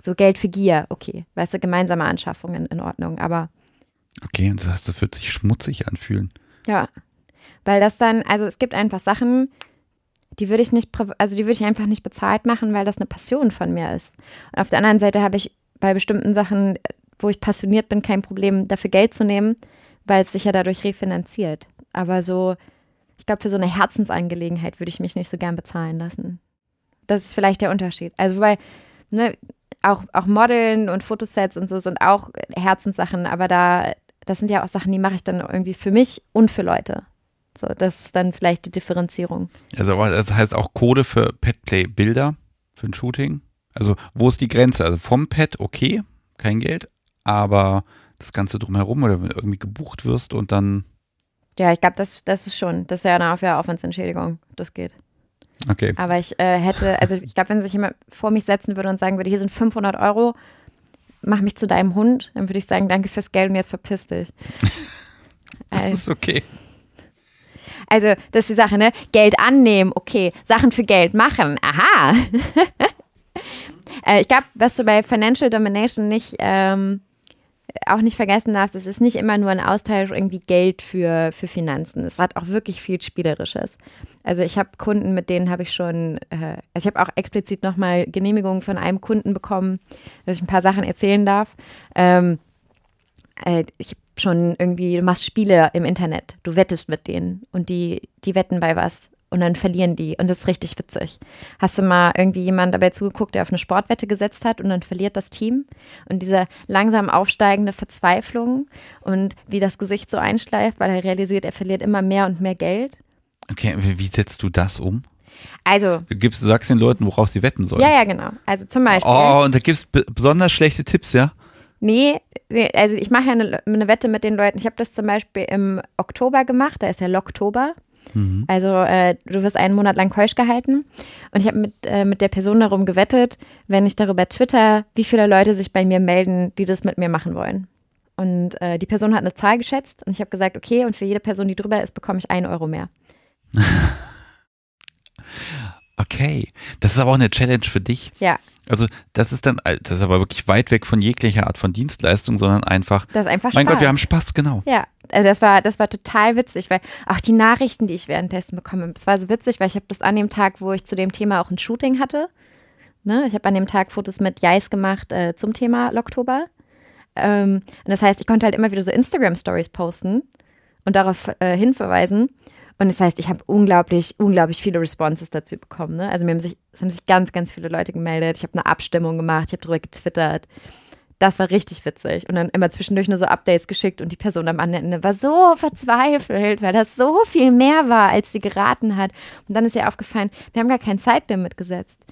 So Geld für Gier, okay. Weißt du, gemeinsame Anschaffungen in Ordnung, aber Okay, und das heißt, das wird sich schmutzig anfühlen. Ja, weil das dann, also es gibt einfach Sachen, die würde ich nicht, also die würde ich einfach nicht bezahlt machen, weil das eine Passion von mir ist. Und auf der anderen Seite habe ich bei bestimmten Sachen, wo ich passioniert bin, kein Problem, dafür Geld zu nehmen, weil es sich ja dadurch refinanziert. Aber so, ich glaube, für so eine Herzensangelegenheit würde ich mich nicht so gern bezahlen lassen. Das ist vielleicht der Unterschied. Also, weil, ne, auch, auch Modeln und Fotosets und so sind auch Herzenssachen, aber da, das sind ja auch Sachen, die mache ich dann irgendwie für mich und für Leute. So, das ist dann vielleicht die Differenzierung. Also das heißt auch Code für Petplay-Bilder, für ein Shooting. Also wo ist die Grenze? Also vom Pet, okay, kein Geld, aber das Ganze drumherum oder wenn du irgendwie gebucht wirst und dann, Ja, ich glaube, das, das ist schon, das ist ja eine Aufwandsentschädigung. Das geht. okay. Aber ich äh, hätte, also ich glaube, wenn sich jemand vor mich setzen würde und sagen würde, hier sind 500 Euro, mach mich zu deinem Hund, dann würde ich sagen, danke fürs Geld und jetzt verpiss dich. Das Äh, ist okay. Also, das ist die Sache, ne? Geld annehmen, okay. Sachen für Geld machen, aha. äh, ich glaube, was du bei Financial Domination nicht, ähm, auch nicht vergessen darfst, es ist nicht immer nur ein Austausch irgendwie Geld für, für Finanzen. Es hat auch wirklich viel Spielerisches. Also ich habe Kunden, mit denen habe ich schon, äh, also ich habe auch explizit nochmal Genehmigungen von einem Kunden bekommen, dass ich ein paar Sachen erzählen darf. Ähm, äh, ich hab schon irgendwie, du machst Spiele im Internet, du wettest mit denen und die, die wetten bei was und dann verlieren die und das ist richtig witzig. Hast du mal irgendwie jemanden dabei zugeguckt, der auf eine Sportwette gesetzt hat und dann verliert das Team und diese langsam aufsteigende Verzweiflung und wie das Gesicht so einschleift, weil er realisiert, er verliert immer mehr und mehr Geld. Okay, wie setzt du das um? Also, Du, gibst, du sagst den Leuten, worauf sie wetten sollen. ja, ja, genau. Also zum Beispiel. Oh, und da gibt es besonders schlechte Tipps, ja? Nee, also ich mache ja eine, eine Wette mit den Leuten. Ich habe das zum Beispiel im Oktober gemacht, da ist ja Locktober. Also äh, du wirst einen Monat lang keusch gehalten. Und ich habe mit, äh, mit der Person darum gewettet, wenn ich darüber twitter, wie viele Leute sich bei mir melden, die das mit mir machen wollen. Und äh, die Person hat eine Zahl geschätzt und ich habe gesagt, okay, und für jede Person, die drüber ist, bekomme ich einen Euro mehr. Okay. Das ist aber auch eine Challenge für dich. Ja, Also, das ist dann, das ist aber wirklich weit weg von jeglicher Art von Dienstleistung, sondern einfach, das ist einfach mein Spaß. Gott, wir haben Spaß, genau. Ja, also das war, das war total witzig, weil auch die Nachrichten, die ich währenddessen bekomme, das war so witzig, weil ich habe das an dem Tag, wo ich zu dem Thema auch ein Shooting hatte. Ne? Ich habe an dem Tag Fotos mit Jais gemacht äh, zum Thema Locktober. Ähm, und das heißt, ich konnte halt immer wieder so Instagram-Stories posten und darauf äh, hinverweisen. Und das heißt, ich habe unglaublich, unglaublich viele Responses dazu bekommen. Ne? Also mir haben sich, es haben sich ganz, ganz viele Leute gemeldet. Ich habe eine Abstimmung gemacht, ich habe darüber getwittert. Das war richtig witzig. Und dann immer zwischendurch nur so Updates geschickt und die Person am anderen Ende war so verzweifelt, weil das so viel mehr war, als sie geraten hat. Und dann ist ihr aufgefallen, wir haben gar kein Zeitlimit gesetzt.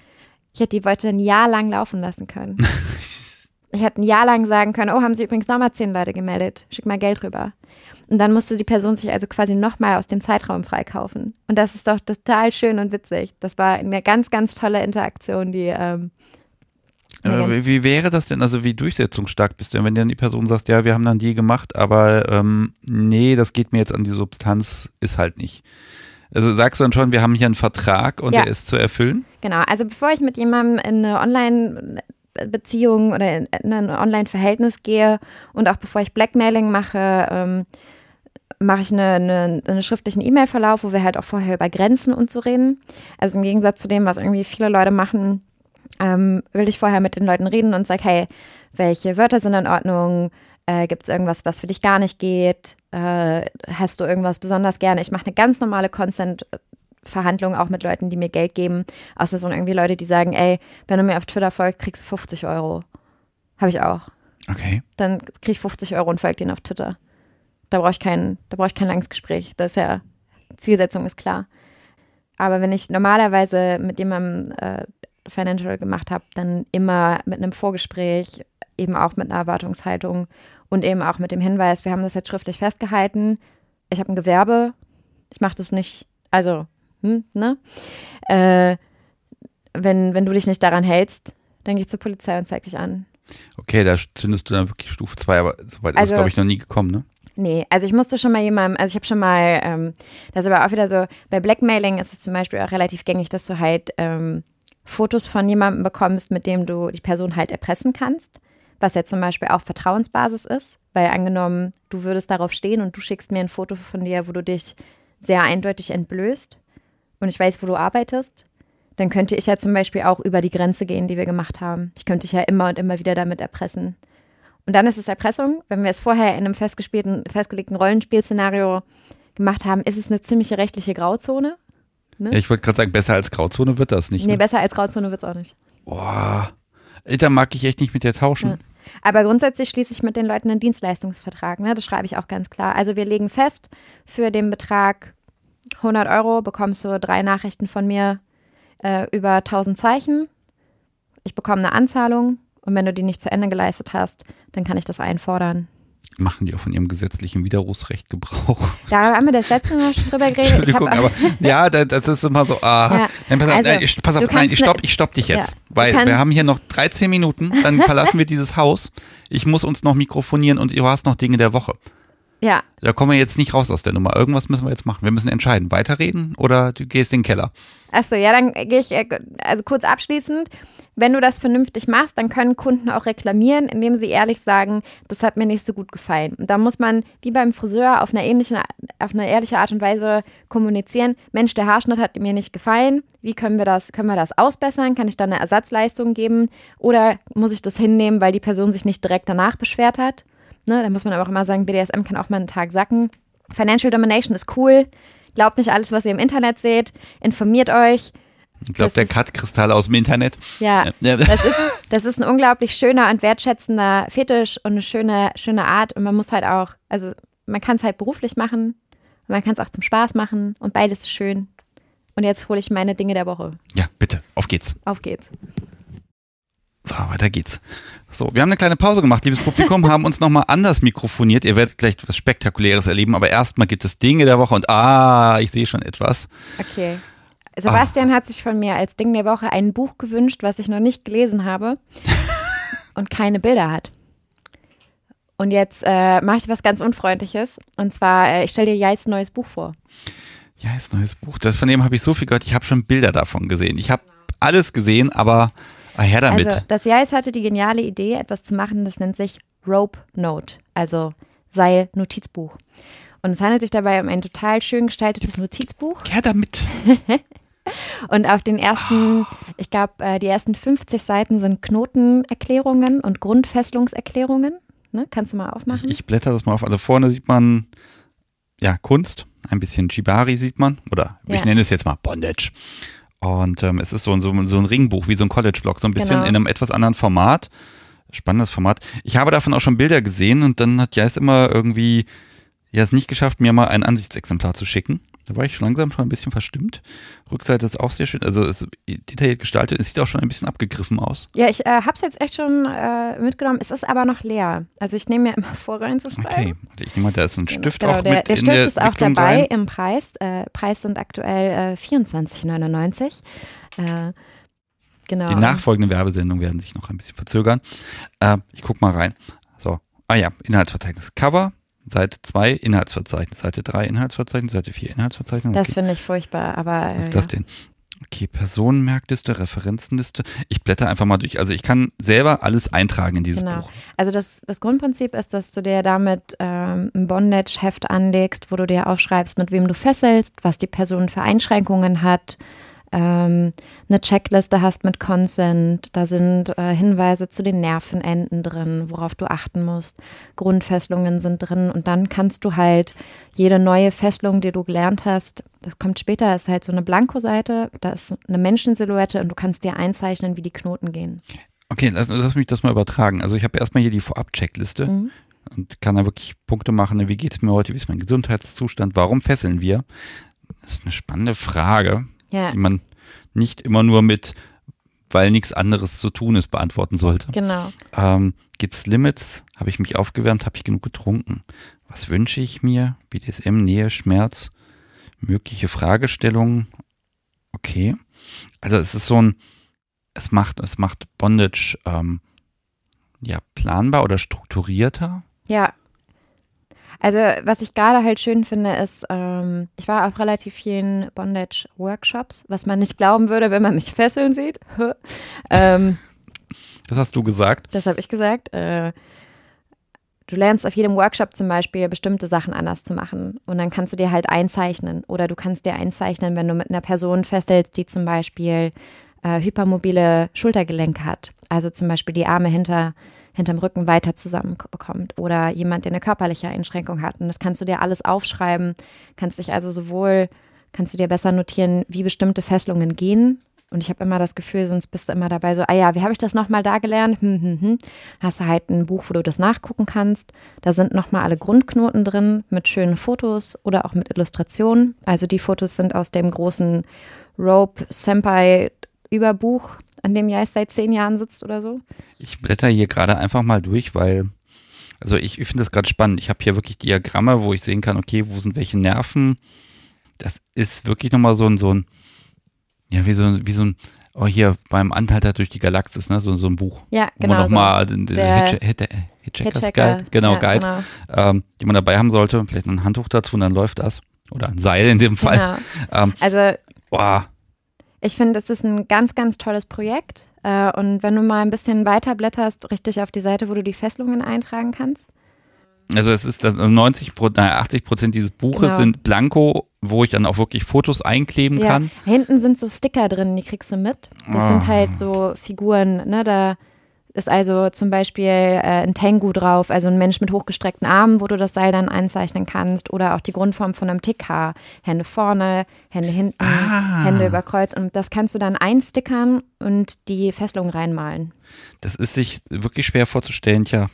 Ich hätte die Leute ein Jahr lang laufen lassen können. ich hätte ein Jahr lang sagen können, oh, haben sie übrigens nochmal zehn Leute gemeldet, schick mal Geld rüber. Und dann musste die Person sich also quasi nochmal aus dem Zeitraum freikaufen. Und das ist doch total schön und witzig. Das war eine ganz, ganz tolle Interaktion, die, ähm, Äh, wie, wie wäre das denn, also wie durchsetzungsstark bist du denn, wenn dann die Person sagt, ja, wir haben dann die gemacht, aber ähm, nee, das geht mir jetzt an die Substanz, ist halt nicht. Also sagst du dann schon, wir haben hier einen Vertrag und Ja. der ist zu erfüllen? Genau, also bevor ich mit jemandem in eine Online-Beziehung oder in in ein Online-Verhältnis gehe und auch bevor ich Blackmailing mache, ähm, mache ich eine, eine, einen schriftlichen E-Mail-Verlauf, wo wir halt auch vorher über Grenzen und so reden. Also im Gegensatz zu dem, was irgendwie viele Leute machen, ähm, will ich vorher mit den Leuten reden und sage, hey, welche Wörter sind in Ordnung? Äh, Gibt es irgendwas, was für dich gar nicht geht? Äh, hast du irgendwas besonders gerne? Ich mache eine ganz normale Consent-Verhandlung auch mit Leuten, die mir Geld geben. Außer so irgendwie Leute, die sagen, ey, wenn du mir auf Twitter folgst, kriegst du 50 Euro. Habe ich auch. Okay. Dann krieg ich 50 Euro und folge denen auf Twitter. Da brauche ich kein, da brauche ich kein langes Gespräch. Das ist ja, Zielsetzung ist klar. Aber wenn ich normalerweise mit jemandem äh, Financial gemacht habe, dann immer mit einem Vorgespräch, eben auch mit einer Erwartungshaltung und eben auch mit dem Hinweis, wir haben das jetzt schriftlich festgehalten, ich habe ein Gewerbe, ich mache das nicht, also, hm, ne? Äh, wenn, wenn du dich nicht daran hältst, dann geh ich zur Polizei und zeig dich an. Okay, da zündest du dann wirklich Stufe 2, aber so weit ist Also- es, glaube ich, noch nie gekommen, ne? Nee, also ich musste schon mal jemandem, also ich habe schon mal, ähm, das ist aber auch wieder so, bei Blackmailing ist es zum Beispiel auch relativ gängig, dass du halt ähm, Fotos von jemandem bekommst, mit dem du die Person halt erpressen kannst, was ja zum Beispiel auch Vertrauensbasis ist, weil angenommen, du würdest darauf stehen und du schickst mir ein Foto von dir, wo du dich sehr eindeutig entblößt und ich weiß, wo du arbeitest, dann könnte ich ja zum Beispiel auch über die Grenze gehen, die wir gemacht haben. Ich könnte dich ja immer und immer wieder damit erpressen. Und dann ist es Erpressung. Wenn wir es vorher in einem festgespielten, festgelegten Rollenspielszenario gemacht haben, ist es eine ziemliche rechtliche Grauzone. Ja, ich wollte gerade sagen, besser als Grauzone wird das nicht. Nee, Ne? besser als Grauzone wird es auch nicht. Boah. Da mag ich echt nicht mit dir tauschen. Ja. Aber grundsätzlich schließe ich mit den Leuten einen Dienstleistungsvertrag. Ne? Das schreibe ich auch ganz klar. Also wir legen fest, für den Betrag 100 Euro bekommst du drei Nachrichten von mir äh, über 1000 Zeichen. Ich bekomme eine Anzahlung und wenn du die nicht zu Ende geleistet hast, dann kann ich das einfordern. Machen die auch von ihrem gesetzlichen Widerrufsrecht Gebrauch? Da haben wir das letzte Mal schon drüber geredet. Entschuldigung, aber ja, da- das ist immer so, ah, Ja, nein, pass auf, also, nein, ich, pass auf, nein, ich stopp, ne- ich stopp dich jetzt, Ja, weil wir haben hier noch 13 Minuten, dann verlassen wir dieses Haus, ich muss uns noch mikrofonieren und du hast noch Dinge der Woche. Ja, Da kommen wir jetzt nicht raus aus der Nummer. Irgendwas müssen wir jetzt machen. Wir müssen entscheiden, weiterreden oder du gehst in den Keller. Achso, ja, dann gehe ich, äh, also kurz abschließend, wenn du das vernünftig machst, dann können Kunden auch reklamieren, indem sie ehrlich sagen, das hat mir nicht so gut gefallen. Und da muss man, wie beim Friseur, auf eine ähnliche, auf eine ehrliche Art und Weise kommunizieren. Mensch, der Haarschnitt hat mir nicht gefallen. Wie können wir das, können wir das ausbessern? Kann ich da eine Ersatzleistung geben? Oder muss ich das hinnehmen, weil die Person sich nicht direkt danach beschwert hat? Ne, da muss man aber auch immer sagen, BDSM kann auch mal einen Tag sacken. Financial Domination ist cool. Glaubt nicht alles, was ihr im Internet seht. Informiert euch. Ich glaube, der ist- Cut-Kristall aus dem Internet. Ja, Ja. das ist, das ist ein unglaublich schöner und wertschätzender Fetisch und eine schöne, schöne Art. Und man muss halt auch, also man kann es halt beruflich machen, und man kann es auch zum Spaß machen und beides ist schön. Und jetzt hole ich meine Dinge der Woche. Ja, bitte, auf geht's. Auf geht's. So, weiter geht's. So, wir haben eine kleine Pause gemacht, liebes Publikum, haben uns nochmal anders mikrofoniert. Ihr werdet gleich was Spektakuläres erleben, aber erstmal gibt es Dinge der Woche und ah, ich sehe schon etwas. Okay. Sebastian hat sich von mir als Ding der Woche ein Buch gewünscht, was ich noch nicht gelesen habe und keine Bilder hat. Und jetzt äh, mache ich was ganz Unfreundliches. Und zwar, äh, ich stelle dir Jais neues Buch vor. Ja, ist ein neues Buch. Das von dem habe ich so viel gehört. Ich habe schon Bilder davon gesehen. Ich habe alles gesehen, aber ah, her damit. Also das Jais hatte die geniale Idee, etwas zu machen, das nennt sich Rope Note, also Seil-Notizbuch. Und es handelt sich dabei um ein total schön gestaltetes Notizbuch. her damit. Und auf den ersten, ich glaube, äh, die ersten 50 Seiten sind Knotenerklärungen und Grundfesselungserklärungen. Ne? Kannst du mal Ich, aufmachen? ich blätter das mal auf. Also vorne sieht man ja Kunst, ein bisschen Shibari sieht man oder ich Ja. nenne es jetzt mal Bondage. Und ähm, es ist so, ein- so, so ein Ringbuch, wie so ein College-Blog, so ein bisschen Genau. in einem etwas anderen Format. Spannendes Format. Ich habe davon auch schon Bilder gesehen und dann hat Jais immer irgendwie ja es nicht geschafft, mir mal ein Ansichtsexemplar zu schicken. Da war ich schon langsam schon ein bisschen verstimmt. Rückseite ist auch sehr schön, also es ist detailliert gestaltet. Es sieht auch schon ein bisschen abgegriffen aus. ja, ich äh, habe es jetzt echt schon äh, mitgenommen. Es ist aber noch leer. Also ich nehme mir immer vor, reinzuschreiben. Okay, warte, ich nehme mal, da ist ein Stift genau, auch der, mit der Stift der ist auch Entwicklung dabei rein. im Preis. Äh, Preis sind aktuell äh, 24,99. Äh, Genau. Die nachfolgenden Werbesendungen werden sich noch ein bisschen verzögern. Äh, ich guck mal rein. So. Ah ja, Inhaltsverzeichnis. Cover, Seite 2, Inhaltsverzeichnis. Seite 3, Inhaltsverzeichnis. Seite 4, Inhaltsverzeichnis. Das Okay. finde ich furchtbar, aber. Was äh, ist das ja. denn? Okay, Personenmerkliste, Referenzenliste. Ich blätter einfach mal durch. Also ich kann selber alles eintragen in dieses Genau. Buch. Also das, das Grundprinzip ist, dass du dir damit ähm, ein Bondage-Heft anlegst, wo du dir aufschreibst, mit wem du fesselst, was die Person für Einschränkungen hat, ähm, eine Checkliste hast mit Consent, da sind äh, Hinweise zu den Nervenenden drin, worauf du achten musst, Grundfesselungen sind drin und dann kannst du halt jede neue Fesselung, die du gelernt hast, das kommt später, ist halt so eine Blankoseite, da ist eine Menschensilhouette und du kannst dir einzeichnen, wie die Knoten gehen. Okay, lass, lass mich das mal übertragen. Also ich habe erstmal hier die Vorab-Checkliste Mhm. und kann da wirklich Punkte machen. Wie geht es mir heute? Wie ist mein Gesundheitszustand? Warum fesseln wir? Das ist eine spannende Frage, Ja, die man nicht immer nur mit, weil nichts anderes zu tun ist, beantworten sollte. genau. Ähm, Gibt es Limits? Habe ich mich aufgewärmt? Habe ich genug getrunken? Was wünsche ich mir? BDSM, Nähe, Schmerz, mögliche Fragestellungen. Okay. Also es ist so ein, es macht, es macht Bondage ähm, ja planbar oder strukturierter. Ja. Also, was ich gerade halt schön finde, ist, ähm, ich war auf relativ vielen Bondage-Workshops, was man nicht glauben würde, wenn man mich fesseln sieht. ähm, Das hast du gesagt. das habe ich gesagt. Äh, du lernst auf jedem Workshop zum Beispiel bestimmte Sachen anders zu machen. Und dann kannst du dir halt einzeichnen. Oder du kannst dir einzeichnen, wenn du mit einer Person fesselst, die zum Beispiel äh, hypermobile Schultergelenke hat. Also zum Beispiel die Arme hinter, hinterm Rücken weiter zusammenbekommt. Oder jemand, der eine körperliche Einschränkung hat. Und das kannst du dir alles aufschreiben. Kannst dich also sowohl, kannst du dir besser notieren, wie bestimmte Fesselungen gehen. Und ich habe immer das Gefühl, sonst bist du immer dabei so, ah ja, wie habe ich das nochmal da gelernt? Hm, hm, hm. Hast du halt ein Buch, wo du das nachgucken kannst. Da sind nochmal alle Grundknoten drin mit schönen Fotos oder auch mit Illustrationen. Also die Fotos sind aus dem großen Rope Senpai Überbuch, an dem Jais seit zehn Jahren sitzt oder so. Ich blätter hier gerade einfach mal durch, weil, also ich, ich finde das gerade spannend. Ich habe hier wirklich Diagramme, wo ich sehen kann, okay, wo sind welche Nerven. Das ist wirklich nochmal so ein, so ein, ja, wie so, wie so ein, oh hier beim Anhalter durch die Galaxis, ne, so, so ein Buch. Ja, Wo man genau. so. nochmal den, den Der Hitch, Hit, Hitchhiker's Hitchhiker. Guide, genau, ja, Guide, Genau. Ähm, die man dabei haben sollte. Vielleicht ein Handtuch dazu und dann läuft das. Oder ein Seil in dem Fall. genau. Ähm, Also boah, Ich finde, das ist ein ganz, ganz tolles Projekt. Äh, Und wenn du mal ein bisschen weiter blätterst, richtig auf die Seite, wo du die Fesselungen eintragen kannst. Also es ist das- also 90 Prozent, 80 Prozent dieses Buches Genau. sind blanko, wo ich dann auch wirklich Fotos einkleben Ja, kann. hinten sind so Sticker drin, die kriegst du mit. Das Ah. sind halt so Figuren, ne? Da ist also zum Beispiel äh, ein Tengu drauf, also ein Mensch mit hochgestreckten Armen, wo du das Seil dann einzeichnen kannst. Oder auch die Grundform von einem Tickhaar. Hände vorne, Hände hinten, Ah. Hände über Kreuz. Und das kannst du dann einstickern und die Fesselung reinmalen. Das ist sich wirklich schwer vorzustellen. Tja,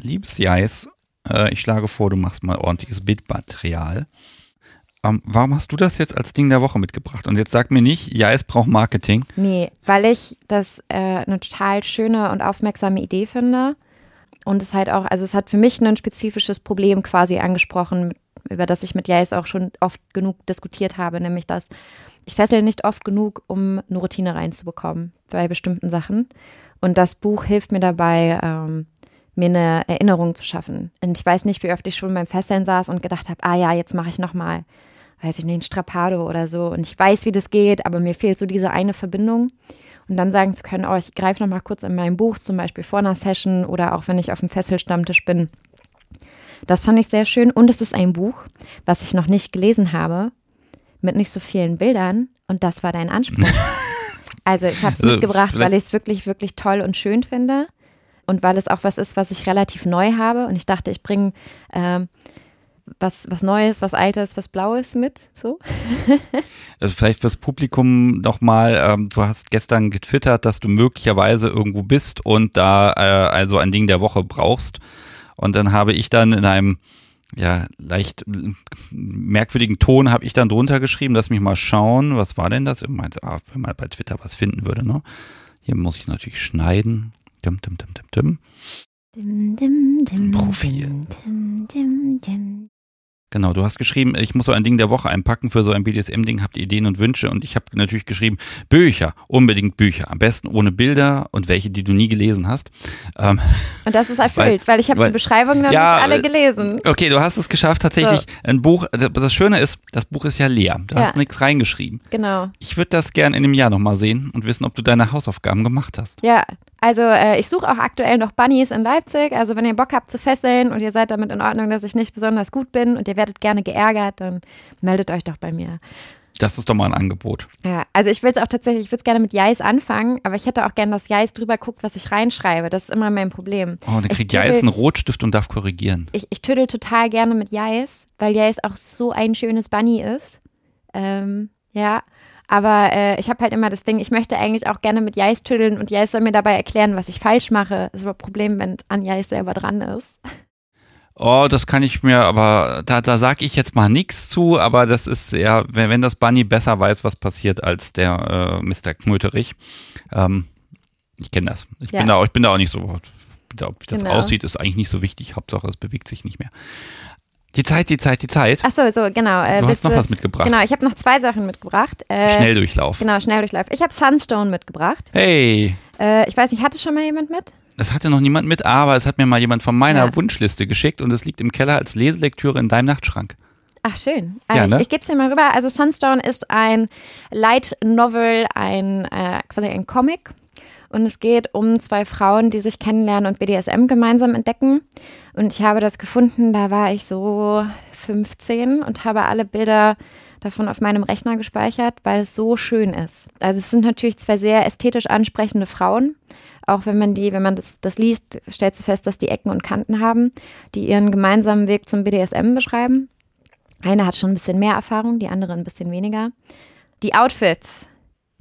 liebes Jais, äh, ich schlage vor, du machst mal ordentliches Bildmaterial. Ähm, warum hast du das jetzt als Ding der Woche mitgebracht? Und jetzt sag mir nicht, Jais braucht Marketing. Nee, weil ich das äh, eine total schöne und aufmerksame Idee finde. Und es halt auch, also es hat für mich ein spezifisches Problem quasi angesprochen, über das ich mit Jais auch schon oft genug diskutiert habe, nämlich dass ich fessel nicht oft genug, um eine Routine reinzubekommen bei bestimmten Sachen. Und das Buch hilft mir dabei, ähm, mir eine Erinnerung zu schaffen. Und ich weiß nicht, wie oft ich schon beim Fesseln saß und gedacht habe, ah ja, jetzt mache ich nochmal, weiß ich nicht, ein Strapado oder so. Und ich weiß, wie das geht, aber mir fehlt so diese eine Verbindung. Und dann sagen zu können, oh, ich greife nochmal kurz in mein Buch, zum Beispiel vor einer Session oder auch wenn ich auf dem Fesselstammtisch bin. Das fand ich sehr schön. Und es ist ein Buch, was ich noch nicht gelesen habe, mit nicht so vielen Bildern. Und das war dein Anspruch. also ich habe es Also mitgebracht, weil ich es wirklich, wirklich toll und schön finde. Und weil es auch was ist, was ich relativ neu habe. Und ich dachte, ich bringe ähm, was, was Neues, was Altes, was Blaues mit. So. Also vielleicht fürs Publikum nochmal, ähm, du hast gestern getwittert, dass du möglicherweise irgendwo bist und da äh, also ein Ding der Woche brauchst. Und dann habe ich dann in einem ja leicht äh, merkwürdigen Ton habe ich dann drunter geschrieben, lass mich mal schauen, was war denn das? Ich meinte, ah, wenn man bei Twitter was finden würde, ne? Hier muss ich natürlich schneiden. Dim, dim, dim, dim, dim. Dim, dim, dim, Profil. dim, dim, dim. Genau, du hast geschrieben, ich muss so ein Ding der Woche einpacken für so ein BDSM-Ding, habt ihr Ideen und Wünsche und ich habe natürlich geschrieben, Bücher, unbedingt Bücher, am besten ohne Bilder und welche, die du nie gelesen hast. Ähm, und das ist erfüllt, weil, weil ich habe die Beschreibung dann ja, nicht alle gelesen. Okay, du hast es geschafft, tatsächlich so. ein Buch, also das Schöne ist, das Buch ist ja leer, du ja. hast nichts reingeschrieben. Genau. Ich würde das gern in einem Jahr nochmal sehen und wissen, ob du deine Hausaufgaben gemacht hast. Ja, also äh, ich suche auch aktuell noch Bunnies in Leipzig. Also wenn ihr Bock habt zu fesseln und ihr seid damit in Ordnung, dass ich nicht besonders gut bin und ihr werdet gerne geärgert, dann meldet euch doch bei mir. Das ist doch mal ein Angebot. Ja, also ich will es auch tatsächlich, ich würde es gerne mit Jais anfangen, aber ich hätte auch gerne, dass Jais drüber guckt, was ich reinschreibe. Das ist immer mein Problem. Oh, dann kriegt Jais einen Rotstift und darf korrigieren. Ich, ich tüdel total gerne mit Jais, weil Jais auch so ein schönes Bunny ist. Ähm, ja, aber äh, ich habe halt immer das Ding, ich möchte eigentlich auch gerne mit Jais tüddeln und Jais soll mir dabei erklären, was ich falsch mache. Das ist aber ein Problem, wenn an Jais selber dran ist. Oh, das kann ich mir, aber da, da sag ich jetzt mal nichts zu, aber das ist ja, wenn, wenn das Bunny besser weiß, was passiert als der äh, Mr. Knöterich. Ähm, ich kenne das. Ich, ja. bin da, ich bin da auch nicht so, wie das genau. aussieht, ist eigentlich nicht so wichtig. Hauptsache, es bewegt sich nicht mehr. Die Zeit, die Zeit, die Zeit. Ach so, so, genau. Äh, du hast noch was mitgebracht. Genau, ich habe noch zwei Sachen mitgebracht. Äh, Schnelldurchlauf. Genau, Schnelldurchlauf. Ich habe Sunstone mitgebracht. Hey. Äh, ich weiß nicht, hatte schon mal jemand mit? Es hatte noch niemand mit, aber es hat mir mal jemand von meiner ja. Wunschliste geschickt und es liegt im Keller als Leselektüre in deinem Nachtschrank. Ach, schön. Also ja, ne? ich, ich gebe es dir mal rüber. Also Sunstone ist ein Light Novel, ein äh, quasi ein Comic und es geht um zwei Frauen, die sich kennenlernen und BDSM gemeinsam entdecken. Und ich habe das gefunden, da war ich so 15 und habe alle Bilder davon auf meinem Rechner gespeichert, weil es so schön ist. Also es sind natürlich zwei sehr ästhetisch ansprechende Frauen. Auch wenn man die, wenn man das, das liest, stellt sie fest, dass die Ecken und Kanten haben, die ihren gemeinsamen Weg zum BDSM beschreiben. Eine hat schon ein bisschen mehr Erfahrung, die andere ein bisschen weniger. Die Outfits,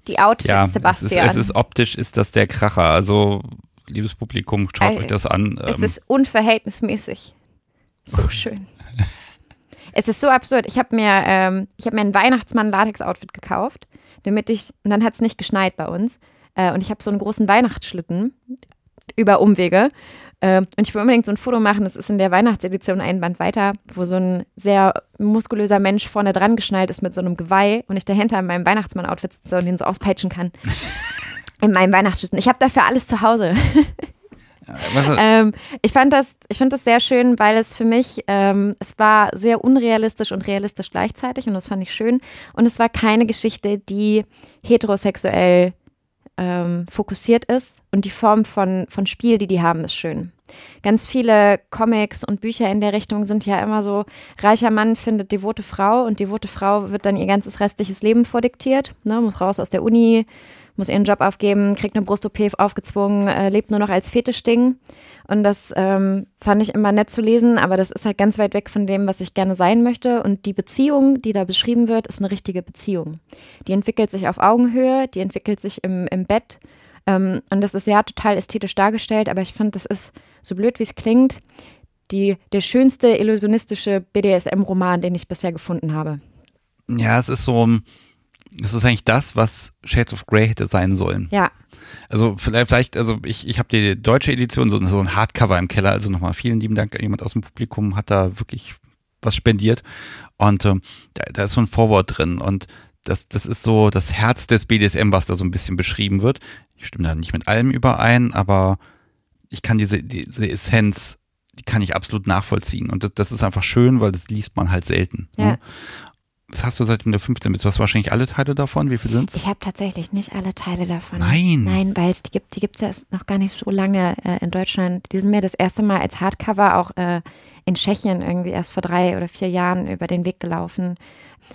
die Outfits, ja, Sebastian. Es ist, es ist optisch ist das der Kracher. Also, liebes Publikum, schaut also, euch das an. Es ähm, ist unverhältnismäßig so schön. es ist so absurd. Ich habe mir, ähm, ich habe mir ein Weihnachtsmann-Latex-Outfit gekauft, damit ich, und dann hat es nicht geschneit bei uns. Äh, und ich habe so einen großen Weihnachtsschlitten über Umwege und ich will unbedingt so ein Foto machen, das ist in der Weihnachtsedition ein Band weiter, wo so ein sehr muskulöser Mensch vorne dran geschnallt ist mit so einem Geweih und ich dahinter in meinem Weihnachtsmann-Outfit sitze und den so auspeitschen kann. in meinem Weihnachtsschützen. Ich habe dafür alles zu Hause. ähm, ich fand das, ich das sehr schön, weil es für mich, ähm, es war sehr unrealistisch und realistisch gleichzeitig und das fand ich schön. Und es war keine Geschichte, die heterosexuell ähm, fokussiert ist und die Form von, von Spiel, die die haben, ist schön. Ganz viele Comics und Bücher in der Richtung sind ja immer so, reicher Mann findet devote Frau und devote Frau wird dann ihr ganzes restliches Leben vordiktiert, ne, muss raus aus der Uni, muss ihren Job aufgeben, kriegt eine Brust-OP aufgezwungen, äh, lebt nur noch als Fetischding. Und das ähm, fand ich immer nett zu lesen, aber das ist halt ganz weit weg von dem, was ich gerne sein möchte. Und die Beziehung, die da beschrieben wird, ist eine richtige Beziehung. Die entwickelt sich auf Augenhöhe, die entwickelt sich im, im Bett. Ähm, und das ist ja total ästhetisch dargestellt, aber ich finde, das ist, so blöd wie es klingt, die, der schönste illusionistische BDSM-Roman, den ich bisher gefunden habe. Ja, es ist so, es ist eigentlich das, was Shades of Grey hätte sein sollen. Ja. Also vielleicht, vielleicht also ich, ich habe die deutsche Edition, so, so ein Hardcover im Keller, also nochmal vielen lieben Dank, jemand aus dem Publikum hat da wirklich was spendiert und ähm, da, da ist so ein Vorwort drin und das, das ist so das Herz des BDSM, was da so ein bisschen beschrieben wird. Ich stimme da nicht mit allem überein, aber ich kann diese, diese Essenz, die kann ich absolut nachvollziehen. Und das, das ist einfach schön, weil das liest man halt selten. Ja. Ne? Das hast du seitdem du 15 bist. Du hast wahrscheinlich alle Teile davon. Wie viel sind's? Ich habe tatsächlich nicht alle Teile davon. Nein. Nein, weil es die gibt, die gibt's ja noch gar nicht so lange äh, in Deutschland. Die sind mir das erste Mal als Hardcover auch äh, in Tschechien irgendwie erst vor drei oder vier Jahren über den Weg gelaufen.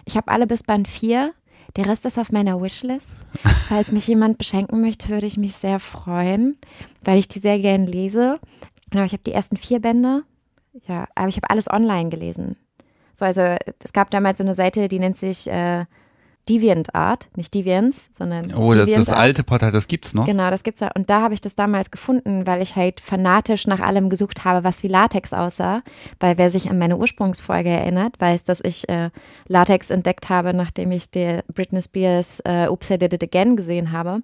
Ich habe alle bis Band 4. Der Rest ist auf meiner Wishlist. Falls mich jemand beschenken möchte, würde ich mich sehr freuen, weil ich die sehr gern lese. Genau, ich habe die ersten vier Bände. Ja, aber ich habe alles online gelesen. So, also es gab damals so eine Seite, die nennt sich äh, DeviantArt, nicht Deviants, sondern Oh, das ist das alte Portal, das gibt's noch. Genau, das gibt's ja. Und da habe ich das damals gefunden, weil ich halt fanatisch nach allem gesucht habe, was wie Latex aussah. Weil wer sich an meine Ursprungsfolge erinnert, weiß, dass ich äh, Latex entdeckt habe, nachdem ich die Britney Spears äh, Oops, I Did It Again gesehen habe.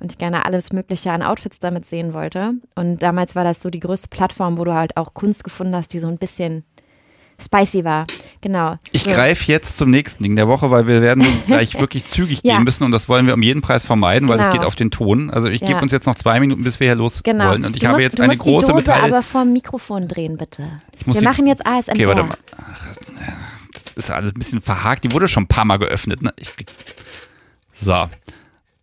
Und ich gerne alles Mögliche an Outfits damit sehen wollte. Und damals war das so die größte Plattform, wo du halt auch Kunst gefunden hast, die so ein bisschen spicy war. Genau. Ich So. greife jetzt zum nächsten Ding der Woche, weil wir werden uns gleich wirklich zügig Ja. gehen müssen und das wollen wir um jeden Preis vermeiden, weil es Genau. geht auf den Ton. Also ich Ja. gebe uns jetzt noch zwei Minuten, bis wir hier los Genau. wollen. Und ich du habe musst, jetzt eine große die Dose Metall. aber vom Mikrofon drehen, bitte. Wir machen jetzt ASMR. Okay, warte mal. Das ist alles ein bisschen verhakt. Die wurde schon ein paar Mal geöffnet. Ne? Ich, so.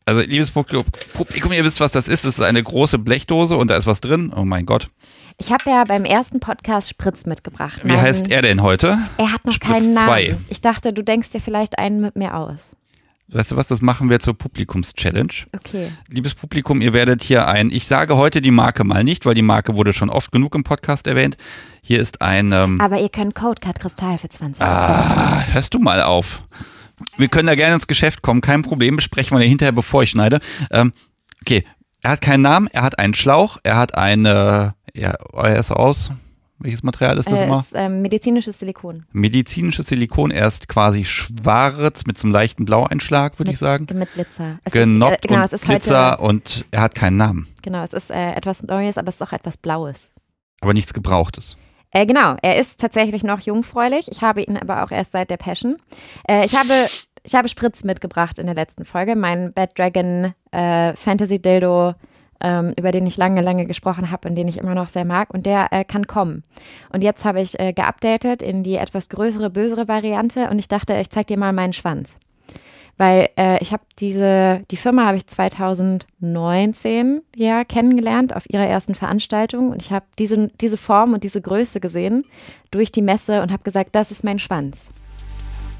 Also, liebes Publikum, Publikum, ihr wisst, was das ist. Es ist eine große Blechdose und da ist was drin. Oh mein Gott. Ich habe ja beim ersten Podcast Spritz mitgebracht. Wie Mein- heißt er denn heute? Er hat noch Spritz keinen Namen. zwei. Ich dachte, du denkst dir vielleicht einen mit mir aus. Weißt du was, das machen wir zur Publikums-Challenge. Okay. Liebes Publikum, ihr werdet hier ein, ich sage heute die Marke mal nicht, weil die Marke wurde schon oft genug im Podcast erwähnt. Hier ist ein, ähm, Aber ihr könnt Codecard Kristall für 20 ah, hörst du mal auf. Wir können da gerne ins Geschäft kommen, kein Problem, besprechen wir hinterher, bevor ich schneide. Ähm, okay, er hat keinen Namen, er hat einen Schlauch, er hat eine, ja, er ist aus, welches Material ist das äh, immer? ist ähm, medizinisches Silikon. Medizinisches Silikon, er ist quasi schwarz mit so einem leichten Blaueinschlag, würde ich sagen. Mit Glitzer. Es Genoppt ist, äh, genau, und es ist Glitzer heute, und er hat keinen Namen, genau, es ist äh, etwas Neues, aber es ist auch etwas Blaues. aber nichts Gebrauchtes. Äh, genau, er ist tatsächlich noch jungfräulich. Ich habe ihn aber auch erst seit der Passion. Äh, ich habe ich habe Spritz mitgebracht in der letzten Folge, mein Bad Dragon äh, Fantasy Dildo, ähm, über den ich lange, lange gesprochen habe und den ich immer noch sehr mag. Und der äh, kann kommen. Und jetzt habe ich äh, geupdatet in die etwas größere, bösere Variante und ich dachte, ich zeig dir mal meinen Schwanz. Weil äh, ich habe diese, die Firma habe ich 2019 ja kennengelernt auf ihrer ersten Veranstaltung und ich habe diese, diese Form und diese Größe gesehen durch die Messe und habe gesagt, das ist mein Schwanz.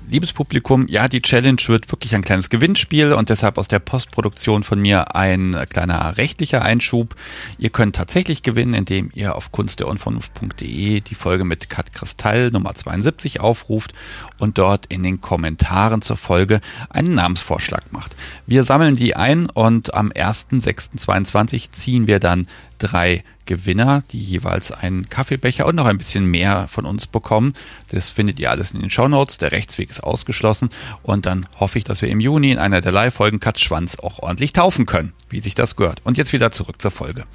Liebes Publikum, ja, die Challenge wird wirklich ein kleines Gewinnspiel und deshalb aus der Postproduktion von mir ein kleiner rechtlicher Einschub. Ihr könnt tatsächlich gewinnen, indem ihr auf kunstderunvernunft.de die Folge mit Kat Kristall Nummer 72 aufruft und dort in den Kommentaren zur Folge einen Namensvorschlag macht. Wir sammeln die ein und am 1.6.22 ziehen wir dann drei Gewinner, die jeweils einen Kaffeebecher und noch ein bisschen mehr von uns bekommen. Das findet ihr alles in den Shownotes. Der Rechtsweg ist ausgeschlossen. Und dann hoffe ich, dass wir im Juni in einer der Live-Folgen Katz Schwanz auch ordentlich taufen können, wie sich das gehört. Und jetzt wieder zurück zur Folge.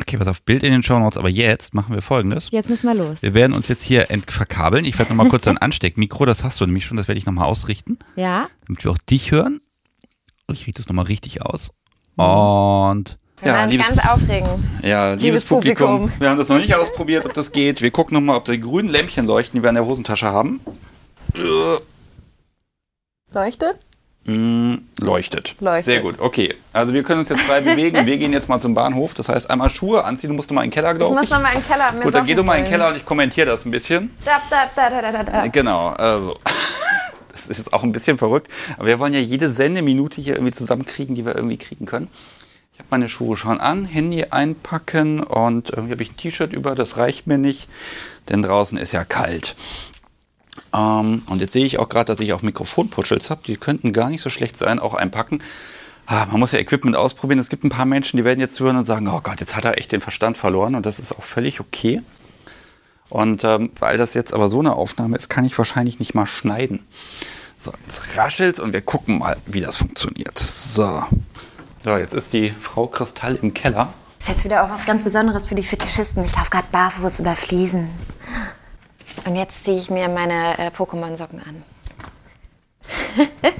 Okay, was auf Bild in den Shownotes, aber jetzt machen wir folgendes. Jetzt müssen wir los. Wir werden uns jetzt hier verkabeln. Ich werde nochmal kurz ein Ansteckmikro, das hast du nämlich schon, das werde ich nochmal ausrichten, Ja? damit wir auch dich hören. Ich richte das nochmal richtig aus. Und Wir waren ganz aufregend. ja, liebes, Liebes Publikum, Publikum. wir haben das noch nicht ausprobiert, ob das geht. Wir gucken nochmal, ob die grünen Lämpchen leuchten, die wir in der Hosentasche haben. Leuchtet? Mm, leuchtet. Leuchtet. Sehr gut, okay. Also wir können uns jetzt frei bewegen. Wir gehen jetzt mal zum Bahnhof. Das heißt, einmal Schuhe anziehen. Du musst noch mal in den Keller, Ich glaube muss ich. noch mal in den Keller. Mir Gut, dann geh du mal in den Keller und ich kommentiere das ein bisschen. Da, da, da, da, da, da. Genau, also. Das ist jetzt auch ein bisschen verrückt. Aber wir wollen ja jede Sendeminute hier irgendwie zusammenkriegen, die wir irgendwie kriegen können. Ich habe meine Schuhe schon an, Handy einpacken und irgendwie habe ich ein T-Shirt über, das reicht mir nicht, denn draußen ist ja kalt. Ähm, und jetzt sehe ich auch gerade, dass ich auch Mikrofonputschels habe. Die könnten gar nicht so schlecht sein, auch einpacken. Ah, man muss ja Equipment ausprobieren. Es gibt ein paar Menschen, die werden jetzt zuhören und sagen, oh Gott, jetzt hat er echt den Verstand verloren. Und das ist auch völlig okay. Und ähm, weil das jetzt aber so eine Aufnahme ist, kann ich wahrscheinlich nicht mal schneiden. So, jetzt raschelt's und wir gucken mal, wie das funktioniert. So. So, jetzt ist die Frau Kristall im Keller. Ist jetzt wieder auch was ganz Besonderes für die Fetischisten. Ich laufe gerade barfuß über Fliesen. Und jetzt ziehe ich mir meine äh, Pokémon-Socken an.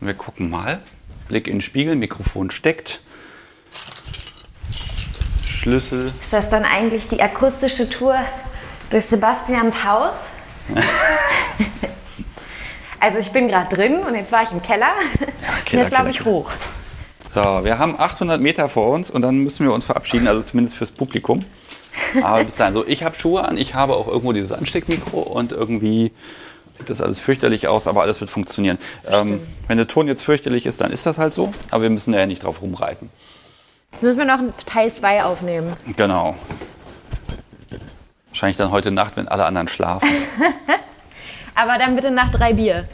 Wir gucken mal. Blick in den Spiegel, Mikrofon steckt. Schlüssel. Ist das dann eigentlich die akustische Tour durch Sebastians Haus? also ich bin gerade drin und jetzt war ich im Keller. Keller, und jetzt laufe ich Keller. hoch. So, wir haben 800 Meter vor uns und dann müssen wir uns verabschieden, also zumindest fürs Publikum. Aber bis dahin, so, ich habe Schuhe an, ich habe auch irgendwo dieses Ansteckmikro und irgendwie sieht das alles fürchterlich aus, aber alles wird funktionieren. Ähm, wenn der Ton jetzt fürchterlich ist, dann ist das halt so, aber wir müssen da ja nicht drauf rumreiten. Jetzt müssen wir noch Teil 2 aufnehmen. Genau. Wahrscheinlich dann heute Nacht, wenn alle anderen schlafen. Aber dann bitte nach drei Bier.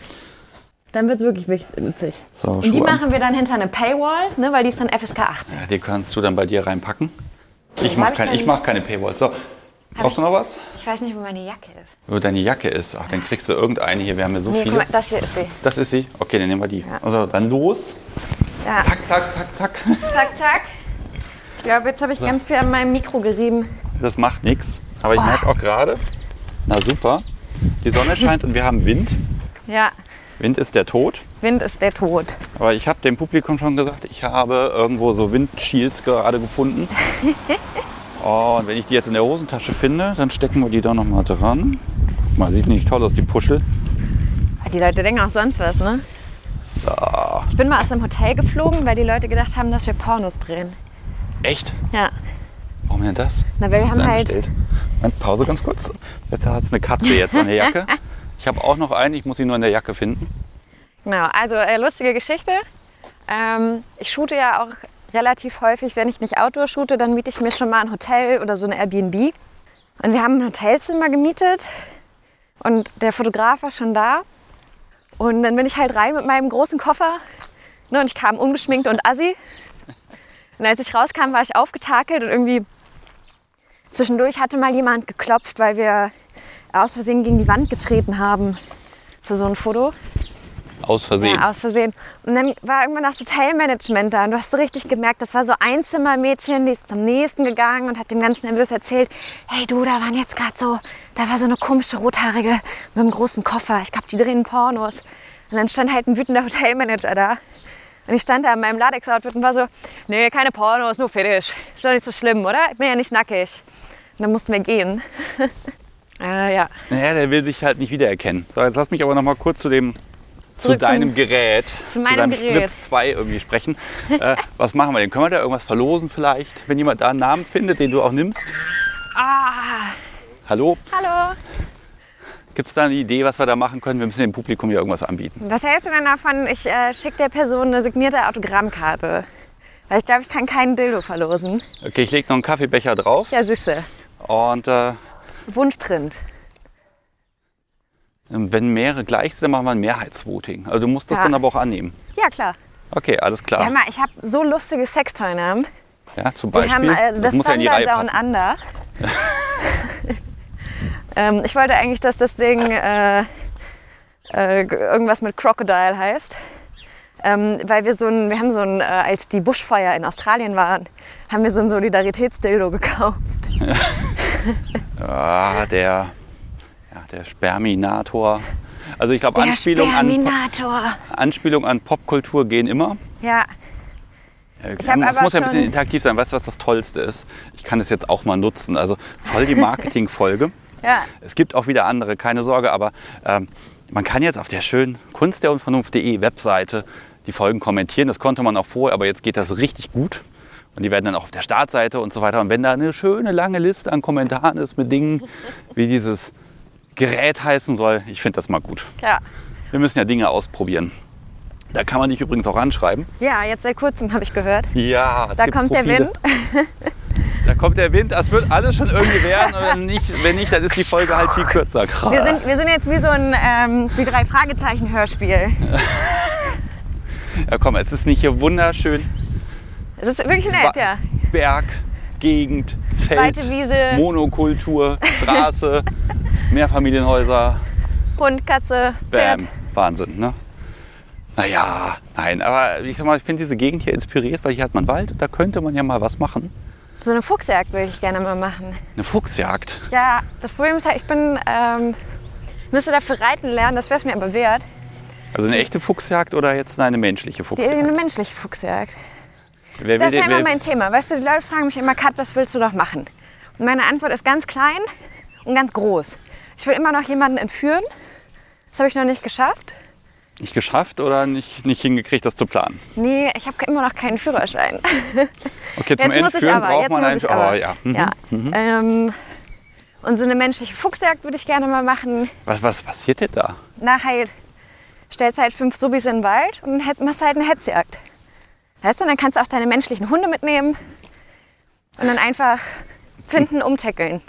Dann wird es wirklich witzig. So, und die machen wir dann hinter eine Paywall, ne, weil die ist dann FSK 18. Ja, die kannst du dann bei dir reinpacken. Ich mache kein, ich mach keine Paywalls. So, brauchst du noch was? Ich weiß nicht, wo meine Jacke ist. Wo deine Jacke ist. Ach, dann kriegst du irgendeine hier. Wir haben ja so Nee, viele. mal, das hier ist sie. Das ist sie? Okay, dann nehmen wir die. Also dann los. Ja. Zack, zack, zack, zack. Zack, zack. Ich glaube, jetzt habe ich ganz viel an meinem Mikro gerieben. Das macht nichts. Aber ich merke auch gerade, Na super. Die Sonne scheint und wir haben Wind. Ja, Wind ist der Tod. Wind ist der Tod. Aber ich habe dem Publikum schon gesagt, ich habe irgendwo so Windshields gerade gefunden. Oh, und wenn ich die jetzt in der Hosentasche finde, dann stecken wir die da nochmal dran. Guck mal, sieht nicht toll aus, die Puschel. Die Leute denken auch sonst was, ne? So. Ich bin mal aus einem Hotel geflogen, weil die Leute gedacht haben, dass wir Pornos drehen. Echt? Ja. Warum denn das? Na, weil wir haben halt-? Moment, Pause ganz kurz. Jetzt hat es eine Katze jetzt an der Jacke. Ich habe auch noch eine, ich muss sie nur in der Jacke finden. Genau, also äh, lustige Geschichte. Ähm, ich shoote ja auch relativ häufig, wenn ich nicht Outdoor shoote, dann miete ich mir schon mal ein Hotel oder so eine Airbnb. Und wir haben ein Hotelzimmer gemietet und der Fotograf war schon da. Und dann bin ich halt rein mit meinem großen Koffer ne, und ich kam ungeschminkt und assi. Und als ich rauskam, war ich aufgetakelt und irgendwie zwischendurch hatte mal jemand geklopft, weil wir aus Versehen gegen die Wand getreten haben für so ein Foto. Aus Versehen. Ja, aus Versehen. Und dann war irgendwann das Hotelmanagement da und du hast so richtig gemerkt, das war so ein Zimmermädchen, die ist zum nächsten gegangen und hat dem ganz nervös erzählt, hey du, da waren jetzt gerade so, da war so eine komische Rothaarige mit einem großen Koffer, ich glaube, die drehen Pornos. Und dann stand halt ein wütender Hotelmanager da. Und ich stand da in meinem Latex-Outfit und war so, nee, keine Pornos, nur Fetisch. Ist doch nicht so schlimm, oder? Ich bin ja nicht nackig. Und dann mussten wir gehen. äh, ja. Naja, der will sich halt nicht wiedererkennen. So, jetzt lass mich aber noch mal kurz zu dem zu Zurück zum- deinem Gerät, zu, meinem deinem Gerät. Spritz 2 irgendwie sprechen. äh, was machen wir denn? Können wir da irgendwas verlosen vielleicht? Wenn jemand da einen Namen findet, den du auch nimmst? Ah, Hallo? hallo. Gibt es da eine Idee, was wir da machen können? Wir müssen dem Publikum ja irgendwas anbieten. Was hältst du denn davon? Ich äh, schicke der Person eine signierte Autogrammkarte. Weil ich glaube, ich kann keinen Dildo verlosen. Okay, ich lege noch einen Kaffeebecher drauf Ja, süße. und äh, Wunschprint. wenn mehrere gleich sind, dann machen wir ein Mehrheitsvoting. Also du musst das Ja. dann aber auch annehmen. Ja, klar. Okay, alles klar. mal, ich habe so lustige Sextoy-Namen. Ja, zum Wir Beispiel. haben äh, das The muss ja in die Reihe Thunder Down passen. Under. ähm, ich wollte eigentlich, dass das Ding äh, äh, irgendwas mit Crocodile heißt. Ähm, weil wir so ein, wir haben so ein, äh, als die Buschfeuer in Australien waren, haben wir so ein Solidaritätsdildo gekauft. Ah, der, ja, der Sperminator. Also ich glaube, Der Anspielungen an. Anspielung an Popkultur gehen immer. Ja, Ich es aber muss ja ein bisschen interaktiv sein. Weißt du, was das Tollste ist? Ich kann das jetzt auch mal nutzen. Also voll die Marketingfolge. ja. Es gibt auch wieder andere, keine Sorge, aber ähm, man kann jetzt auf der schönen Kunst der Unvernunft.de Webseite die Folgen kommentieren. Das konnte man auch vorher, aber jetzt geht das richtig gut. Und die werden dann auch auf der Startseite und so weiter. Und wenn da eine schöne lange Liste an Kommentaren ist mit Dingen, wie dieses Gerät heißen soll, ich finde das mal gut. ja. Wir müssen ja Dinge ausprobieren. Da kann man dich übrigens auch anschreiben. Ja, jetzt seit kurzem habe ich gehört. Ja, es Da gibt kommt der Profile. Wind. Da kommt der Wind. Das wird alles schon irgendwie werden. Und wenn nicht, wenn nicht, dann ist die Folge halt viel kürzer. Wir sind, wir sind jetzt wie so ein ähm, die drei Fragezeichen Hörspiel. Ja, komm, es ist nicht hier wunderschön. Es ist wirklich nett, ja. Berg, Gegend, Feld. Monokultur, Straße, Mehrfamilienhäuser. Hund, Katze, Pferd. Bam. Wahnsinn, ne? Naja, nein, aber ich sag mal, ich finde diese Gegend hier inspiriert, weil hier hat man Wald und da könnte man ja mal was machen. So eine Fuchsjagd würde ich gerne mal machen. Eine Fuchsjagd. Ja, das Problem ist halt, ich bin, ähm, müsste dafür reiten lernen, das wäre es mir aber wert. Also eine echte Fuchsjagd oder jetzt eine menschliche Fuchsjagd? eine menschliche Fuchsjagd. Wer Das ist ja immer mein Thema. Weißt du, die Leute fragen mich immer, Kat, was willst du doch machen? Und meine Antwort ist ganz klein und ganz groß. Ich will immer noch jemanden entführen. Das habe ich noch nicht geschafft. Nicht geschafft oder nicht, nicht hingekriegt, das zu planen? Nee, ich habe immer noch keinen Führerschein. Okay, zum jetzt muss ich Entführen aber, braucht jetzt man eigentlich. aber. Oh ja. Mhm. ja. Ähm, und so eine menschliche Fuchsjagd würde ich gerne mal machen. Was, was passiert denn da? Na halt, stellst halt fünf Subis in den Wald und machst halt eine Hetzjagd. Weißt du, und dann kannst du auch deine menschlichen Hunde mitnehmen und dann einfach finden, umtackeln.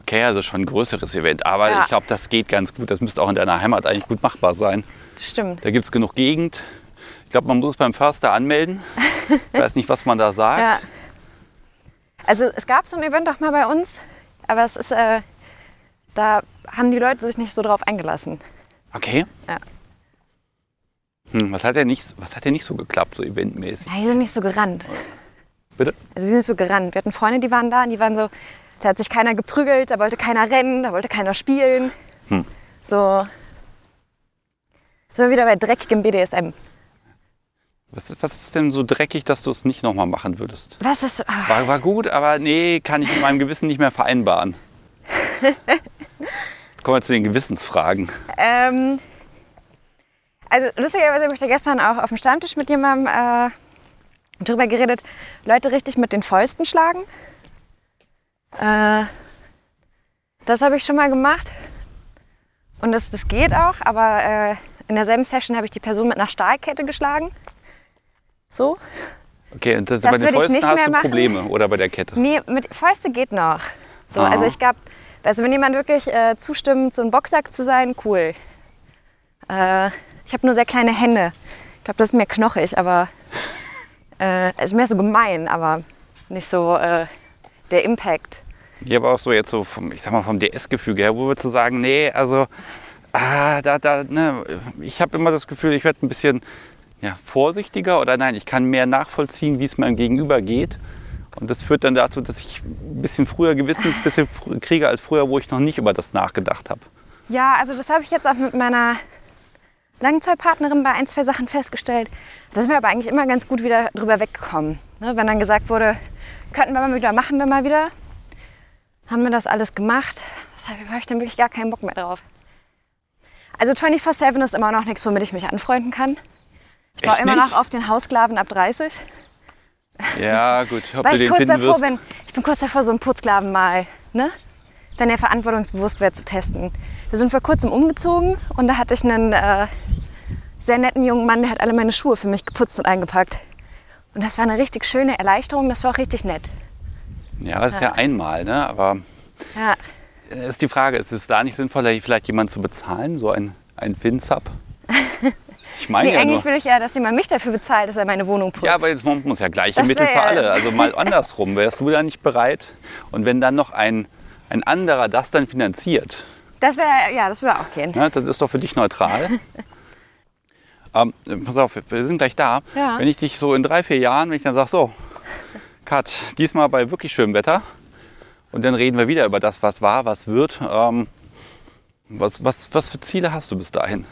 Okay, also schon ein größeres Event. Aber Ja. ich glaube, das geht ganz gut. Das müsste auch in deiner Heimat eigentlich gut machbar sein. Das stimmt. Da gibt es genug Gegend. Ich glaube, man muss es beim Förster anmelden. Ich weiß nicht, was man da sagt. Ja. Also es gab so ein Event auch mal bei uns, aber es ist, äh, da haben die Leute sich nicht so drauf eingelassen. Okay. Ja. Hm, was, hat denn nicht, was hat denn nicht so geklappt, so eventmäßig? Ja, die sind nicht so gerannt. Bitte? Also die sind nicht so gerannt. Wir hatten Freunde, die waren da und die waren so, Da hat sich keiner geprügelt, da wollte keiner rennen, da wollte keiner spielen. Hm. So. So wieder bei dreckigem BDSM. Was, was ist denn so dreckig, dass du es nicht nochmal machen würdest? Was ist. ah, War, war gut, aber nee, kann ich mit meinem Gewissen nicht mehr vereinbaren. Kommen wir zu den Gewissensfragen. Ähm, also lustigerweise habe ich da gestern auch auf dem Stammtisch mit jemandem äh, drüber geredet, Leute richtig mit den Fäusten schlagen. Äh, das habe ich schon mal gemacht. Und das, das geht auch, aber äh, in derselben Session habe ich die Person mit einer Stahlkette geschlagen. So. Okay, und das, Das bei den Fäusten nicht hast mehr du machen. Probleme oder bei der Kette? Nee, mit Fäuste geht noch. So, Ah. also ich glaube, also wenn jemand wirklich äh, zustimmt, so ein Boxsack zu sein, cool. Äh, ich habe nur sehr kleine Hände. Ich glaube, das ist mehr knochig, aber äh, es ist mehr so gemein, aber nicht so äh, der Impact. Ja, aber auch so jetzt so vom, ich sag mal, vom DS-Gefüge her, wo wir zu sagen, nee, also, ah, da, da, ne, ich habe immer das Gefühl, ich werde ein bisschen ja, vorsichtiger oder nein, ich kann mehr nachvollziehen, wie es meinem Gegenüber geht. Und das führt dann dazu, dass ich ein bisschen früher Gewissens bisschen fr- kriege als früher, wo ich noch nicht über das nachgedacht habe. Ja, also das habe ich jetzt auch mit meiner Langzeitpartnerin bei ein, zwei Sachen festgestellt. Da sind wir aber eigentlich immer ganz gut wieder drüber weggekommen. Ne? Wenn dann gesagt wurde, könnten wir mal wieder, machen wir mal wieder, haben wir das alles gemacht. Da habe ich dann wirklich gar keinen Bock mehr drauf. Also 24-7 ist immer noch nichts, womit ich mich anfreunden kann. Ich baue immer noch auf den Haussklaven ab 30. Ja, gut, ob Weil du ich den kurz finden davor wirst. bin, ich bin kurz davor, so einen Putzsklaven mal, ne? Wenn er verantwortungsbewusst wäre, zu testen. Wir sind vor kurzem umgezogen und da hatte ich einen äh, sehr netten jungen Mann, der hat alle meine Schuhe für mich geputzt und eingepackt. Und das war eine richtig schöne Erleichterung, das war auch richtig nett. Ja, das ist ja einmal, ne? aber Ja, ist die Frage, ist es da nicht sinnvoller, vielleicht jemanden zu bezahlen, so ein, ein Fin-Sub? Ich meine nee, ja eigentlich nur. will ich ja, dass jemand mich dafür bezahlt, dass er meine Wohnung putzt. Ja, aber jetzt muss ja gleiche Das Mittel für ja- alle. Also mal andersrum. Wärst du da nicht bereit? Und wenn dann noch ein, ein anderer das dann finanziert, das wäre, ja, das würde auch gehen. ne, das ist doch für dich neutral. ähm, pass auf, wir sind gleich da. Ja. Wenn ich dich so in drei, vier Jahren, wenn ich dann sage, so, Kat, diesmal bei wirklich schönem Wetter und dann reden wir wieder über das, was war, was wird. Ähm, was, was, was für Ziele hast du bis dahin?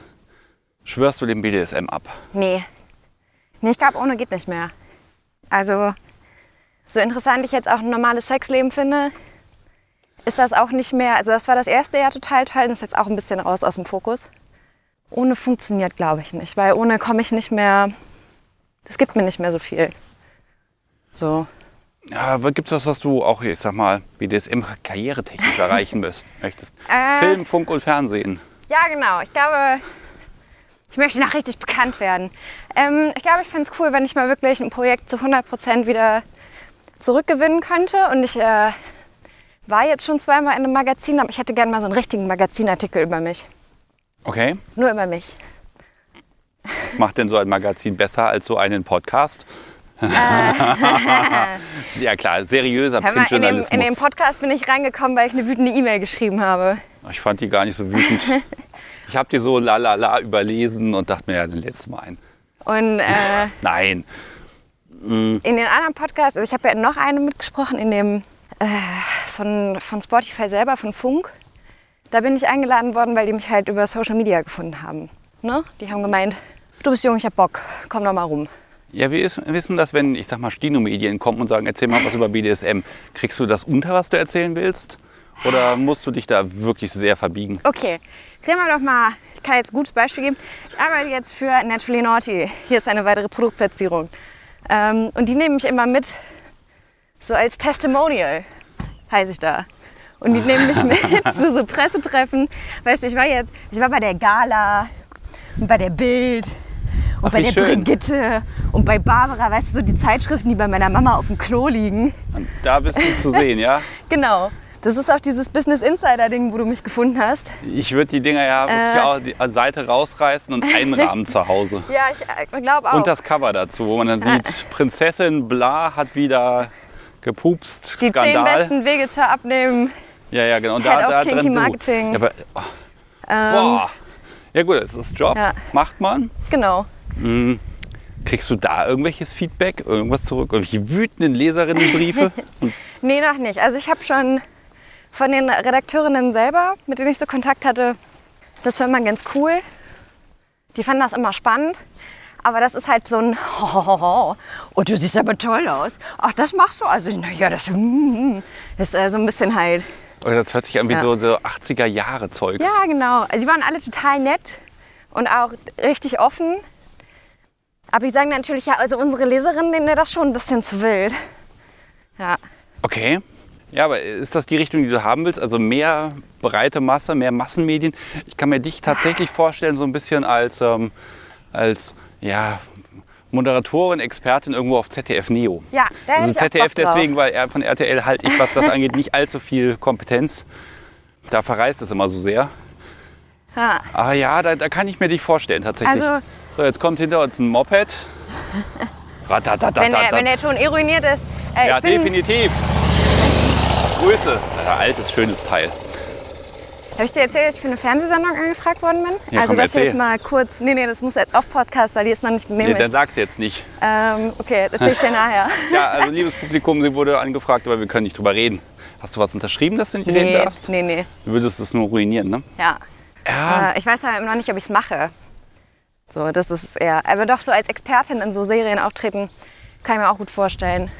Schwörst du dem BDSM ab? Nee. Nee, ich glaube, ohne geht nicht mehr. Also, so interessant ich jetzt auch ein normales Sexleben finde, ist das auch nicht mehr. Also, das war das erste Jahr total toll und ist jetzt auch ein bisschen raus aus dem Fokus. Ohne funktioniert, glaube ich nicht, weil ohne komme ich nicht mehr. Das gibt mir nicht mehr so viel. So. Ja, gibt es was, was du auch, ich sag mal, BDSM karrieretechnisch erreichen müsst- möchtest? Äh. Film, Funk und Fernsehen. Ja, genau. Ich glaube, ich möchte noch richtig bekannt werden. Ähm, ich glaube, ich fände es cool, wenn ich mal wirklich ein Projekt zu 100% wieder zurückgewinnen könnte. Und ich äh, war jetzt schon zweimal in einem Magazin, aber ich hätte gerne mal so einen richtigen Magazinartikel über mich. Okay. Nur über mich. Was macht denn so ein Magazin besser als so einen Podcast? ja klar, seriöser Hör mal, in, dem, in dem Podcast bin ich reingekommen, weil ich eine wütende E-Mail geschrieben habe. ich fand die gar nicht so wütend. ich habe die so la la la überlesen und dachte mir, ja, dann lädst du mal ein. Und äh, Nein. in den anderen Podcasts, also ich habe ja noch einen mitgesprochen, in dem äh, von, von Spotify selber, von Funk. Da bin ich eingeladen worden, weil die mich halt über Social Media gefunden haben. Ne? Die haben gemeint, du bist jung, ich hab Bock, komm doch mal rum. Ja, wir is- wissen das, wenn, ich sag mal, Stino-Medien kommen und sagen, erzähl mal was über BDSM. Kriegst du das unter, was du erzählen willst? Oder musst du dich da wirklich sehr verbiegen? Okay, reden wir doch mal, ich kann jetzt ein gutes Beispiel geben. Ich arbeite jetzt für Naturally Naughty. Hier ist eine weitere Produktplatzierung. Ähm, und die nehmen mich immer mit, so als Testimonial, heiße ich da. Und die nehmen mich mit zu so Pressetreffen. Weißt du, ich war jetzt, ich war bei der Gala und bei der Bild und Ach, bei der schön. Brigitte und bei Barbara, weißt du, so die Zeitschriften, die bei meiner Mama auf dem Klo liegen. Und da bist du zu sehen, ja? Genau. Das ist auch dieses Business Insider Ding, wo du mich gefunden hast. Ich würde die Dinger ja wirklich Äh. auch die Seite rausreißen und einrahmen zu Hause. Ja, ich glaube auch. Und das Cover dazu, wo man dann sieht, Prinzessin Bla hat wieder gepupst, die zehn Skandal. besten Wege zur Abnehmen. Ja, ja, genau. Und Head da, da drin. Marketing. Ähm, Ja, aber, oh, boah. Ja gut, es ist Job, Ja. macht man. Genau. Kriegst du da irgendwelches Feedback, irgendwas zurück, irgendwelche wütenden Leserinnenbriefe? Nee, noch nicht. Also ich habe schon von den Redakteurinnen selber, mit denen ich so Kontakt hatte, das war immer ganz cool. Die fanden das immer spannend. Aber das ist halt so ein, oh, du siehst aber toll aus. Ach, das machst du? Also, naja, das, mm, das ist äh, so ein bisschen halt. Oder das hört sich an wie Ja. so, so 80er Jahre Zeugs. Ja, genau. Also, die waren alle total nett und auch richtig offen. Aber die sagen natürlich, ja, also unsere Leserinnen nehmen das schon ein bisschen zu wild. Ja. Okay. Ja, aber ist das die Richtung, die du haben willst? Also mehr breite Masse, mehr Massenmedien? Ich kann mir dich tatsächlich vorstellen, so ein bisschen als, ähm, als ja, Moderatorin, Expertin irgendwo auf ZDF Neo. Ja, da Also ZDF deswegen, weil er- von RTL halte ich, was das angeht, nicht allzu viel Kompetenz. Da verreist es immer so sehr. ja. Aber ja, da, da kann ich mir dich vorstellen tatsächlich. Also- so, jetzt kommt hinter uns ein Moped. Wenn, der, wenn der Ton eh ruiniert ist. Äh, Ja, definitiv. Grüße. Ja, altes, schönes Teil. Habe ich dir erzählt, dass ich für eine Fernsehsendung angefragt worden bin? Ja, also komm, das jetzt mal kurz. Nee, nee, das muss jetzt auf Podcast, weil die ist noch nicht Nee, genehmigt. dann sag's jetzt nicht. ähm, okay, das erzähl ich dir nachher. Ja, also liebes Publikum, sie wurde angefragt, aber wir können nicht drüber reden. Hast du was unterschrieben, dass du nicht reden nee, darfst? nee, nee. Du würdest es nur ruinieren, ne? Ja. Ja. Äh, ich weiß ja noch nicht, ob ich es mache. So, das ist es eher. Aber doch so als Expertin in so Serien auftreten, kann ich mir auch gut vorstellen.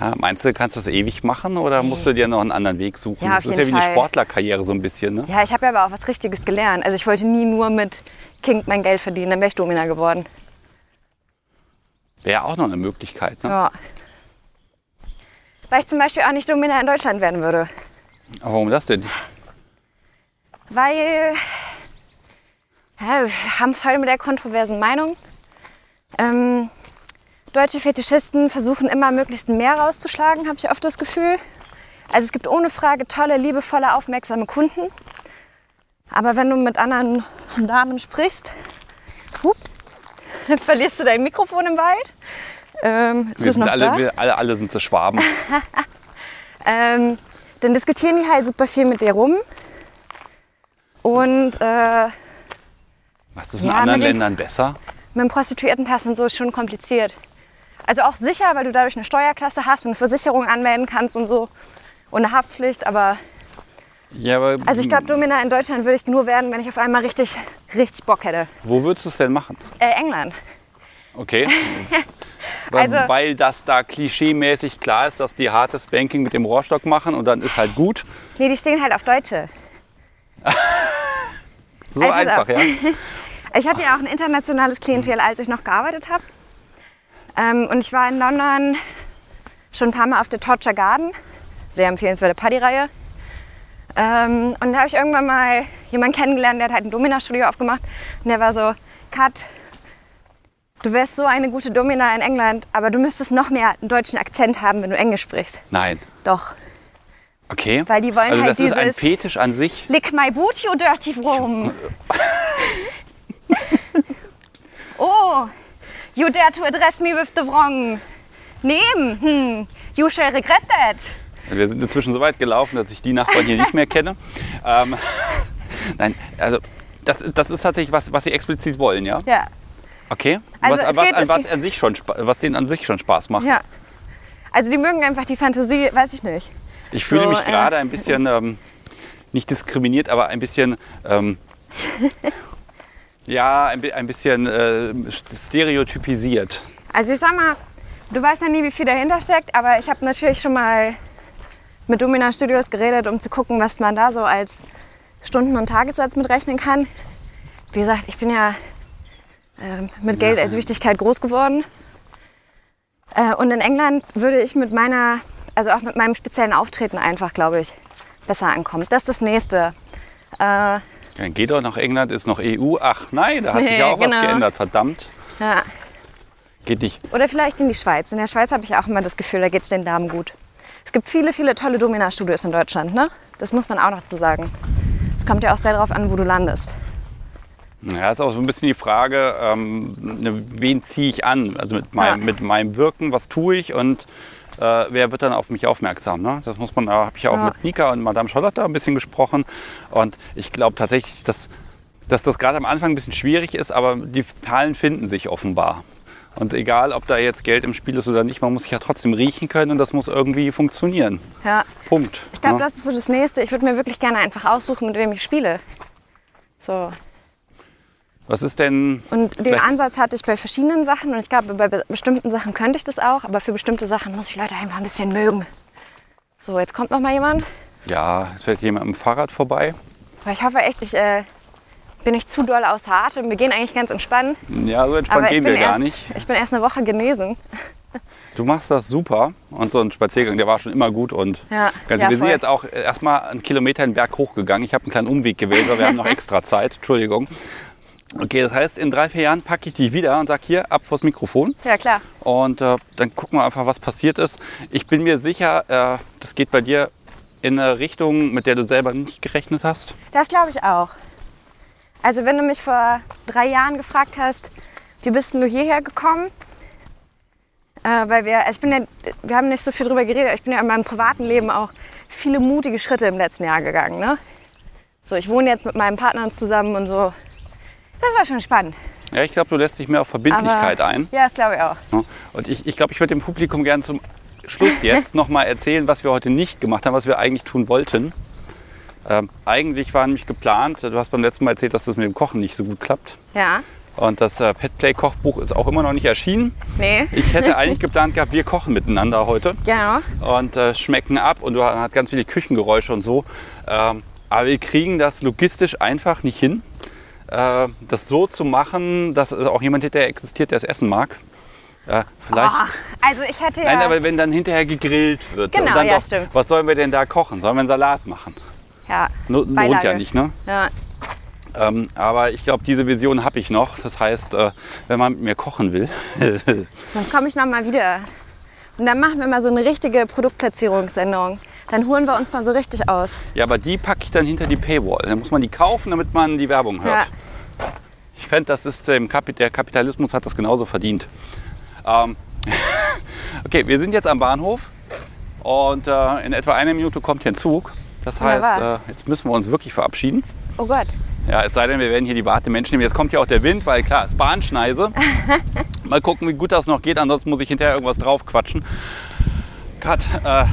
Ja. Meinst du, kannst du das ewig machen oder musst du dir noch einen anderen Weg suchen? Ja, das ist ja wie jeden eine Fall. Sportlerkarriere so ein bisschen, ne? Ja, ich habe ja aber auch was Richtiges gelernt. Also ich wollte nie nur mit King mein Geld verdienen, dann wäre ich Domina geworden. Wäre auch noch eine Möglichkeit, ne? Ja. Weil ich zum Beispiel auch nicht Domina in Deutschland werden würde. Aber warum das denn? Weil ja, wir haben es heute mit der kontroversen Meinung. Ähm, deutsche Fetischisten versuchen immer möglichst mehr rauszuschlagen, habe ich oft das Gefühl. Also es gibt ohne Frage tolle, liebevolle, aufmerksame Kunden. Aber wenn du mit anderen Damen sprichst, hup, verlierst du dein Mikrofon im Wald. Ähm, ist Wir sind noch alle, wir, alle, alle sind so Schwaben. Ähm, dann diskutieren die halt super viel mit dir rum. Und äh, Was ist in Ja, anderen Ländern besser? mit dem Prostituiertenpass und so ist schon kompliziert. Also auch sicher, weil du dadurch eine Steuerklasse hast und eine Versicherung anmelden kannst und so. Und eine Haftpflicht, aber Ja, aber also ich glaube, Domina in Deutschland würde ich nur werden, wenn ich auf einmal richtig, richtig Bock hätte. wo würdest du es denn machen? Äh, England. Okay. weil, Also- weil das da klischeemäßig klar ist, dass die hartes Banking mit dem Rohrstock machen und dann ist halt gut. Nee, die stehen halt auf Deutsche. So Also, einfach, ja. Ich hatte ja auch ein internationales Klientel, als ich noch gearbeitet habe. Ähm, und ich war in London schon ein paar Mal auf der Torture Garden. Sehr empfehlenswerte Partyreihe. Ähm, und da habe ich irgendwann mal jemanden kennengelernt, der hat halt ein Domina-Studio aufgemacht. Und der war so, Kat, du wärst so eine gute Domina in England, aber du müsstest noch mehr einen deutschen Akzent haben, wenn du Englisch sprichst. Nein. Doch. Okay. Weil die wollen also halt das ist ein Fetisch an sich. Lick my boot, you dirty worm. oh, you dare to address me with the wrong name. Hm. You shall regret that. Wir sind inzwischen so weit gelaufen, dass ich die Nachbarn hier nicht mehr kenne. Ähm, Nein, also das, das ist tatsächlich was, was sie explizit wollen, ja? Ja, Okay. Also was, was, an was, geht- an sich schon, spa- was denen an sich schon Spaß macht. ja. Also die mögen einfach die Fantasie, weiß ich nicht. Ich fühle So, mich äh, gerade ein bisschen, ähm, nicht diskriminiert, aber ein bisschen, ähm, ja, ein, ein bisschen äh, stereotypisiert. Also ich sag mal, du weißt ja nie, wie viel dahinter steckt, aber ich habe natürlich schon mal mit Domina Studios geredet, um zu gucken, was man da so als Stunden- und Tagessatz mitrechnen kann. Wie gesagt, ich bin ja ähm, mit Geld als Wichtigkeit groß geworden. Äh, und in England würde ich mit meiner, also auch mit meinem speziellen Auftreten einfach, glaube ich, besser ankommen. Das ist das Nächste. Äh, Dann geht doch nach England, ist noch EU. Ach nein, da hat sich ja auch was genau. geändert, verdammt. ja. Geht nicht. Oder vielleicht in die Schweiz. In der Schweiz habe ich auch immer das Gefühl, da geht es den Damen gut. Es gibt viele, viele tolle Domina-Studios in Deutschland, ne? Das muss man auch noch zu sagen. Es kommt ja auch sehr darauf an, wo du landest. Ja, ist auch so ein bisschen die Frage, ähm, ne, wen ziehe ich an? Also mit meinem, Ja. mit meinem Wirken, was tue ich und äh, wer wird dann auf mich aufmerksam? Ne? Das muss man, da habe ich ja auch Ja. mit Nika und Madame Charlotte ein bisschen gesprochen. Und ich glaube tatsächlich, dass, dass das gerade am Anfang ein bisschen schwierig ist, aber die Perlen finden sich offenbar. Und egal, ob da jetzt Geld im Spiel ist oder nicht, man muss sich ja trotzdem riechen können und das muss irgendwie funktionieren. Ja. Punkt. Ich glaube, ne? das ist so das Nächste. Ich würde mir wirklich gerne einfach aussuchen, mit wem ich spiele. So. Was ist denn. Und den Ansatz hatte ich bei verschiedenen Sachen und ich glaube, bei be- bestimmten Sachen könnte ich das auch, aber für bestimmte Sachen muss ich Leute einfach ein bisschen mögen. So, jetzt kommt noch mal jemand. Ja, es fährt jemand mit dem Fahrrad vorbei. Aber ich hoffe echt, ich äh, bin nicht zu doll außer Atem. Wir gehen eigentlich ganz entspannt. Ja, so entspannt aber gehen wir gar erst, nicht. Ich bin erst eine Woche genesen. Du machst das super. Und so ein Spaziergang, der war schon immer gut. Und Ja, ganz, ja, wir sind voll. jetzt auch erstmal einen Kilometer den Berg hochgegangen. Ich habe einen kleinen Umweg gewählt, weil wir haben noch extra Zeit. Entschuldigung. Okay, das heißt, in drei, vier Jahren packe ich dich wieder und sag hier, ab vors Mikrofon. Ja, klar. Und äh, dann gucken wir einfach, was passiert ist. Ich bin mir sicher, äh, das geht bei dir in eine Richtung, mit der du selber nicht gerechnet hast. Das glaube ich auch. Also wenn du mich vor drei Jahren gefragt hast, wie bist denn du hierher gekommen? Äh, weil wir, also ich bin ja, wir haben nicht so viel drüber geredet, aber ich bin ja in meinem privaten Leben auch viele mutige Schritte im letzten Jahr gegangen. Ne? So, ich wohne jetzt mit meinem Partner zusammen und so. Das war schon spannend. Ja, ich glaube, du lässt dich mehr auf Verbindlichkeit Aber- ein. Ja, das glaube ich auch. Und ich, ich glaube, ich würde dem Publikum gerne zum Schluss jetzt noch mal erzählen, was wir heute nicht gemacht haben, was wir eigentlich tun wollten. Ähm, eigentlich war nämlich geplant, du hast beim letzten Mal erzählt, dass das mit dem Kochen nicht so gut klappt. Ja. Und das äh, Petplay-Kochbuch ist auch immer noch nicht erschienen. Nee. Ich hätte eigentlich geplant gehabt, wir kochen miteinander heute Genau. und äh, schmecken ab und du hast ganz viele Küchengeräusche und so. Ähm, aber wir kriegen das logistisch einfach nicht hin, das so zu machen, dass äh, auch jemand hinterher existiert, der es essen mag. Ja, vielleicht. Ach, also ich hätte ja. Nein, aber wenn dann hinterher gegrillt wird. Genau, dann ja, doch, stimmt. Was sollen wir denn da kochen? Sollen wir einen Salat machen? ja, No, lohnt ja nicht, ne? Ja. Ähm, aber ich glaube, diese Vision habe ich noch. Das heißt, äh, wenn man mit mir kochen will, Sonst komme ich noch mal wieder. Und dann machen wir mal so eine richtige Produktplatzierungssendung. Dann holen wir uns mal so richtig aus. ja, aber die packe ich dann hinter die Paywall. Dann muss man die kaufen, damit man die Werbung hört. Ja. Ich fände, das ist im Kapi der Kapitalismus hat das genauso verdient. Ähm, okay, wir sind jetzt am Bahnhof und äh, in etwa einer Minute kommt hier ein Zug. Das heißt, äh, jetzt müssen wir uns wirklich verabschieden. Oh Gott. Ja, es sei denn, wir werden hier die Wartemenschen nehmen. Jetzt kommt ja auch der Wind, weil klar, es ist Bahnschneise. Mal gucken, wie gut das noch geht, ansonsten muss ich hinterher irgendwas drauf quatschen. Kat, äh,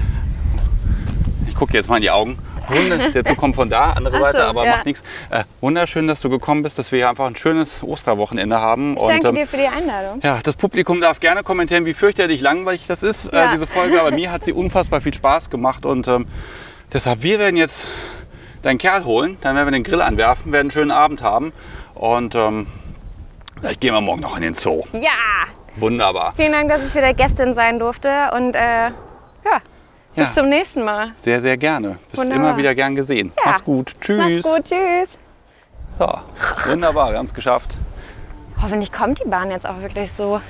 gucke jetzt mal in die Augen. Wunder- Der Zug kommt von da, andere so, Seite, aber ja. macht nichts. Äh, wunderschön, dass du gekommen bist, dass wir hier einfach ein schönes Osterwochenende haben. Und, Danke ähm, dir für die Einladung. ja, das Publikum darf gerne kommentieren, wie fürchterlich langweilig das ist, Ja. äh, diese Folge. Aber mir hat sie unfassbar viel Spaß gemacht. Und ähm, deshalb, wir werden jetzt deinen Kerl holen. Dann werden wir den Grill anwerfen, werden einen schönen Abend haben. Und ähm, vielleicht gehen wir morgen noch in den Zoo. Ja! Wunderbar. Vielen Dank, dass ich wieder Gästin sein durfte. Und äh, ja, bis Ja. zum nächsten Mal. Sehr, sehr gerne. Bist Wunderbar. immer wieder gern gesehen. Ja. Mach's gut. Tschüss. Mach's gut, tschüss. Ja, wunderbar, wir haben es geschafft. Hoffentlich kommt die Bahn jetzt auch wirklich so.